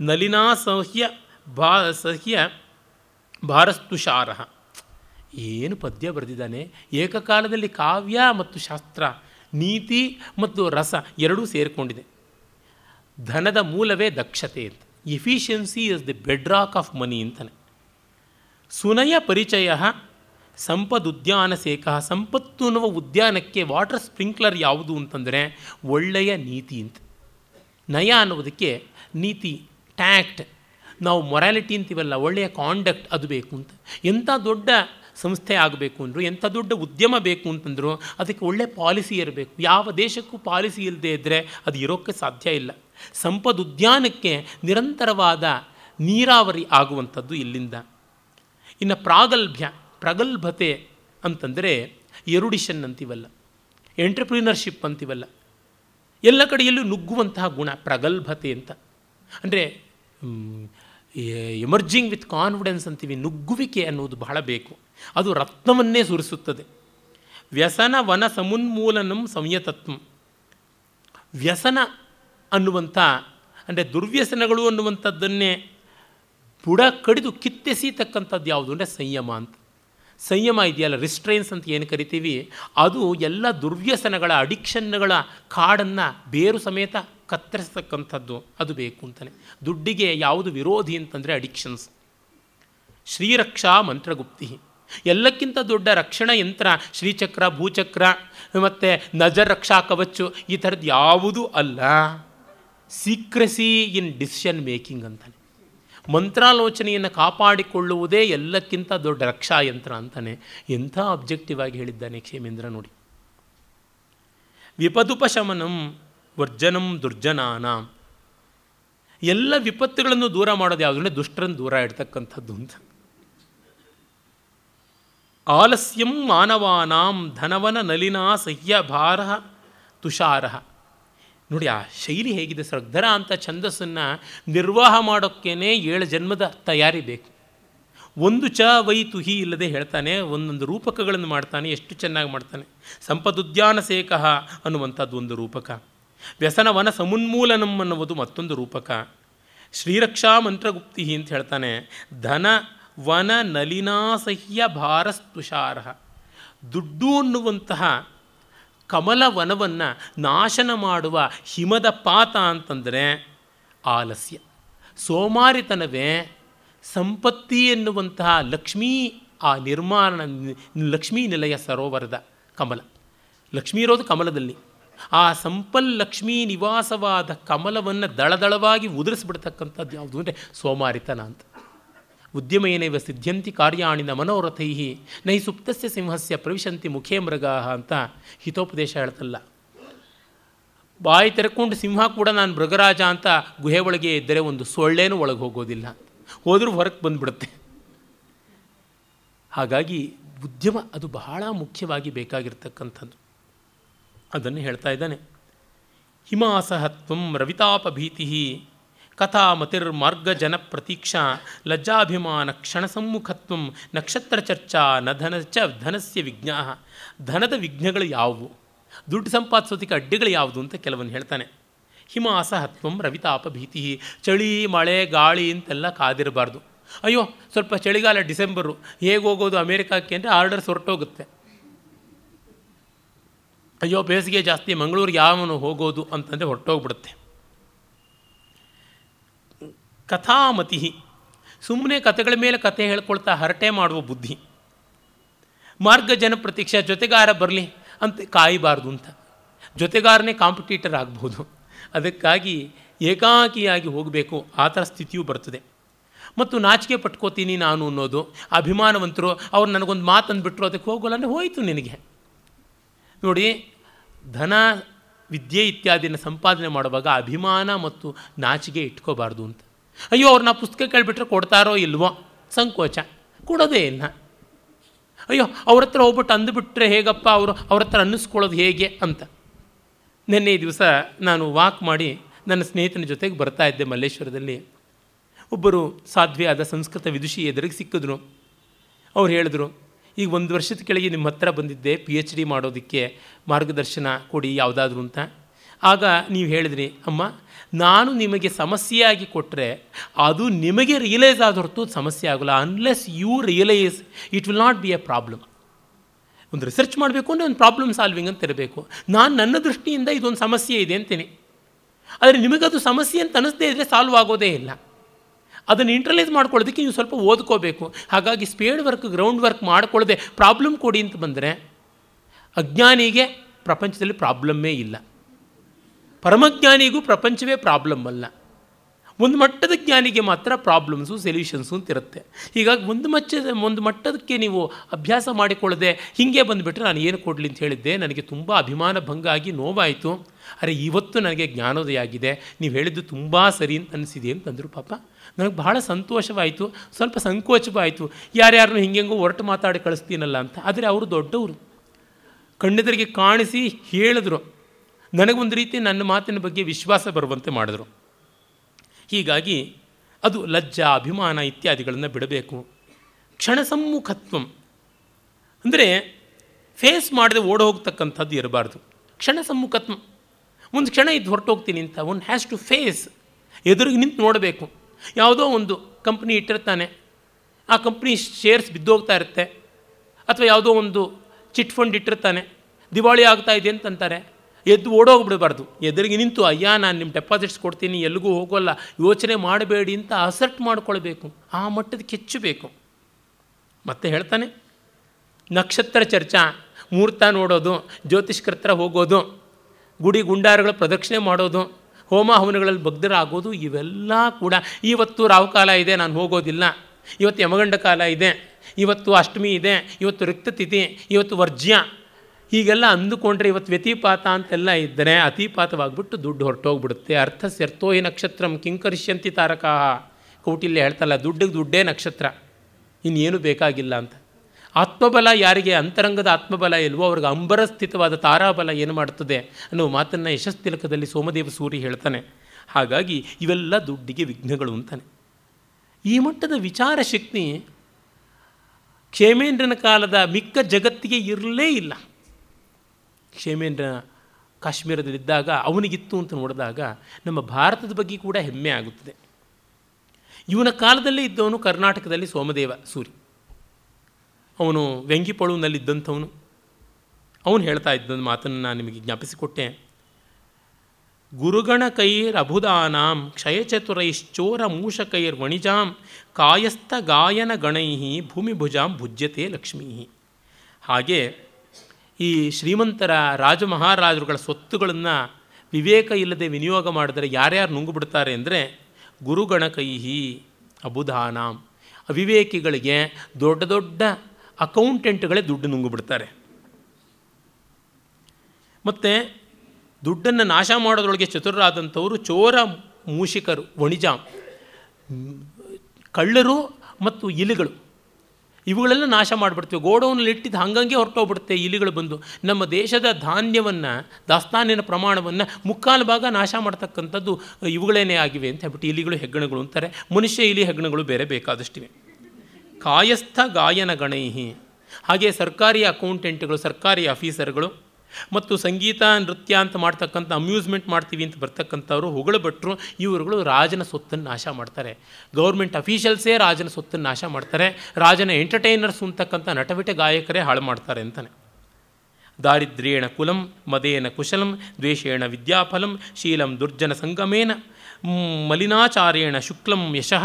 ನಲಿನಾಸಹ್ಯ ಭಾ ಸಹ್ಯ ಭಾರಸ್ತುಷಾರ ಏನು ಪದ್ಯ ಬರೆದಿದ್ದಾನೆ? ಏಕಕಾಲದಲ್ಲಿ ಕಾವ್ಯ ಮತ್ತು ಶಾಸ್ತ್ರ, ನೀತಿ ಮತ್ತು ರಸ ಎರಡೂ ಸೇರಿಕೊಂಡಿದೆ. ಧನದ ಮೂಲವೇ ದಕ್ಷತೆ ಅಂತ. Efficiency is the bedrock of money ಅಂತಾನೆ. ಸುನಯ ಪರಿಚಯ ಸಂಪದುದ್ಯಾನ ಸೇಕ ಸಂಪತ್ತು ಅನ್ನುವ ಉದ್ಯಾನಕ್ಕೆ ವಾಟರ್ ಸ್ಪ್ರಿಂಕ್ಲರ್ ಯಾವುದು ಅಂತಂದರೆ ಒಳ್ಳೆಯ ನೀತಿ ಅಂತ. ನಯ ಅನ್ನೋದಕ್ಕೆ ನೀತಿ, ಟ್ಯಾಕ್ಟ್. ನಾವು ಮೊರಾಲಿಟಿ ಅಂತೀವಲ್ಲ, ಒಳ್ಳೆಯ ಕಾಂಡಕ್ಟ್ ಅದು ಬೇಕು ಅಂತ. ಎಂಥ ದೊಡ್ಡ ಸಂಸ್ಥೆ ಆಗಬೇಕು ಅಂದರು, ಎಂಥ ದೊಡ್ಡ ಉದ್ಯಮ ಬೇಕು ಅಂತಂದರು, ಅದಕ್ಕೆ ಒಳ್ಳೆ ಪಾಲಿಸಿ ಇರಬೇಕು. ಯಾವ ದೇಶಕ್ಕೂ ಪಾಲಿಸಿ ಇಲ್ಲದೆ ಇದ್ದರೆ ಅದು ಇರೋಕ್ಕೆ ಸಾಧ್ಯ ಇಲ್ಲ. ಸಂಪದುದ್ಯಾನಕ್ಕೆ ನಿರಂತರವಾದ ನೀರಾವರಿ ಆಗುವಂಥದ್ದು ಇಲ್ಲಿಂದ. ಇನ್ನು ಪ್ರಾಗಲ್ಭ್ಯ, ಪ್ರಗಲ್ಭತೆ ಅಂತಂದರೆ ಎರುಡಿಷನ್ ಅಂತೀವಲ್ಲ ಎಂಟ್ರಪ್ರಿನರ್ಶಿಪ್ ಅಂತೀವಲ್ಲ, ಎಲ್ಲ ಕಡೆಯಲ್ಲೂ ನುಗ್ಗುವಂತಹ ಗುಣ ಪ್ರಗಲ್ಭತೆ ಅಂತ. ಅಂದರೆ ಎಮರ್ಜಿಂಗ್ ವಿತ್ ಕಾನ್ಫಿಡೆನ್ಸ್ ಅಂತೀವಿ, ನುಗ್ಗುವಿಕೆ ಅನ್ನೋದು ಬಹಳ ಬೇಕು. ಅದು ರತ್ನವನ್ನೇ ಸುರಿಸುತ್ತದೆ. ವ್ಯಸನ ವನ ಸಮುನ್ಮೂಲನಂ ಸಂಯತತ್ವ. ವ್ಯಸನ ಅನ್ನುವಂಥ, ಅಂದರೆ ದುರ್ವ್ಯಸನಗಳು ಅನ್ನುವಂಥದ್ದನ್ನೇ ಬುಡ ಕಡಿದು ಕಿತ್ತೆಸೀತಕ್ಕಂಥದ್ದು ಯಾವುದು ಅಂದರೆ ಸಂಯಮ ಅಂತ. ಸಂಯಮ ಇದೆಯಲ್ಲ ರಿಸ್ಟ್ರೈನ್ಸ್ ಅಂತ ಏನು ಕರಿತೀವಿ? ಅದು ಎಲ್ಲ ದುರ್ವ್ಯಸನಗಳ ಅಡಿಕ್ಷನ್ಗಳ ಕಾಡನ್ನು ಬೇರು ಸಮೇತ ಕತ್ತರಿಸ್ತಕ್ಕಂಥದ್ದು ಅದು ಬೇಕು ಅಂತಲೇ ದುಡ್ಡಿಗೆ ಯಾವುದು ವಿರೋಧಿ ಅಂತಂದರೆ ಅಡಿಕ್ಷನ್ಸ್ ಶ್ರೀರಕ್ಷಾ ಮಂತ್ರಗುಪ್ತಿ. ಎಲ್ಲಕ್ಕಿಂತ ದೊಡ್ಡ ರಕ್ಷಣಾ ಯಂತ್ರ, ಶ್ರೀಚಕ್ರ, ಭೂಚಕ್ರ, ಮತ್ತು ನಜರ್ ರಕ್ಷಾ ಕವಚು, ಈ ಥರದ್ದು ಯಾವುದೂ ಅಲ್ಲ. ಸೀಕ್ರೆಸಿ ಇನ್ ಡಿಸಿಷನ್ ಮೇಕಿಂಗ್ ಅಂತಾನೆ. ಮಂತ್ರಾಲೋಚನೆಯನ್ನು ಕಾಪಾಡಿಕೊಳ್ಳುವುದೇ ಎಲ್ಲಕ್ಕಿಂತ ದೊಡ್ಡ ರಕ್ಷಾ ಯಂತ್ರ ಅಂತಾನೆ. ಎಂಥ ಅಬ್ಜೆಕ್ಟಿವ್ ಆಗಿ ಹೇಳಿದ್ದಾನೆ ಕ್ಷೇಮೇಂದ್ರ ನೋಡಿ. ವಿಪದುಪಶಮನಂ ವರ್ಜನಂ ದುರ್ಜನಾನ. ಎಲ್ಲ ವಿಪತ್ತುಗಳನ್ನು ದೂರ ಮಾಡೋದು ಯಾವುದು ಅಂದರೆ ದುಷ್ಟರನ್ನು ದೂರ ಇಡ್ತಕ್ಕಂಥದ್ದು ಅಂತ. ಆಲಸ್ಯಂ ಮಾನವಾನಾಂ ಧನವನ ನಲಿನಾ ಸಹ್ಯ ಭಾರ ತುಷಾರ. ನೋಡಿ ಆ ಶೈಲಿ ಹೇಗಿದೆ ಶ್ರದ್ಧರ ಅಂತ ಛಂದಸ್ಸನ್ನು ನಿರ್ವಾಹ ಮಾಡೋಕ್ಕೇನೆ ಏಳು ಜನ್ಮದ ತಯಾರಿ ಬೇಕು. ಒಂದು ಚ ವೈ ತುಹಿ ಇಲ್ಲದೆ ಹೇಳ್ತಾನೆ, ಒಂದೊಂದು ರೂಪಕಗಳನ್ನು ಮಾಡ್ತಾನೆ, ಎಷ್ಟು ಚೆನ್ನಾಗಿ ಮಾಡ್ತಾನೆ. ಸಂಪದುದ್ಯಾನ ಸೇಕಃ ಅನ್ನುವಂಥದ್ದು ಒಂದು ರೂಪಕ. ವ್ಯಸನ ವನ ಸಮುನ್ಮೂಲನಂ ಅನ್ನುವುದು ಮತ್ತೊಂದು ರೂಪಕ. ಶ್ರೀರಕ್ಷಾ ಮಂತ್ರಗುಪ್ತಿ ಅಂತ ಹೇಳ್ತಾನೆ, ಧನ, ವನ, ನಲಿನಾಸಹ್ಯ ಭಾರಸ್ತುಷಾರ್ಹ ದುಡ್ಡು ಅನ್ನುವಂತಹ ಕಮಲ ವನವನ್ನು ನಾಶನ ಮಾಡುವ ಹಿಮದ ಪಾತ ಅಂತಂದರೆ ಆಲಸ್ಯ. ಸೋಮಾರಿತನವೇ ಸಂಪತ್ತಿ ಎನ್ನುವಂತಹ ಲಕ್ಷ್ಮೀ, ಆ ನಿರ್ಮಾಣ, ಲಕ್ಷ್ಮೀ ನಿಲಯ ಸರೋವರದ ಕಮಲ. ಲಕ್ಷ್ಮೀ ಇರೋದು ಕಮಲದಲ್ಲಿ. ಆ ಸಂಪಲ್ ಲಕ್ಷ್ಮೀ ನಿವಾಸವಾದ ಕಮಲವನ್ನು ದಳದಳವಾಗಿ ಉದುರಿಸ್ಬಿಡ್ತಕ್ಕಂಥದ್ದು ಯಾವುದು ಅಂದರೆ ಸೋಮಾರಿತನ ಅಂತ. ಉದ್ಯಮೇನೈವ ಸಿದ್ಧಂತಿ ಕಾರ್ಯಾಣಿನ ಮನೋರಥೈ ನೈ ಸುಪ್ತಸ್ಯ ಸಿಂಹಸ್ಯ ಪ್ರವಿಶಂತಿ ಮುಖೇ ಮೃಗಾ ಅಂತ ಹಿತೋಪದೇಶ ಹೇಳ್ತಲ್ಲ. ಬಾಯಿ ತೆರೆಕೊಂಡು ಸಿಂಹ ಕೂಡ ನಾನು ಮೃಗರಾಜ ಅಂತ ಗುಹೆ ಒಳಗೆ ಇದ್ದರೆ ಒಂದು ಸೊಳ್ಳೆನೂ ಒಳಗೆ ಹೋಗೋದಿಲ್ಲ. ಹೋದರೂ ಹೊರಗೆ ಬಂದುಬಿಡುತ್ತೆ. ಹಾಗಾಗಿ ಉದ್ಯಮ ಅದು ಬಹಳ ಮುಖ್ಯವಾಗಿ ಬೇಕಾಗಿರ್ತಕ್ಕಂಥದ್ದು. ಅದನ್ನು ಹೇಳ್ತಾ ಇದ್ದಾನೆ. ಹಿಮಾಸಹತ್ವಂ ರವಿತಾಪಭೀತಿ ಕಥಾಮತಿರ್ಮಾರ್ಗಜನ ಪ್ರತೀಕ್ಷಾ ಲಜ್ಜಾಭಿಮಾನ ಕ್ಷಣಸಮ್ಮುಖತ್ವ ನಕ್ಷತ್ರ ಚರ್ಚಾ ನ ಧನ ಚ ಧನಸ್ಯ ವಿಘ್ನ. ಧನದ ವಿಘ್ನಗಳು ಯಾವುವು? ದುಡ್ಡು ಸಂಪಾದಿಸೋದಕ್ಕೆ ಅಡ್ಡಿಗಳು ಯಾವುದು ಅಂತ ಕೆಲವೊಂದು ಹೇಳ್ತಾನೆ. ಹಿಮಾಸಹತ್ವಂ ರವಿತಾಪ ಭೀತಿ ಚಳಿ, ಮಳೆ, ಗಾಳಿ ಅಂತೆಲ್ಲ ಕಾದಿರಬಾರ್ದು. ಅಯ್ಯೋ, ಸ್ವಲ್ಪ ಚಳಿಗಾಲ ಡಿಸೆಂಬರು, ಹೇಗೆ ಹೋಗೋದು ಅಮೇರಿಕಾಕ್ಕೆ ಅಂದರೆ ಆರ್ಡರ್ಸ್ ಹೊರಟೋಗುತ್ತೆ. ಅಯ್ಯೋ, ಬೇಸಿಗೆ ಜಾಸ್ತಿ ಮಂಗಳೂರಿಗೆ ಯಾವನು ಹೋಗೋದು ಅಂತಂದರೆ ಹೊರಟೋಗ್ಬಿಡುತ್ತೆ. ಕಥಾಮತಿ ಸುಮ್ಮನೆ ಕತೆಗಳ ಮೇಲೆ ಕಥೆ ಹೇಳ್ಕೊಳ್ತಾ ಹರಟೆ ಮಾಡುವ ಬುದ್ಧಿ. ಮಾರ್ಗ ಜನ ಪ್ರತೀಕ್ಷೆ ಜೊತೆಗಾರ ಬರಲಿ ಅಂತ ಕಾಯಬಾರ್ದು ಅಂತ. ಜೊತೆಗಾರನೇ ಕಾಂಪಿಟೇಟರ್ ಆಗ್ಬೋದು. ಅದಕ್ಕಾಗಿ ಏಕಾಕಿಯಾಗಿ ಹೋಗಬೇಕು, ಆ ಥರ ಸ್ಥಿತಿಯೂ ಬರ್ತದೆ. ಮತ್ತು ನಾಚಿಕೆ ಪಟ್ಕೋತೀನಿ ನಾನು ಅನ್ನೋದು, ಅಭಿಮಾನವಂತರು ಅವ್ರು ನನಗೊಂದು ಮಾತು ಅಂದ್ಬಿಟ್ರು ಅದಕ್ಕೆ ಹೋಗೋಲ್ಲ ಹೋಯಿತು ನಿನಗೆ. ನೋಡಿ, ಧನ, ವಿದ್ಯೆ ಇತ್ಯಾದಿನ ಸಂಪಾದನೆ ಮಾಡುವಾಗ ಅಭಿಮಾನ ಮತ್ತು ನಾಚಿಗೆ ಇಟ್ಕೋಬಾರ್ದು ಅಂತ. ಅಯ್ಯೋ, ಅವ್ರನ್ನ ಪುಸ್ತಕ ಕೇಳಿಬಿಟ್ರೆ ಕೊಡ್ತಾರೋ ಇಲ್ವೋ? ಸಂಕೋಚ. ಕೊಡೋದೇ ಇಲ್ಲ. ಅಯ್ಯೋ, ಅವ್ರ ಹತ್ರ ಹೋಗ್ಬಿಟ್ಟು ಅಂದುಬಿಟ್ರೆ ಹೇಗಪ್ಪ ಅವರು? ಅವ್ರ ಹತ್ರ ಅನ್ನಿಸ್ಕೊಳ್ಳೋದು ಹೇಗೆ ಅಂತ. ನಿನ್ನೆ ದಿವಸ ನಾನು ವಾಕ್ ಮಾಡಿ ನನ್ನ ಸ್ನೇಹಿತನ ಜೊತೆಗೆ ಬರ್ತಾ ಇದ್ದೆ ಮಲ್ಲೇಶ್ವರದಲ್ಲಿ. ಒಬ್ಬರು ಸಾಧ್ವಿಯಾದ ಸಂಸ್ಕೃತ ವಿದುಷಿ ಎದುರಿಗೆ ಸಿಕ್ಕಿದ್ರು. ಅವ್ರು ಹೇಳಿದ್ರು ಈಗ ಒಂದು ವರ್ಷದ ಕೆಳಗೆ ನಿಮ್ಮ ಹತ್ರ ಬಂದಿದ್ದೆ ಪಿ ಎಚ್ ಡಿ ಮಾಡೋದಕ್ಕೆ ಮಾರ್ಗದರ್ಶನ ಕೊಡಿ ಯಾವುದಾದ್ರೂ ಅಂತ. ಆಗ ನೀವು ಹೇಳಿದ್ರಿ, ಅಮ್ಮ, ನಾನು ನಿಮಗೆ ಸಮಸ್ಯೆಯಾಗಿ ಕೊಟ್ಟರೆ ಅದು ನಿಮಗೆ ರಿಯಲೈಸ್ ಆದ ಹೊರತು ಸಮಸ್ಯೆ ಆಗೋಲ್ಲ. Unless you realise it will not be a problem ಒಂದು ರಿಸರ್ಚ್ ಮಾಡಬೇಕು ಅಂದರೆ ಒಂದು ಪ್ರಾಬ್ಲಮ್ ಸಾಲ್ವಿಂಗ್ ಅಂತ ಇರಬೇಕು. ನಾನು ನನ್ನ ದೃಷ್ಟಿಯಿಂದ ಇದೊಂದು ಸಮಸ್ಯೆ ಇದೆ ಅಂತೀನಿ. ಆದರೆ ನಿಮಗದು ಸಮಸ್ಯೆ ಅಂತ ಅನ್ನಿಸ್ದೇ ಇದ್ದರೆ ಸಾಲ್ವ್ ಆಗೋದೇ ಇಲ್ಲ. ಅದನ್ನು ಇಂಟ್ರಲೈಸ್ ಮಾಡ್ಕೊಳ್ಳೋದಕ್ಕೆ ನೀವು ಸ್ವಲ್ಪ ಓದ್ಕೋಬೇಕು. ಹಾಗಾಗಿ ಸ್ಪೇಡ್ ವರ್ಕ್ ಗ್ರೌಂಡ್ ವರ್ಕ್ ಮಾಡ್ಕೊಳ್ಳದೆ ಪ್ರಾಬ್ಲಮ್ ಕೊಡಿ ಅಂತ ಬಂದರೆ ಅಜ್ಞಾನಿಗೆ ಪ್ರಪಂಚದಲ್ಲಿ ಪ್ರಾಬ್ಲಮ್ಮೇ ಇಲ್ಲ. ಪರಮಜ್ಞಾನಿಗೂ ಪ್ರಪಂಚವೇ ಪ್ರಾಬ್ಲಮ್ ಅಲ್ಲ. ಒಂದು ಮಟ್ಟದ ಜ್ಞಾನಿಗೆ ಮಾತ್ರ ಪ್ರಾಬ್ಲಮ್ಸು ಸೊಲ್ಯೂಷನ್ಸು ಅಂತಿರುತ್ತೆ ಹೀಗಾಗಿ ಒಂದು ಮಚ್ಚದ, ಒಂದು ಮಟ್ಟದಕ್ಕೆ ನೀವು ಅಭ್ಯಾಸ ಮಾಡಿಕೊಳ್ಳದೆ ಹೀಗೆ ಬಂದುಬಿಟ್ರೆ ನಾನು ಏನು ಕೊಡಲಿ ಅಂತ ಹೇಳಿದ್ದೆ, ನನಗೆ ತುಂಬ ಅಭಿಮಾನ ಭಂಗ ಆಗಿ ನೋವಾಯಿತು. ಅರೆ, ಇವತ್ತು ನನಗೆ ಜ್ಞಾನೋದಯ ಆಗಿದೆ. ನೀವು ಹೇಳಿದ್ದು ತುಂಬ ಸರಿ ಅಂತ ಅನಿಸಿದೆ ಅಂತಂದರು ಪಾಪ. ನನಗೆ ಬಹಳ ಸಂತೋಷವಾಯಿತು, ಸ್ವಲ್ಪ ಸಂಕೋಚವಾಯಿತು. ಯಾರ್ಯಾರನ್ನು ಹಿಂಗೆಂಗೋ ಹೊರಟು ಮಾತಾಡಿ ಕಳಿಸ್ತೀನಲ್ಲ ಅಂತ. ಆದರೆ ಅವರು ದೊಡ್ಡವರು. ಕಣ್ಣೆದರಿಗೆ ಕಾಣಿಸಿ ಹೇಳಿದ್ರು. ನನಗೊಂದು ರೀತಿ ನನ್ನ ಮಾತಿನ ಬಗ್ಗೆ ವಿಶ್ವಾಸ ಬರುವಂತೆ ಮಾಡಿದ್ರು. ಹೀಗಾಗಿ ಅದು ಲಜ್ಜಾ, ಅಭಿಮಾನ ಇತ್ಯಾದಿಗಳನ್ನು ಬಿಡಬೇಕು. ಕ್ಷಣಸಮ್ಮುಖತ್ವಂ ಅಂದರೆ ಫೇಸ್ ಮಾಡದೆ ಓಡ ಹೋಗ್ತಕ್ಕಂಥದ್ದು ಇರಬಾರ್ದು. ಕ್ಷಣ ಸಮ್ಮುಖತ್ವ. ಒಂದು ಕ್ಷಣ ಇದು ಹೊರಟೋಗ್ತೀನಿ ಅಂತ ಒನ್ ಹ್ಯಾಸ್ ಟು ಫೇಸ್. ಎದುರಿಗೆ ನಿಂತು ನೋಡಬೇಕು. ಯಾವುದೋ ಒಂದು ಕಂಪ್ನಿ ಇಟ್ಟಿರ್ತಾನೆ. ಆ ಕಂಪ್ನಿ ಶೇರ್ಸ್ ಬಿದ್ದೋಗ್ತಾ ಇರುತ್ತೆ. ಅಥವಾ ಯಾವುದೋ ಒಂದು ಚಿಟ್ ಫಂಡ್ ಇಟ್ಟಿರ್ತಾನೆ. ದಿವಾಳಿ ಆಗ್ತಾ ಇದೆ ಅಂತಂತಾರೆ. ಎದ್ದು ಓಡೋಗ್ಬಿಡಬಾರ್ದು. ಎದುರಿಗೆ ನಿಂತು, ಅಯ್ಯ, ನಾನು ನಿಮ್ಮ ಡೆಪಾಸಿಟ್ಸ್ ಕೊಡ್ತೀನಿ, ಎಲ್ಲಿಗೂ ಹೋಗೋಲ್ಲ, ಯೋಚನೆ ಮಾಡಬೇಡಿ ಅಂತ ಅಸರ್ಟ್ ಮಾಡ್ಕೊಳ್ಬೇಕು. ಆ ಮಟ್ಟದ ಕೆಚ್ಚಬೇಕು. ಮತ್ತೆ ಹೇಳ್ತಾನೆ, ನಕ್ಷತ್ರ ಚರ್ಚಾ ಮುಹೂರ್ತ ನೋಡೋದು ಜ್ಯೋತಿಷ್ಕರ್ತ್ರ ಹೋಗೋದು, ಗುಡಿ ಗುಂಡಾರಗಳ ಪ್ರದಕ್ಷಿಣೆ ಮಾಡೋದು ಹೋಮ ಹವನಗಳಲ್ಲಿ ಭಗ್ಧರಾಗೋದು ಇವೆಲ್ಲ ಕೂಡ. ಇವತ್ತು ರಾಹುಕಾಲ ಇದೆ, ನಾನು ಹೋಗೋದಿಲ್ಲ. ಇವತ್ತು ಯಮಗಂಡ ಕಾಲ ಇದೆ. ಇವತ್ತು ಅಷ್ಟಮಿ ಇದೆ. ಇವತ್ತು ರಿಕ್ತತಿಥಿ, ಇವತ್ತು ವರ್ಜ್ಯ. ಹೀಗೆಲ್ಲ ಅಂದುಕೊಂಡ್ರೆ ಇವತ್ತು ವ್ಯತಿಪಾತ ಅಂತೆಲ್ಲ ಇದ್ದರೆ ಅತಿಪಾತವಾಗಿಬಿಟ್ಟು ದುಡ್ಡು ಹೊರಟೋಗ್ಬಿಡುತ್ತೆ. ಅರ್ಥ ಸೆರ್ತೋ ಈ ನಕ್ಷತ್ರಂ ಕಿಂಕರಿಷ್ಯಂತಿ ತಾರಕಾ ಕೌಟಿಲ್ಯ ಹೇಳ್ತಲ್ಲ, ದುಡ್ಡಿಗೆ ದುಡ್ಡೇ ನಕ್ಷತ್ರ. ಇನ್ನೇನು ಬೇಕಾಗಿಲ್ಲ ಅಂತ. ಆತ್ಮಬಲ ಯಾರಿಗೆ? ಅಂತರಂಗದ ಆತ್ಮಬಲ ಇಲ್ವೋ? ಅವ್ರಿಗೆ ಅಂಬರ ಸ್ಥಿತವಾದ ತಾರಾಬಲ ಏನು ಮಾಡುತ್ತದೆ ಅನ್ನೋ ಮಾತನ್ನು ಯಶಸ್ತಿಲಕದಲ್ಲಿ ಸೋಮದೇವ ಸೂರಿ ಹೇಳ್ತಾನೆ. ಹಾಗಾಗಿ ಇವೆಲ್ಲ ದುಡ್ಡಿಗೆ ವಿಘ್ನಗಳು ಅಂತಾನೆ. ಈ ಮಟ್ಟದ ವಿಚಾರ ಶಕ್ತಿ ಕ್ಷೇಮೇಂದ್ರನ ಕಾಲದ ಮಿಕ್ಕ ಜಗತ್ತಿಗೆ ಇರಲೇ ಇಲ್ಲ. ಕ್ಷೇಮೇಂದ್ರ ಕಾಶ್ಮೀರದಲ್ಲಿದ್ದಾಗ, ಅವನಿಗಿತ್ತು ಅಂತ ನೋಡಿದಾಗ ನಮ್ಮ ಭಾರತದ ಬಗ್ಗೆ ಕೂಡ ಹೆಮ್ಮೆ ಆಗುತ್ತದೆ. ಇವನ ಕಾಲದಲ್ಲೇ ಇದ್ದವನು ಕರ್ನಾಟಕದಲ್ಲಿ ಸೋಮದೇವ ಸೂರಿ. ಅವನು ವ್ಯಂಗಿಪಳುವಿನಲ್ಲಿದ್ದಂಥವನು ಅವನು ಹೇಳ್ತಾ ಇದ್ದ ಮಾತನ್ನು ನಾನು ನಿಮಗೆ ಜ್ಞಾಪಿಸಿಕೊಟ್ಟೆ. ಗುರುಗಣ ಕೈರ್ ಅಭುದಾನಾಂ ಕ್ಷಯಚತುರೈಶ್ಚೋರ ಮೂಷಕೈರ್ ವಣಿಜಾಂ ಕಾಯಸ್ಥ ಗಾಯನ ಗಣೈ ಭೂಮಿಭುಜಾಂ ಭುಜ್ಯತೆ ಲಕ್ಷ್ಮೀ ಹಾಗೆ ಈ ಶ್ರೀಮಂತರ ರಾಜ ಮಹಾರಾಜರುಗಳ ಸ್ವತ್ತುಗಳನ್ನು ವಿವೇಕ ಇಲ್ಲದೆ ವಿನಿಯೋಗ ಮಾಡಿದರೆ ಯಾರ್ಯಾರು ನುಂಗುಬಿಡ್ತಾರೆ ಅಂದರೆ ಗುರುಗಣ ಕೈಹಿ ಅಬುಧಾನಾಂ ಅವಿವೇಕಿಗಳಿಗೆ ದೊಡ್ಡ ದೊಡ್ಡ ಅಕೌಂಟೆಂಟ್ಗಳೇ ದುಡ್ಡು ನುಂಗುಬಿಡ್ತಾರೆ. ಮತ್ತು ದುಡ್ಡನ್ನು ನಾಶ ಮಾಡೋದ್ರೊಳಗೆ ಚತುರರಾದಂಥವರು ಚೋರ ಮೂಷಿಕರು ವಣಿಜ ಕಳ್ಳರು ಮತ್ತು ಇಲಿಗಳು. ಇವುಗಳೆಲ್ಲ ನಾಶ ಮಾಡಿಬಿಡ್ತೀವಿ. ಗೋಡೌನಲ್ಲಿ ಇಟ್ಟಿದ್ದು ಹಂಗಂಗೆ ಹೊರಟೋಗ್ಬಿಡುತ್ತೆ ಇಲಿಗಳು ಬಂದು. ನಮ್ಮ ದೇಶದ ಧಾನ್ಯವನ್ನು, ದಾಸ್ತಾನಿನ ಪ್ರಮಾಣವನ್ನು ಮುಕ್ಕಾಲು ಭಾಗ ನಾಶ ಮಾಡ್ತಕ್ಕಂಥದ್ದು ಇವುಗಳೇನೇ ಆಗಿವೆ ಅಂತ ಹೇಳ್ಬಿಟ್ಟು ಇಲಿಗಳು, ಹೆಗ್ಗಣಗಳು ಅಂತಾರೆ. ಮನುಷ್ಯ, ಇಲಿ, ಹೆಗ್ಗಣಗಳು ಬೇರೆ ಬೇಕಾದಷ್ಟಿವೆ. ಕಾಯಸ್ಥ ಗಾಯನ ಗಣೈಹಿ ಹಾಗೆ ಸರ್ಕಾರಿ ಅಕೌಂಟೆಂಟ್ಗಳು, ಸರ್ಕಾರಿ ಆಫೀಸರ್ಗಳು ಮತ್ತು ಸಂಗೀತ, ನೃತ್ಯ ಅಂತ ಮಾಡ್ತಕ್ಕಂಥ ಅಮ್ಯೂಸ್ಮೆಂಟ್ ಮಾಡ್ತೀವಿ ಅಂತ ಬರ್ತಕ್ಕಂಥವ್ರು ಹೊಗಳು ಭಟ್ರು ಇವರುಗಳು ರಾಜನ ಸೊತ್ತನ್ನು ನಾಶ ಮಾಡ್ತಾರೆ. ಗೌರ್ಮೆಂಟ್ ಅಫೀಷಿಯಲ್ಸೇ ರಾಜನ ಸೊತ್ತನ್ನು ನಾಶ ಮಾಡ್ತಾರೆ. ರಾಜನ ಎಂಟರ್ಟೈನರ್ಸ್ ಅಂತಕ್ಕಂಥ ನಟವಿಟ ಗಾಯಕರೇ ಹಾಳು ಮಾಡ್ತಾರೆ ಅಂತಾನೆ. ದಾರಿದ್ರ್ಯೇಣ ಕುಲಂ, ಮದೇನ ಕುಶಲಂ, ದ್ವೇಷೇಣ ವಿದ್ಯಾಫಲಂ, ಶೀಲಂ ದುರ್ಜನ ಸಂಗಮೇನ ಮಲಿನಾಚಾರೇಣ ಶುಕ್ಲಂ ಯಶಃ.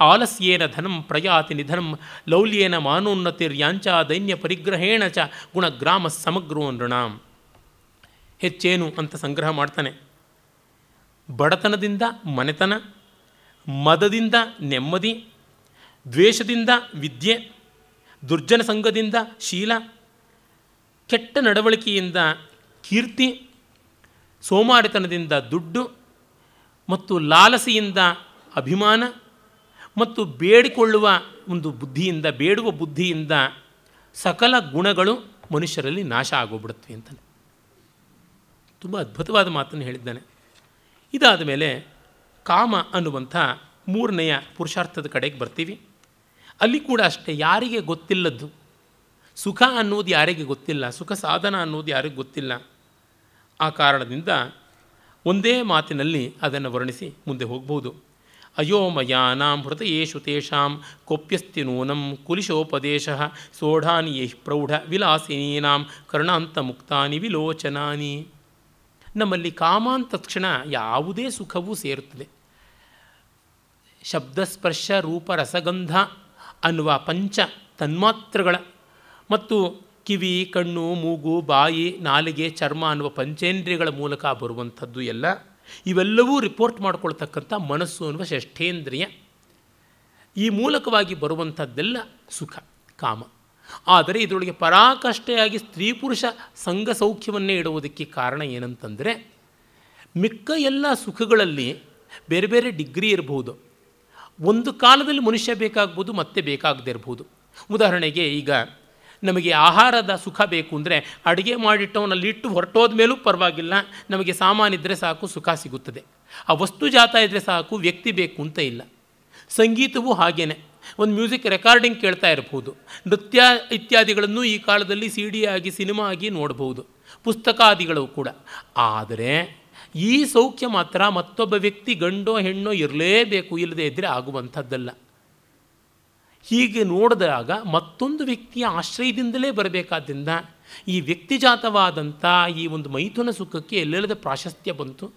ಆಲಸ್ಯೇನ ಧನಂ ಪ್ರಯಾತಿ ನಿಧನಂ ಲೌಲ್ಯೇನ ಮಾನೋನ್ನತಿರ್ಯಾಂಚ ದೈನ್ಯ ಪರಿಗ್ರಹೇಣ ಚ ಗುಣಗ್ರಾಮ ಸಮಗ್ರೋ ನೃಣಾಂ. ಹೆಚ್ಚೇನು ಅಂತ ಸಂಗ್ರಹ ಮಾಡ್ತಾನೆ. ಬಡತನದಿಂದ ಮನೆತನ, ಮದದಿಂದ ನೆಮ್ಮದಿ, ದ್ವೇಷದಿಂದ ವಿದ್ಯೆ, ದುರ್ಜನ ಸಂಘದಿಂದ ಶೀಲ, ಕೆಟ್ಟ ನಡವಳಿಕೆಯಿಂದ ಕೀರ್ತಿ, ಸೋಮಾರಿತನದಿಂದ ದುಡ್ಡು ಮತ್ತು ಲಾಲಸೆಯಿಂದ ಅಭಿಮಾನ ಮತ್ತು ಬೇಡಿಕೊಳ್ಳುವ ಒಂದು ಬುದ್ಧಿಯಿಂದ, ಬೇಡುವ ಬುದ್ಧಿಯಿಂದ ಸಕಲ ಗುಣಗಳು ಮನುಷ್ಯರಲ್ಲಿ ನಾಶ ಆಗೋಗ್ಬಿಡುತ್ತವೆ ಅಂತಾನೆ. ತುಂಬ ಅದ್ಭುತವಾದ ಮಾತನ್ನು ಹೇಳಿದ್ದಾನೆ. ಇದಾದ ಮೇಲೆ ಕಾಮ ಅನ್ನುವಂಥ ಮೂರನೆಯ ಪುರುಷಾರ್ಥದ ಕಡೆಗೆ ಬರ್ತೀವಿ. ಅಲ್ಲಿ ಕೂಡ ಅಷ್ಟೇ, ಯಾರಿಗೆ ಗೊತ್ತಿಲ್ಲದ್ದು? ಸುಖ ಅನ್ನೋದು ಯಾರಿಗೆ ಗೊತ್ತಿಲ್ಲ? ಸುಖ ಸಾಧನ ಅನ್ನೋದು ಯಾರಿಗೆ ಗೊತ್ತಿಲ್ಲ? ಆ ಕಾರಣದಿಂದ ಒಂದೇ ಮಾತಿನಲ್ಲಿ ಅದನ್ನು ವರ್ಣಿಸಿ ಮುಂದೆ ಹೋಗ್ಬೋದು. ಅಯೋಮಯಾನಾಂ ಹೃದಯೇಶು ತೇಷಾಂ ಕೊಪ್ಯಸ್ತಿ ನೂನಂ ಕುಲಿಶೋಪದೇಶ ಸೋಢಾನಿ ಯೈ ಪ್ರೌಢ ವಿಲಾಸಿನೀನಾಂ ಕರ್ಣಾಂತ ಮುಕ್ತಾನಿ ವಿಲೋಚನಾನಿ ನಮ್ಮಲ್ಲಿ ಕಾಮಾನ್ ತಕ್ಷಣ ಯಾವುದೇ ಸುಖವೂ ಸೇರುತ್ತದೆ. ಶಬ್ದಸ್ಪರ್ಶ, ರೂಪ, ರಸಗಂಧ ಅನ್ನುವ ಪಂಚ ತನ್ಮಾತ್ರಗಳ ಮತ್ತು ಕಿವಿ, ಕಣ್ಣು, ಮೂಗು, ಬಾಯಿ, ನಾಲಿಗೆ, ಚರ್ಮ ಅನ್ನುವ ಪಂಚೇಂದ್ರಿಯಗಳ ಮೂಲಕ ಬರುವಂಥದ್ದು ಎಲ್ಲ ಇವೆಲ್ಲವೂ ರಿಪೋರ್ಟ್ ಮಾಡ್ಕೊಳ್ತಕ್ಕಂಥ ಮನಸ್ಸು ಅನ್ನುವ ಷಷ್ಠೇಂದ್ರಿಯ. ಈ ಮೂಲಕವಾಗಿ ಬರುವಂಥದ್ದೆಲ್ಲ ಸುಖ, ಕಾಮ. ಆದರೆ ಇದರೊಳಗೆ ಪರಾಕಷ್ಟೆಯಾಗಿ ಸ್ತ್ರೀ ಪುರುಷ ಸಂಘ ಸೌಖ್ಯವನ್ನೇ ಇಡುವುದಕ್ಕೆ ಕಾರಣ ಏನಂತಂದರೆ, ಮಿಕ್ಕ ಎಲ್ಲ ಸುಖಗಳಲ್ಲಿ ಬೇರೆ ಬೇರೆ ಡಿಗ್ರಿ ಇರಬಹುದು ಒಂದು ಕಾಲದಲ್ಲಿ ಮನುಷ್ಯ ಬೇಕಾಗ್ಬೋದು, ಮತ್ತೆ ಬೇಕಾಗದೇ ಇರಬಹುದು ಉದಾಹರಣೆಗೆ ಈಗ ನಮಗೆ ಆಹಾರದ ಸುಖ ಬೇಕು ಅಂದರೆ ಅಡುಗೆ ಮಾಡಿಟ್ಟವನಲ್ಲಿ ಇಟ್ಟು ಹೊರಟೋದ ಮೇಲೂ ಪರವಾಗಿಲ್ಲ. ನಮಗೆ ಸಾಮಾನಿದ್ದರೆ ಸಾಕು, ಸುಖ ಸಿಗುತ್ತದೆ. ಆ ವಸ್ತು ಜಾತ ಇದ್ದರೆ ಸಾಕು, ವ್ಯಕ್ತಿ ಬೇಕು ಅಂತ ಇಲ್ಲ. ಸಂಗೀತವೂ ಹಾಗೇನೆ. ಒಂದು ಮ್ಯೂಸಿಕ್ ರೆಕಾರ್ಡಿಂಗ್ ಕೇಳ್ತಾ ಇರಬಹುದು. ನೃತ್ಯ ಇತ್ಯಾದಿಗಳನ್ನು ಈ ಕಾಲದಲ್ಲಿ ಸಿ ಡಿ ಆಗಿ, ಸಿನಿಮಾ ಆಗಿ ನೋಡಬಹುದು. ಪುಸ್ತಕಾದಿಗಳು ಕೂಡ. ಆದರೆ ಈ ಸೌಖ್ಯ ಮಾತ್ರ ಮತ್ತೊಬ್ಬ ವ್ಯಕ್ತಿ ಗಂಡೋ ಹೆಣ್ಣೋ ಇರಲೇಬೇಕು, ಇಲ್ಲದೆ ಇದ್ದರೆ ಆಗುವಂಥದ್ದಲ್ಲ. ಹೀಗೆ ನೋಡಿದಾಗ ಮತ್ತೊಂದು ವ್ಯಕ್ತಿಯ ಆಶ್ರಯದಿಂದಲೇ ಬರಬೇಕಾದ್ದರಿಂದ ಈ ವ್ಯಕ್ತಿಜಾತವಾದಂಥ ಈ ಒಂದು ಮೈಥುನ ಸುಖಕ್ಕೆ ಎಲ್ಲೆಲ್ಲದ ಪ್ರಾಶಸ್ತ್ಯ ಬಂತು.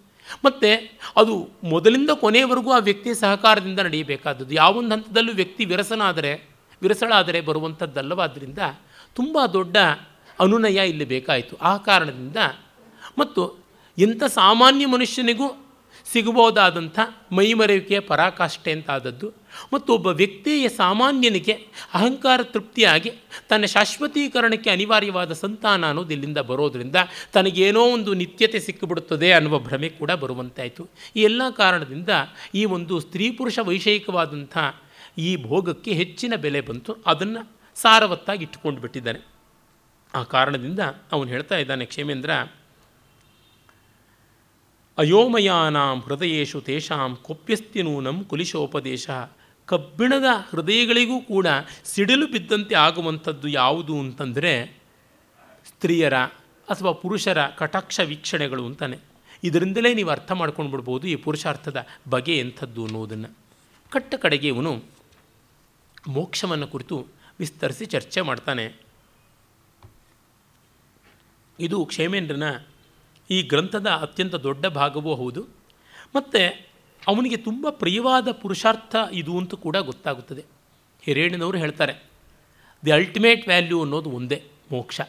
ಮತ್ತು ಅದು ಮೊದಲಿಂದ ಕೊನೆಯವರೆಗೂ ಆ ವ್ಯಕ್ತಿಯ ಸಹಕಾರದಿಂದ ನಡೆಯಬೇಕಾದದ್ದು. ಯಾವೊಂದು ಹಂತದಲ್ಲೂ ವ್ಯಕ್ತಿ ವಿರಸನಾದರೆ, ವಿರಸಳಾದರೆ ಬರುವಂಥದ್ದಲ್ಲವಾದ್ದರಿಂದ ತುಂಬ ದೊಡ್ಡ ಅನುನಯ ಇಲ್ಲಿ ಬೇಕಾಯಿತು. ಆ ಕಾರಣದಿಂದ ಮತ್ತು ಇಂಥ ಸಾಮಾನ್ಯ ಮನುಷ್ಯನಿಗೂ ಸಿಗಬಹುದಾದಂಥ ಮೈಮರೆಯುವಿಕೆಯ ಪರಾಕಾಷ್ಠೆ ಅಂತಾದದ್ದು. ಮತ್ತು ಒಬ್ಬ ವ್ಯಕ್ತಿಯ ಸಾಮಾನ್ಯನಿಗೆ ಅಹಂಕಾರ ತೃಪ್ತಿಯಾಗಿ ತನ್ನ ಶಾಶ್ವತೀಕರಣಕ್ಕೆ ಅನಿವಾರ್ಯವಾದ ಸಂತಾನ ಅನ್ನೋದು ಇಲ್ಲಿಂದ ಬರೋದರಿಂದ ತನಗೇನೋ ಒಂದು ನಿತ್ಯತೆ ಸಿಕ್ಕಿಬಿಡುತ್ತದೆ ಅನ್ನುವ ಭ್ರಮೆ ಕೂಡ ಬರುವಂತಾಯಿತು. ಈ ಎಲ್ಲ ಕಾರಣದಿಂದ ಈ ಒಂದು ಸ್ತ್ರೀ ಪುರುಷ ವೈಷಯಿಕವಾದಂಥ ಈ ಭೋಗಕ್ಕೆ ಹೆಚ್ಚಿನ ಬೆಲೆ ಬಂತು. ಅದನ್ನು ಸಾರವತ್ತಾಗಿ ಇಟ್ಟುಕೊಂಡು ಬಿಟ್ಟಿದ್ದಾನೆ. ಆ ಕಾರಣದಿಂದ ಅವನು ಹೇಳ್ತಾ ಇದ್ದಾನೆ, ಕ್ಷೇಮೇಂದ್ರ, ಅಯೋಮಯಾನಾಂ ಹೃದಯೇಶು ತೇಷಾಂ ಕೊಪ್ಯಸ್ತಿ ನೂನಂ ಕುಲಿಶೋಪದೇಶ ಕಬ್ಬಿಣದ ಹೃದಯಗಳಿಗೂ ಕೂಡ ಸಿಡಿಲು ಬಿದ್ದಂತೆ ಆಗುವಂಥದ್ದು ಯಾವುದು ಅಂತಂದರೆ ಸ್ತ್ರೀಯರ ಅಥವಾ ಪುರುಷರ ಕಟಾಕ್ಷ ವೀಕ್ಷಣೆಗಳು ಅಂತಾನೆ. ಇದರಿಂದಲೇ ನೀವು ಅರ್ಥ ಮಾಡ್ಕೊಂಡು ಬಿಡ್ಬೋದು ಈ ಪುರುಷಾರ್ಥದ ಬಗೆ ಎಂಥದ್ದು ಅನ್ನೋದನ್ನು. ಕಟ್ಟ ಕಡೆಗೆ ಇವನು ಮೋಕ್ಷವನ್ನು ಕುರಿತು ವಿಸ್ತರಿಸಿ ಚರ್ಚೆ ಮಾಡ್ತಾನೆ. ಇದು ಕ್ಷೇಮೇಂದ್ರನ ಈ ಗ್ರಂಥದ ಅತ್ಯಂತ ದೊಡ್ಡ ಭಾಗವೂ ಹೌದು. ಮತ್ತು ಅವನಿಗೆ ತುಂಬ ಪ್ರಿಯವಾದ ಪುರುಷಾರ್ಥ ಇದು ಅಂತ ಕೂಡ ಗೊತ್ತಾಗುತ್ತದೆ. ಹಿರೇಣ್ಣನವರು ಹೇಳ್ತಾರೆ ದಿ ಅಲ್ಟಿಮೇಟ್ ವ್ಯಾಲ್ಯೂ ಅನ್ನೋದು ಒಂದೇ, ಮೋಕ್ಷ.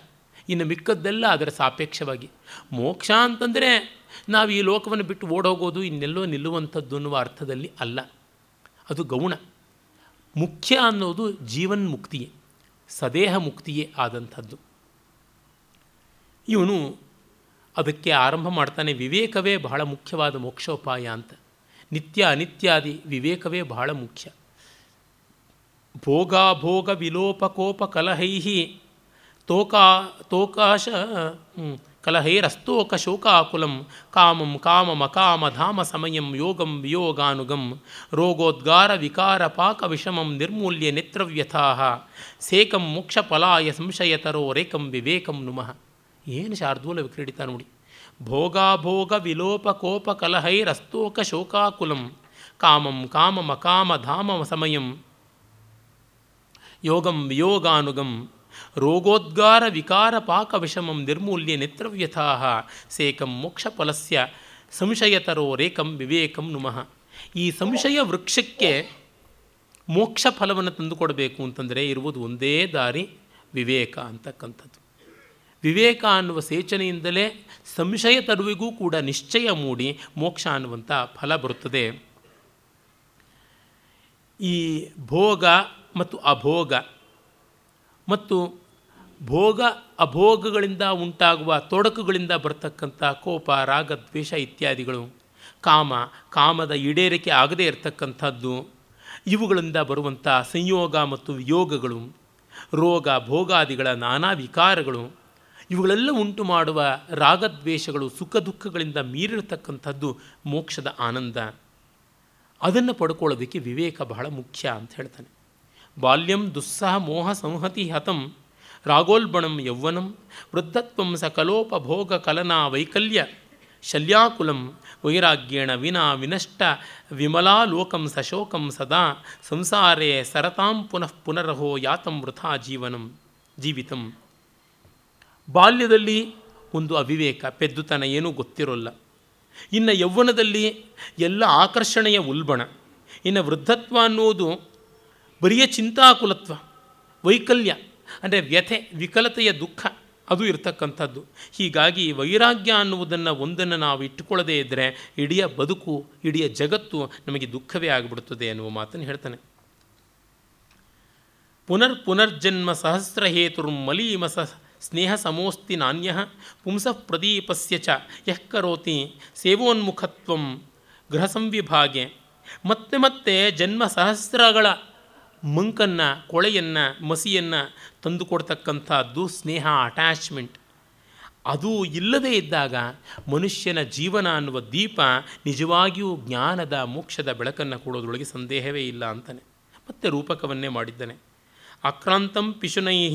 ಇನ್ನು ಮಿಕ್ಕದ್ದೆಲ್ಲ ಅದರ ಸಾಪೇಕ್ಷವಾಗಿ. ಮೋಕ್ಷ ಅಂತಂದರೆ ನಾವು ಈ ಲೋಕವನ್ನು ಬಿಟ್ಟು ಓಡೋಗೋದು, ಇನ್ನೆಲ್ಲೋ ನಿಲ್ಲುವಂಥದ್ದು ಅನ್ನುವ ಅರ್ಥದಲ್ಲಿ ಅಲ್ಲ. ಅದು ಗೌಣ. ಮುಖ್ಯ ಅನ್ನೋದು ಜೀವನ್ ಮುಕ್ತಿಯೇ, ಸದೇಹ ಮುಕ್ತಿಯೇ ಆದಂಥದ್ದು. ಇವನು ಅದಕ್ಕೆ ಆರಂಭ ಮಾಡ್ತಾನೆ, ವಿವೇಕವೇ ಬಹಳ ಮುಖ್ಯವಾದ ಮೋಕ್ಷೋಪಾಯ ಅಂತ. ನಿತ್ಯ ಅನಿತ್ಯಾದಿ ವಿವೇಕವೇ ಬಹಳ ಮುಖ್ಯ. ಭೋಗಾಭೋಗ ವಿಲೋಪಕೋಪ ಕಲಹೈ ತೋಕಾ ತೋಕಾಶ ಕಲಹೈರಸ್ತೋಕ ಶೋಕಾಕುಲಂ, ಕಾಮಂ ಕಾಮಮಕಾಮ ಧಾಮ ಸಮಯಂ ಯೋಗಂ ವಿಯೋಗಾನುಗಂ, ರೋಗೋದ್ಗಾರ ವಿಕಾರ ಪಾಕ ವಿಷಮಂ ನಿರ್ಮೂಲ್ಯ ನೇತ್ರವ್ಯಥಾ ಸೇಕಂ ಮೋಕ್ಷಫಲಾಯ ಸಂಶಯತರೋ ರೇಕಂ ವಿವೇಕಂ ನುಮಃ. ಏನು ಶಾರ್ದೂಲ ವಿಕ್ರೀಡಿತ ನೋಡಿ. ಭೋಗಾಭೋಗ ವಿಲೋಪ ಕೋಪ ಕಲಹೈರಸ್ತೋಕ ಶೋಕಾಕುಲಂ ಕಾಮಂ ಕಾಮಮಕಾಮ ಧಾಮ ಸಮಯಂ. ಯೋಗಂ ವಿಯೋಗಾನುಗಂ. ರೋಗೋದ್ಗಾರ ವಿಕಾರ ಪಾಕ ವಿಷಮಂ ನಿರ್ಮೂಲ್ಯ ನೇತ್ರವ್ಯಥಾ ಸೇಕಂ ಮೋಕ್ಷಫಲಸ್ಯ. ಸಂಶಯತರೋ ರೇಕಂ ವಿವೇಕಂ ನುಮಃ. ಈ ಸಂಶಯ ವೃಕ್ಷಕ್ಕೆ ಮೋಕ್ಷ ಫಲವನ್ನು ತಂದುಕೊಡಬೇಕು ಅಂತಂದರೆ ಇರುವುದು ಒಂದೇ ದಾರಿ, ವಿವೇಕ ಅಂತಕ್ಕಂಥದ್ದು. ವಿವೇಕ ಅನ್ನುವ ಸೇಚನೆಯಿಂದಲೇ ಸಂಶಯ ತರುವಿಗೂ ಕೂಡ ನಿಶ್ಚಯ ಮೂಡಿ ಮೋಕ್ಷ ಅನ್ನುವಂಥ ಫಲ ಬರುತ್ತದೆ. ಈ ಭೋಗ ಮತ್ತು ಅಭೋಗ ಮತ್ತು ಭೋಗ ಅಭೋಗಗಳಿಂದ ಉಂಟಾಗುವ ತೊಡಕುಗಳಿಂದ ಬರ್ತಕ್ಕಂಥ ಕೋಪ, ರಾಗ, ದ್ವೇಷ ಇತ್ಯಾದಿಗಳು, ಕಾಮ, ಕಾಮದ ಈಡೇರಿಕೆ ಆಗದೇ ಇರತಕ್ಕಂಥದ್ದು, ಇವುಗಳಿಂದ ಬರುವಂಥ ಸಂಯೋಗ ಮತ್ತು ವಿಯೋಗಗಳು, ರೋಗ, ಭೋಗಾದಿಗಳ ನಾನಾ ವಿಕಾರಗಳು ಇವುಗಳೆಲ್ಲ ಉಂಟು ಮಾಡುವ ರಾಗದ್ವೇಷಗಳು ಸುಖ ದುಃಖಗಳಿಂದ ಮೀರಿರತಕ್ಕಂಥದ್ದು ಮೋಕ್ಷದ ಆನಂದ. ಅದನ್ನು ಪಡ್ಕೊಳ್ಳೋದಕ್ಕೆ ವಿವೇಕ ಬಹಳ ಮುಖ್ಯ ಅಂತ ಹೇಳ್ತಾನೆ. ಬಾಲ್ಯಂ ದುಸ್ಸಹ ಮೋಹ ಸಂಹತಿ ಹತಂ ರಾಗೋಲ್ಬಣಂ ಯೌವನಂ ವೃದ್ಧತ್ವಂ ಸಕಲೋಪಭೋಗ ಕಲನಾ ವೈಕಲ್ಯ ಶಲ್ಯಾಕುಲಂ ವೈರಾಗ್ಯೇಣ ವಿನಾ ವಿನಷ್ಟ ವಿಮಲಾಲೋಕಂ ಸಶೋಕಂ ಸದಾ ಸಂಸಾರೇ ಸರತಾಂ ಪುನಃ ಪುನರಹೋ ಯಾತಂ ವೃಥಾ ಜೀವನಂ, ಜೀವಿತಂ. ಬಾಲ್ಯದಲ್ಲಿ ಒಂದು ಅವಿವೇಕ, ಪೆದ್ದುತನ ಏನೂ ಗೊತ್ತಿರೋಲ್ಲ. ಇನ್ನು ಯೌವನದಲ್ಲಿ ಎಲ್ಲ ಆಕರ್ಷಣೆಯ ಉಲ್ಬಣ. ಇನ್ನು ವೃದ್ಧತ್ವ ಅನ್ನುವುದು ಬರಿಯ ಚಿಂತಾಕುಲತ್ವ, ವೈಕಲ್ಯ, ಅಂದರೆ ವ್ಯಥೆ, ವಿಕಲತೆಯ ದುಃಖ, ಅದು ಇರತಕ್ಕಂಥದ್ದು. ಹೀಗಾಗಿ ವೈರಾಗ್ಯ ಅನ್ನುವುದನ್ನು ಒಂದನ್ನು ನಾವು ಇಟ್ಟುಕೊಳ್ಳದೇ ಇದ್ದರೆ ಇಡೀ ಬದುಕು, ಇಡೀ ಜಗತ್ತು ನಮಗೆ ದುಃಖವೇ ಆಗಿಬಿಡುತ್ತದೆ ಎನ್ನುವ ಮಾತನ್ನು ಹೇಳ್ತಾನೆ. ಪುನರ್ ಪುನರ್ಜನ್ಮ ಸಹಸ್ರಹೇತುರ್ ಮಲೀಮ ಸ ಸ್ನೇಹ ಸಮೋಸ್ತಿ ನಾಣ್ಯ ಪುಂಸ ಪ್ರದೀಪಸ್ಯ ಚ ಯಃ ಕರೋತಿ ಸೇವೋನ್ಮುಖತ್ವಂ ಗೃಹ ಸಂವಿಭಾಗೆ ಮತ್ತೆ ಮತ್ತೆ ಜನ್ಮ ಸಹಸ್ರಗಳ ಮಂಕನ್ನು, ಕೊಳೆಯನ್ನು, ಮಸಿಯನ್ನು ತಂದುಕೊಡ್ತಕ್ಕಂಥದ್ದು ಸ್ನೇಹ ಅಟ್ಯಾಚ್ಮೆಂಟ್ ಅದು ಇಲ್ಲದೇ ಇದ್ದಾಗ ಮನುಷ್ಯನ ಜೀವನ ಅನ್ನುವ ದೀಪ ನಿಜವಾಗಿಯೂ ಜ್ಞಾನದ, ಮೋಕ್ಷದ ಬೆಳಕನ್ನು ಕೊಡೋದ್ರೊಳಗೆ ಸಂದೇಹವೇ ಇಲ್ಲ ಅಂತಾನೆ. ಮತ್ತೆ ರೂಪಕವನ್ನೇ ಮಾಡಿದ್ದಾನೆ. ಆಕ್ರಾಂತಂ ಪಿಶುನೈ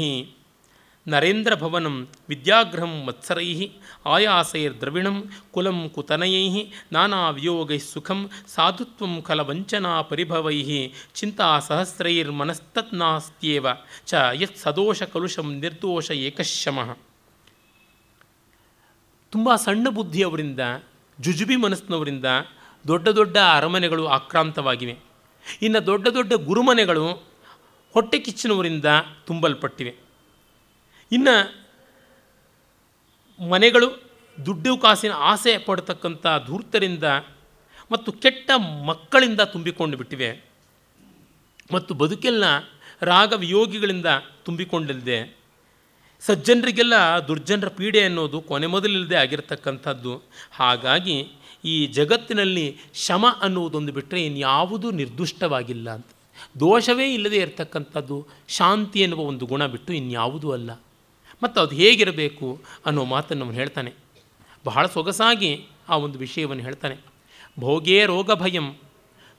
ನರೇಂದ್ರ ಭವನಂ ವಿದ್ಯಾಗ್ರಹಂ ಮತ್ಸರೈ ಆಯಾಸೈರ್ದ್ರವಿಣಂ ಕುಲಂ ಕುತನಯೈ ನಾನಾ ವಿಯೋಗೈ ಸುಖಂ ಸಾಧುತ್ವಂ ಕಲವಂಚನಾ ಪರಿಭವೈ ಚಿಂತಾ ಸಹಸ್ರೈರ್ಮನಸ್ತತ್ನಾಸ್ತ್ಯೇವ ಚ ಯತ್ ಸದೋಷ ಕಲುಷಂ ನಿರ್ದೋಷ ಏಕಶಮಃ ತುಂಬ ಸಣ್ಣ ಬುದ್ಧಿಯವರಿಂದ, ಜುಜುಬಿ ಮನಸ್ಸಿನವರಿಂದ ದೊಡ್ಡ ದೊಡ್ಡ ಅರಮನೆಗಳು ಆಕ್ರಾಂತವಾಗಿವೆ. ಇನ್ನು ದೊಡ್ಡ ದೊಡ್ಡ ಗುರುಮನೆಗಳು ಹೊಟ್ಟೆ ಕಿಚ್ಚಿನವರಿಂದ ತುಂಬಲ್ಪಟ್ಟಿವೆ. ಇನ್ನು ಮನೆಗಳು ದುಡ್ಡು ಕಾಸಿನ ಆಸೆ ಪಡ್ತಕ್ಕಂಥ ಧೂರ್ತರಿಂದ ಮತ್ತು ಕೆಟ್ಟ ಮಕ್ಕಳಿಂದ ತುಂಬಿಕೊಂಡು ಬಿಟ್ಟಿವೆ. ಮತ್ತು ಬದುಕೆಲ್ಲ ರಾಗ ವಿಯೋಗಿಗಳಿಂದ ತುಂಬಿಕೊಂಡಿದೆ ಸಜ್ಜನರಿಗೆಲ್ಲ ದುರ್ಜನರ ಪೀಡೆ ಅನ್ನೋದು ಕೊನೆ ಮೊದಲಿಲ್ಲದೆ ಆಗಿರತಕ್ಕಂಥದ್ದು. ಹಾಗಾಗಿ ಈ ಜಗತ್ತಿನಲ್ಲಿ ಶಮ ಅನ್ನುವುದೊಂದು ಬಿಟ್ಟರೆ ಇನ್ಯಾವುದೂ ನಿರ್ದುಷ್ಟವಾಗಿಲ್ಲ ಅಂತ. ದೋಷವೇ ಇಲ್ಲದೆ ಇರತಕ್ಕಂಥದ್ದು ಶಾಂತಿ ಎನ್ನುವ ಒಂದು ಗುಣ ಬಿಟ್ಟು ಇನ್ಯಾವುದೂ ಅಲ್ಲ. ಮತ್ತು ಅದು ಹೇಗಿರಬೇಕು ಅನ್ನೋ ಮಾತನ್ನು ಅವನು ಹೇಳ್ತಾನೆ. ಬಹಳ ಸೊಗಸಾಗಿ ಆ ಒಂದು ವಿಷಯವನ್ನು ಹೇಳ್ತಾನೆ. ಭೋಗೇ ರೋಗ ಭಯಂ,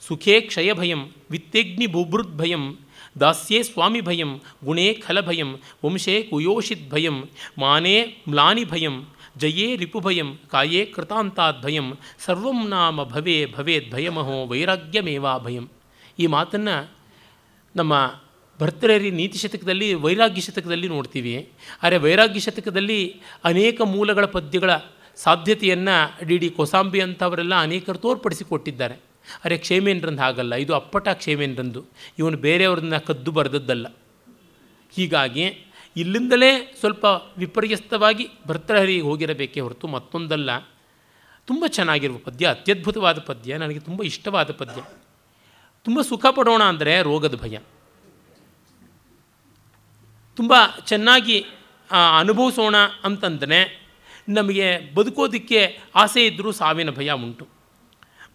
ಸುಖೇ ಕ್ಷಯ ಭಯಂ, ವಿತ್ತೆಗ್ನಿ ಭೂಭೃದ್ ಭಯಂ, ದಾಸ್ಯೇ ಸ್ವಾಮಿ ಭಯಂ, ಗುಣೇ ಖಲ ಭಯಂ, ವಂಶೇ ಕುಯೋಷಿತ್ ಭಯಂ, ಮಾನೇ ಮ್ಲಾನಿ ಭಯಂ, ಜಯೇ ರಿಪುಭಯಂ ಕಾಯೇ ಕೃತಾಂತಾದ್ ಭಯಂ, ಸರ್ವಂ ನಾಮ ಭವೇ ಭವೇದ್ ಭಯಮಹೋ ವೈರಾಗ್ಯಮೇವಾ ಭಯಂ. ಈ ಮಾತನ್ನು ನಮ್ಮ ಭರ್ತೃಹರಿ ನೀತಿ ಶತಕದಲ್ಲಿ, ವೈರಾಗ್ಯ ಶತಕದಲ್ಲಿ ನೋಡ್ತೀವಿ. ಆದರೆ ವೈರಾಗ್ಯ ಶತಕದಲ್ಲಿ ಅನೇಕ ಮೂಲಗಳ ಪದ್ಯಗಳ ಸಾಧ್ಯತೆಯನ್ನು ಡಿ ಡಿ ಕೊಸಾಂಬಿ ಅಂಥವರೆಲ್ಲ ಅನೇಕರು ತೋರ್ಪಡಿಸಿಕೊಟ್ಟಿದ್ದಾರೆ. ಅರೆ ಕ್ಷೇಮೇಂದ್ರಂದು ಹಾಗಲ್ಲ, ಇದು ಅಪ್ಪಟ ಕ್ಷೇಮೇಂದ್ರಂದು ಇವನು ಬೇರೆಯವ್ರನ್ನ ಕದ್ದು ಬರೆದದ್ದಲ್ಲ. ಹೀಗಾಗಿ ಇಲ್ಲಿಂದಲೇ ಸ್ವಲ್ಪ ವಿಪರ್ಯಸ್ತವಾಗಿ ಭರ್ತೃಹರಿಗೆ ಹೋಗಿರಬೇಕೇ ಹೊರತು ಮತ್ತೊಂದಲ್ಲ. ತುಂಬ ಚೆನ್ನಾಗಿರುವ ಪದ್ಯ, ಅತ್ಯದ್ಭುತವಾದ ಪದ್ಯ, ನನಗೆ ತುಂಬ ಇಷ್ಟವಾದ ಪದ್ಯ. ತುಂಬ ಸುಖ ಪಡೋಣ ಅಂದರೆ ರೋಗದ ಭಯ. ತುಂಬ ಚೆನ್ನಾಗಿ ಅನುಭವಿಸೋಣ ಅಂತಂದರೆ ನಮಗೆ ಬದುಕೋದಕ್ಕೆ ಆಸೆ ಇದ್ದರೂ ಸಾವಿನ ಭಯ ಉಂಟು.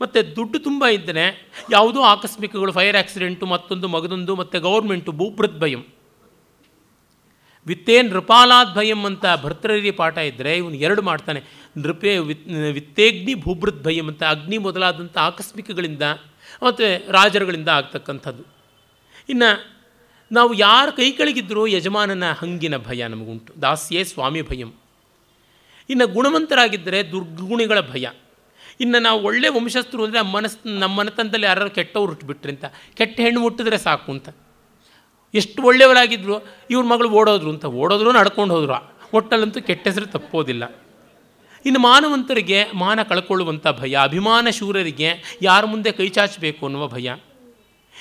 ಮತ್ತು ದುಡ್ಡು ತುಂಬ ಇದ್ದರೆ ಯಾವುದೋ ಆಕಸ್ಮಿಕಗಳು, ಫೈರ್ ಆ್ಯಕ್ಸಿಡೆಂಟು ಮತ್ತೊಂದು ಮಗದೊಂದು, ಮತ್ತು ಗೌರ್ಮೆಂಟು ಭೂಪೃತ್ ಭಯಂ. ವಿತ್ತೇ ನೃಪಾಲಾದ್ ಭಯಂ ಅಂತ ಭರ್ತೃರಿ ಪಾಠ ಇದ್ದರೆ ಇವನು ಎರಡು ಮಾಡ್ತಾನೆ. ನೃಪೇ ವಿತ್, ವಿತ್ತೇಗ್ನಿ ಭೂಭೃತ್ ಭಯಂ ಅಂತ, ಅಗ್ನಿ ಮೊದಲಾದಂಥ ಆಕಸ್ಮಿಕಗಳಿಂದ, ಮತ್ತು ರಾಜರುಗಳಿಂದ ಆಗ್ತಕ್ಕಂಥದ್ದು. ಇನ್ನು ನಾವು ಯಾರ ಕೈ ಕೆಳಗಿದ್ರೂ ಯಜಮಾನನ ಹಂಗಿನ ಭಯ ನಮಗುಂಟು, ದಾಸ್ಯೇ ಸ್ವಾಮಿ ಭಯಂ. ಇನ್ನು ಗುಣವಂತರಾಗಿದ್ದರೆ ದುರ್ಗುಣಿಗಳ ಭಯ. ಇನ್ನು ನಾವು ಒಳ್ಳೆ ವಂಶಸ್ಥರು ಅಂದರೆ ಮನಸ್, ನಮ್ಮ ಮನೆತನದಲ್ಲಿ ಯಾರು ಕೆಟ್ಟವ್ರು ಹುಟ್ಟುಬಿಟ್ರಿ ಅಂತ ಕೆಟ್ಟ ಹೆಣ್ಣು ಹುಟ್ಟಿದ್ರೆ ಸಾಕು ಅಂತ. ಎಷ್ಟು ಒಳ್ಳೆಯವರಾಗಿದ್ದರು ಇವ್ರ ಮಗಳು ಓಡೋದ್ರು ಅಂತ, ಓಡೋದ್ರು ನಡ್ಕೊಂಡು ಹೋದ್ರು. ಒಟ್ಟಲ್ಲಂತೂ ಕೆಟ್ಟ ಹೆಸರು ತಪ್ಪೋದಿಲ್ಲ. ಇನ್ನು ಮಾನವಂತರಿಗೆ ಮಾನ ಕಳ್ಕೊಳ್ಳುವಂಥ ಭಯ, ಅಭಿಮಾನ ಶೂರರಿಗೆ ಯಾರ ಮುಂದೆ ಕೈ ಚಾಚಬೇಕು ಅನ್ನುವ ಭಯ.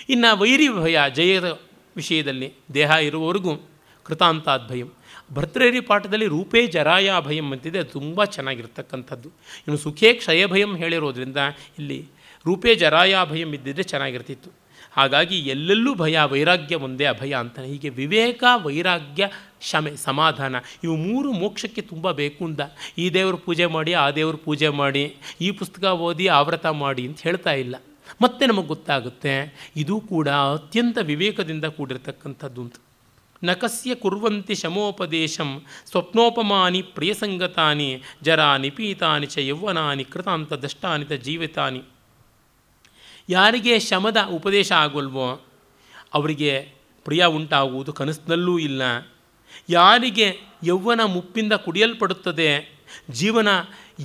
ಇನ್ನು ವೈರಿ ಭಯ, ಜಯದ ವಿಷಯದಲ್ಲಿ ದೇಹ ಇರುವವರೆಗೂ ಕೃತಾಂತಾದ್ಭಯಂ. ಭಯಂ ಭರ್ತೃಹರಿ ಪಾಠದಲ್ಲಿ ರೂಪೇ ಜರಾಯ ಭಯಂ ಅಂತಿದೆ ಅದು ತುಂಬ ಚೆನ್ನಾಗಿರ್ತಕ್ಕಂಥದ್ದು. ಇನ್ನು ಸುಖೇ ಕ್ಷಯ ಭಯಂ ಹೇಳಿರೋದ್ರಿಂದ ಇಲ್ಲಿ ರೂಪೇ ಜರಾಯ ಭಯಂ ಇದ್ದಿದ್ದರೆ ಚೆನ್ನಾಗಿರ್ತಿತ್ತು. ಹಾಗಾಗಿ ಎಲ್ಲೆಲ್ಲೂ ಭಯ, ವೈರಾಗ್ಯ ಒಂದೇ ಅಭಯ ಅಂತಾನೆ. ಹೀಗೆ ವಿವೇಕ, ವೈರಾಗ್ಯ ಶಮೆ ಸಮಾಧಾನ, ಇವು ಮೂರು ಮೋಕ್ಷಕ್ಕೆ ತುಂಬ ಬೇಕು ಅಂತ ಈ ದೇವರು ಪೂಜೆ ಮಾಡಿ, ಆ ದೇವರು ಪೂಜೆ ಮಾಡಿ, ಈ ಪುಸ್ತಕ ಓದಿ, ಆವ್ರತ ಮಾಡಿ ಅಂತ ಹೇಳ್ತಾ ಇಲ್ಲ. ಮತ್ತೆ ನಮಗೆ ಗೊತ್ತಾಗುತ್ತೆ, ಇದು ಕೂಡ ಅತ್ಯಂತ ವಿವೇಕದಿಂದ ಕೂಡಿರತಕ್ಕಂಥದ್ದು ಅಂತ. ನಕಸ್ಯ ಕುರುವಂತೆ ಶಮೋಪದೇಶಂ, ಸ್ವಪ್ನೋಪಮಾನಿ ಪ್ರಿಯಸಂಗತಾನಿ ಜರ ನಿಪೀತಾನಿ ಚ ಯೌವನಾನಿ, ಕೃತಾಂತ ದಷ್ಟಾನಿತ ಜೀವಿತಾನಿ. ಯಾರಿಗೆ ಶಮದ ಉಪದೇಶ ಆಗೋಲ್ವೋ, ಅವರಿಗೆ ಪ್ರಿಯ ಉಂಟಾಗುವುದು ಕನಸಿನಲ್ಲೂ ಇಲ್ಲ. ಯಾರಿಗೆ ಯೌವನ ಮುಪ್ಪಿಂದ ಕುಡಿಯಲ್ಪಡುತ್ತದೆ ಜೀವನ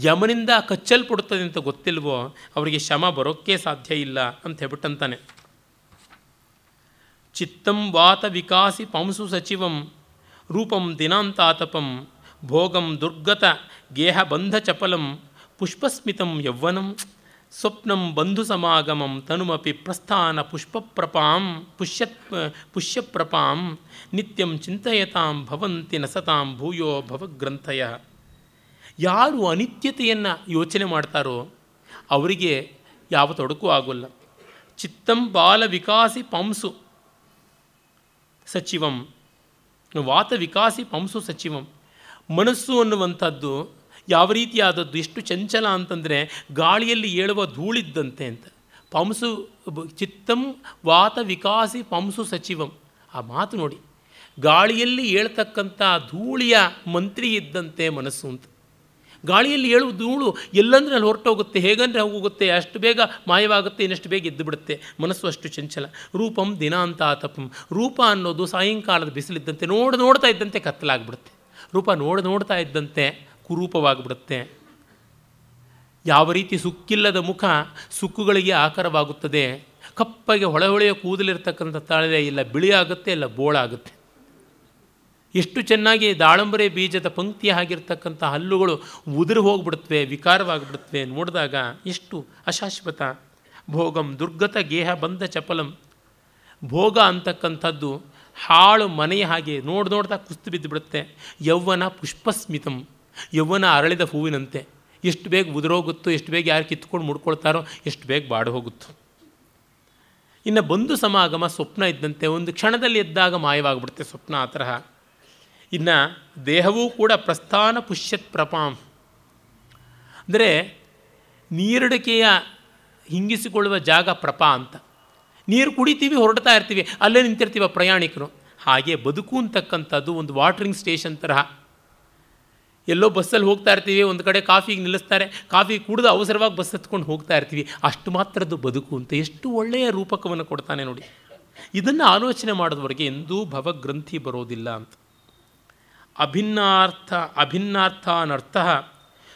ಯಮನಿಂದ ಕಚ್ಚಲ್ಪಡುತ್ತದೆ ಅಂತ ಗೊತ್ತಿಲ್ವೋ, ಅವರಿಗೆ ಶಮ ಬರೋಕ್ಕೆ ಸಾಧ್ಯ ಇಲ್ಲ ಅಂತ ಹೇಳ್ಬಿಟ್ಟಂತಾನೆ. ಚಿತ್ತಂ ವಾತ ವಿಕಾಸಿ ಪಂಸು ಸಚಿವಂ, ರೂಪಂ ದಿನಾಂತಾತಪಂ, ಭೋಗಂ ದುರ್ಗತ ಗೇಹ ಬಂಧ ಚಪಲಂ, ಪುಷ್ಪಸ್ಮಿತಂ ಯೌವನಂ, ಸ್ವಪ್ನಂ ಬಂಧು ಸಮಾಗಮಂ ತನುಮಪಿ ಪ್ರಸ್ಥಾನ ಪುಷ್ಪಪ್ರಪಾಂ, ಪುಷ್ಯತ್, ಪುಷ್ಯಪ್ರಪಾಂ, ನಿತ್ಯಂ ಚಿಂತಯತಾಂ ಭವಂತಿ ನಸತಾಂ ಭೂಯೋ ಭವಗ್ರಂಥಯ ಯಾರು ಅನಿತ್ಯತೆಯನ್ನು ಯೋಚನೆ ಮಾಡ್ತಾರೋ ಅವರಿಗೆ ಯಾವ ತೊಡಕು ಆಗೋಲ್ಲ. ಚಿತ್ತಂ ಬಾಲ ವಿಕಾಸಿ ಪಂಸು ಸಚಿವಂ. ವಾತ ವಿಕಾಸಿ ಪಂಸು ಸಚಿವಂ. ಮನಸ್ಸು ಅನ್ನುವಂಥದ್ದು ಯಾವ ರೀತಿಯಾದದ್ದು, ಎಷ್ಟು ಚಂಚಲ ಅಂತಂದರೆ ಗಾಳಿಯಲ್ಲಿ ಏಳುವ ಧೂಳಿದ್ದಂತೆ ಅಂತ. ಪಂಸು ಚಿತ್ತಂ ವಾತ ವಿಕಾಸಿ ಪಂಸು ಸಚಿವಂ. ಆ ಮಾತು ನೋಡಿ. ಗಾಳಿಯಲ್ಲಿ ಹೇಳ್ತಕ್ಕಂಥ ಧೂಳಿಯ ಮಂತ್ರಿ ಇದ್ದಂತೆ ಮನಸ್ಸು ಅಂತ. ಗಾಳಿಯಲ್ಲಿ ಏಳುವ ಧೂಳು ಎಲ್ಲಂದ್ರೆ ಅಲ್ಲಿ ಹೊರಟೋಗುತ್ತೆ. ಹೇಗಂದರೆ ಹೋಗುತ್ತೆ, ಅಷ್ಟು ಬೇಗ ಮಾಯವಾಗುತ್ತೆ, ಇನ್ನಷ್ಟು ಬೇಗ ಎದ್ದು ಬಿಡುತ್ತೆ. ಮನಸ್ಸು ಅಷ್ಟು ಚಂಚಲ. ರೂಪಂ ದಿನಾಂತ ತಪಂ. ರೂಪ ಅನ್ನೋದು ಸಾಯಂಕಾಲದ ಬಿಸಿಲಿದ್ದಂತೆ ನೋಡಿ ನೋಡ್ತಾ ಇದ್ದಂತೆ ಕತ್ತಲಾಗ್ಬಿಡುತ್ತೆ. ರೂಪ ನೋಡಿ ನೋಡ್ತಾ ಇದ್ದಂತೆ ಕುರೂಪವಾಗಿಬಿಡುತ್ತೆ. ಯಾವ ರೀತಿ ಸುಕ್ಕಿಲ್ಲದ ಮುಖ ಸುಕ್ಕುಗಳಿಗೆ ಆಕಾರವಾಗುತ್ತದೆ. ಕಪ್ಪಗೆ ಹೊಳೆ ಹೊಳೆಯ ಕೂದಲಿರ್ತಕ್ಕಂಥ ತಾಳೆ ಇಲ್ಲ ಬಿಳಿ ಆಗುತ್ತೆ ಇಲ್ಲ, ಬೋಳಾಗುತ್ತೆ. ಎಷ್ಟು ಚೆನ್ನಾಗಿ ದಾಳಂಬರೆ ಬೀಜದ ಪಂಕ್ತಿ ಆಗಿರ್ತಕ್ಕಂಥ ಹಲ್ಲುಗಳು ಉದುರು ಹೋಗ್ಬಿಡುತ್ತವೆ ವಿಕಾರವಾಗಿಬಿಡುತ್ತವೆ ನೋಡಿದಾಗ ಎಷ್ಟು ಅಶಾಶ್ವತ. ಭೋಗಂ ದುರ್ಗತ ಗೇಹ ಬಂದ ಚಪಲಂ. ಭೋಗ ಅಂತಕ್ಕಂಥದ್ದು ಹಾಳು ಮನೆಯ ಹಾಗೆ ನೋಡಿ ನೋಡ್ತಾ ಕುಸ್ತು ಬಿದ್ದು ಬಿಡುತ್ತೆ ಯೌವನ ಪುಷ್ಪಸ್ಮಿತಂ, ಯೌವನ ಅರಳಿದ ಹೂವಿನಂತೆ. ಎಷ್ಟು ಬೇಗ ಉದುರೋಗುತ್ತೋ, ಎಷ್ಟು ಬೇಗ ಯಾರು ಕಿತ್ಕೊಂಡು ಮುಡ್ಕೊಳ್ತಾರೋ, ಎಷ್ಟು ಬೇಗ ಬಾಡು ಹೋಗುತ್ತೋ. ಇನ್ನು ಬಂಧು ಸಮಾಗಮ ಸ್ವಪ್ನ ಇದ್ದಂತೆ, ಒಂದು ಕ್ಷಣದಲ್ಲಿ ಎದ್ದಾಗ ಮಾಯವಾಗಿಬಿಡುತ್ತೆ ಸ್ವಪ್ನ ಆ ತರಹ. ಇನ್ನು ದೇಹವೂ ಕೂಡ ಪ್ರಸ್ಥಾನ ಪುಷ್ಯತ್ ಪ್ರಪಾಂ. ಅಂದರೆ ನೀರಡಿಕೆಯ ಹಿಂಗಿಸಿಕೊಳ್ಳುವ ಜಾಗ ಪ್ರಪ ಅಂತ. ನೀರು ಕುಡಿತೀವಿ, ಹೊರಡ್ತಾ ಇರ್ತೀವಿ, ಅಲ್ಲೇ ನಿಂತಿರ್ತೀವ ಪ್ರಯಾಣಿಕರು. ಹಾಗೆ ಬದುಕು ಅಂತಕ್ಕಂಥದ್ದು ಒಂದು ವಾಟ್ರಿಂಗ್ ಸ್ಟೇಷನ್ ತರಹ. ಎಲ್ಲೋ ಬಸ್ಸಲ್ಲಿ ಹೋಗ್ತಾ ಇರ್ತೀವಿ, ಒಂದು ಕಡೆ ಕಾಫಿಗೆ ನಿಲ್ಲಿಸ್ತಾರೆ, ಕಾಫಿ ಕುಡಿದು ಅವಸರವಾಗಿ ಬಸ್ ಹತ್ಕೊಂಡು ಹೋಗ್ತಾ ಇರ್ತೀವಿ. ಅಷ್ಟು ಮಾತ್ರದ್ದು ಬದುಕು ಅಂತ, ಎಷ್ಟು ಒಳ್ಳೆಯ ರೂಪಕವನ್ನು ಕೊಡ್ತಾನೆ ನೋಡಿ. ಇದನ್ನು ಆಲೋಚನೆ ಮಾಡಿದವರಿಗೆ ಎಂದೂ ಭವಗ್ರಂಥಿ ಬರೋದಿಲ್ಲ ಅಂತ. ಅಭಿನ್ನಾರ್ಥ, ಅಭಿನ್ನಾರ್ಥಾನರ್ಥ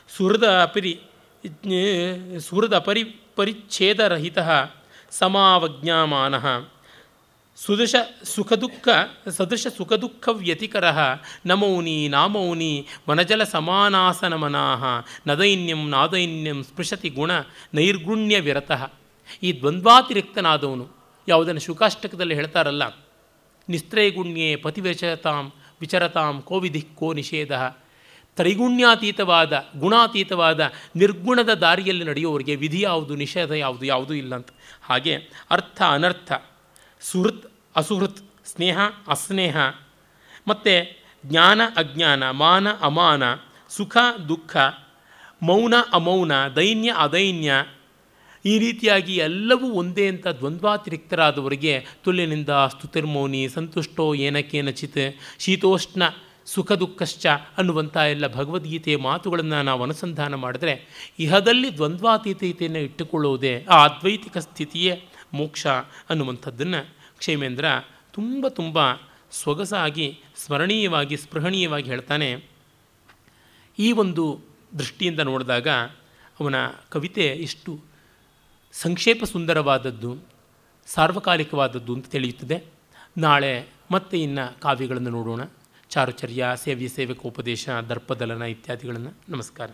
ಸುಹೃದ ಅಪರಿ ಸುಹೃದ ಪರಿ ಪರಿಚ್ಛೇದರಹಿತ ಸಮಾವಜ್ಞಾಮಾನ ಸುದೃಶ ಸುಖದುಃಖ, ಸದೃಶ ಸುಖದುಃಖ ವ್ಯತಿಕರ ನಮೌನಿ ನಾಮೌನಿ ವನಜಲ ಸಮಾನಾಸನಮನಾಹ ನದೈನ್ಯಂ, ನಾದೈನ್ಯಂ ಸ್ಪೃಶತಿ ಗುಣ, ನೈರ್ಗುಣ್ಯ ವಿರತಃ. ಈ ದ್ವಂದ್ವಾತಿರಿಕ್ತನಾದವನು ಯಾವುದನ್ನು ಶುಕಾಷ್ಟಕದಲ್ಲಿ ಹೇಳ್ತಾರಲ್ಲ, ನಿಸ್ತ್ರೈಗುಣ್ಯೇ ಪತಿವಿಚರತಾಂ ವಿಚರತಾಂ ಕೋವಿಧಿ ಕೋ ನಿಷೇಧ. ತ್ರೈಗುಣ್ಯಾತೀತವಾದ, ಗುಣಾತೀತವಾದ, ನಿರ್ಗುಣದ ದಾರಿಯಲ್ಲಿ ನಡೆಯುವವರಿಗೆ ವಿಧಿ ಯಾವುದು, ನಿಷೇಧ ಯಾವುದು, ಯಾವುದೂ ಇಲ್ಲ ಅಂತ ಹಾಗೆ ಅರ್ಥ, ಅನರ್ಥ, ಸುಹೃತ್, ಅಸುಹೃತ್, ಸ್ನೇಹ, ಅಸ್ನೇಹ, ಮತ್ತು ಜ್ಞಾನ, ಅಜ್ಞಾನ, ಮಾನ, ಅಮಾನ, ಸುಖ, ದುಃಖ, ಮೌನ, ಅಮೌನ, ದೈನ್ಯ, ಅದೈನ್ಯ ಈ ರೀತಿಯಾಗಿ ಎಲ್ಲವೂ ಒಂದೇ ಅಂತ ದ್ವಂದ್ವಾತಿರಿಕ್ತರಾದವರಿಗೆ ತುಲ್ಯನಿಂದ ಸ್ತುತಿರ್ಮೌನಿ ಸಂತುಷ್ಟೋ ಏನಕೇನಚಿತ್ ಶೀತೋಷ್ಣ ಸುಖ ದುಃಖಶ್ಚ ಅನ್ನುವಂಥ ಎಲ್ಲ ಭಗವದ್ಗೀತೆಯ ಮಾತುಗಳನ್ನು ನಾವು ಅನುಸಂಧಾನ ಮಾಡಿದ್ರೆ ಇಹದಲ್ಲಿ ದ್ವಂದ್ವಾತೀತೀತೆಯನ್ನು ಇಟ್ಟುಕೊಳ್ಳುವುದೇ ಆ ಅದ್ವೈತಿಕ ಸ್ಥಿತಿಯೇ ಮೋಕ್ಷ ಅನ್ನುವಂಥದ್ದನ್ನು ಕ್ಷೇಮೇಂದ್ರ ತುಂಬ ತುಂಬ ಸೊಗಸಾಗಿ ಸ್ಮರಣೀಯವಾಗಿ ಸ್ಪೃಹಣೀಯವಾಗಿ ಹೇಳ್ತಾನೆ. ಈ ಒಂದು ದೃಷ್ಟಿಯಿಂದ ನೋಡಿದಾಗ ಅವನ ಕವಿತೆ ಎಷ್ಟು ಸಂಕ್ಷೇಪ ಸುಂದರವಾದದ್ದು, ಸಾರ್ವಕಾಲಿಕವಾದದ್ದು ಅಂತ ತಿಳಿಯುತ್ತದೆ. ನಾಳೆ ಮತ್ತೆ ಇನ್ನು ಕಾವ್ಯಗಳನ್ನು ನೋಡೋಣ. ಚಾರುಚರ್ಯ, ಸೇವ್ಯ ಸೇವಕೋಪದೇಶ, ದರ್ಪದಲನ ಇತ್ಯಾದಿಗಳನ್ನು ನಮಸ್ಕಾರ.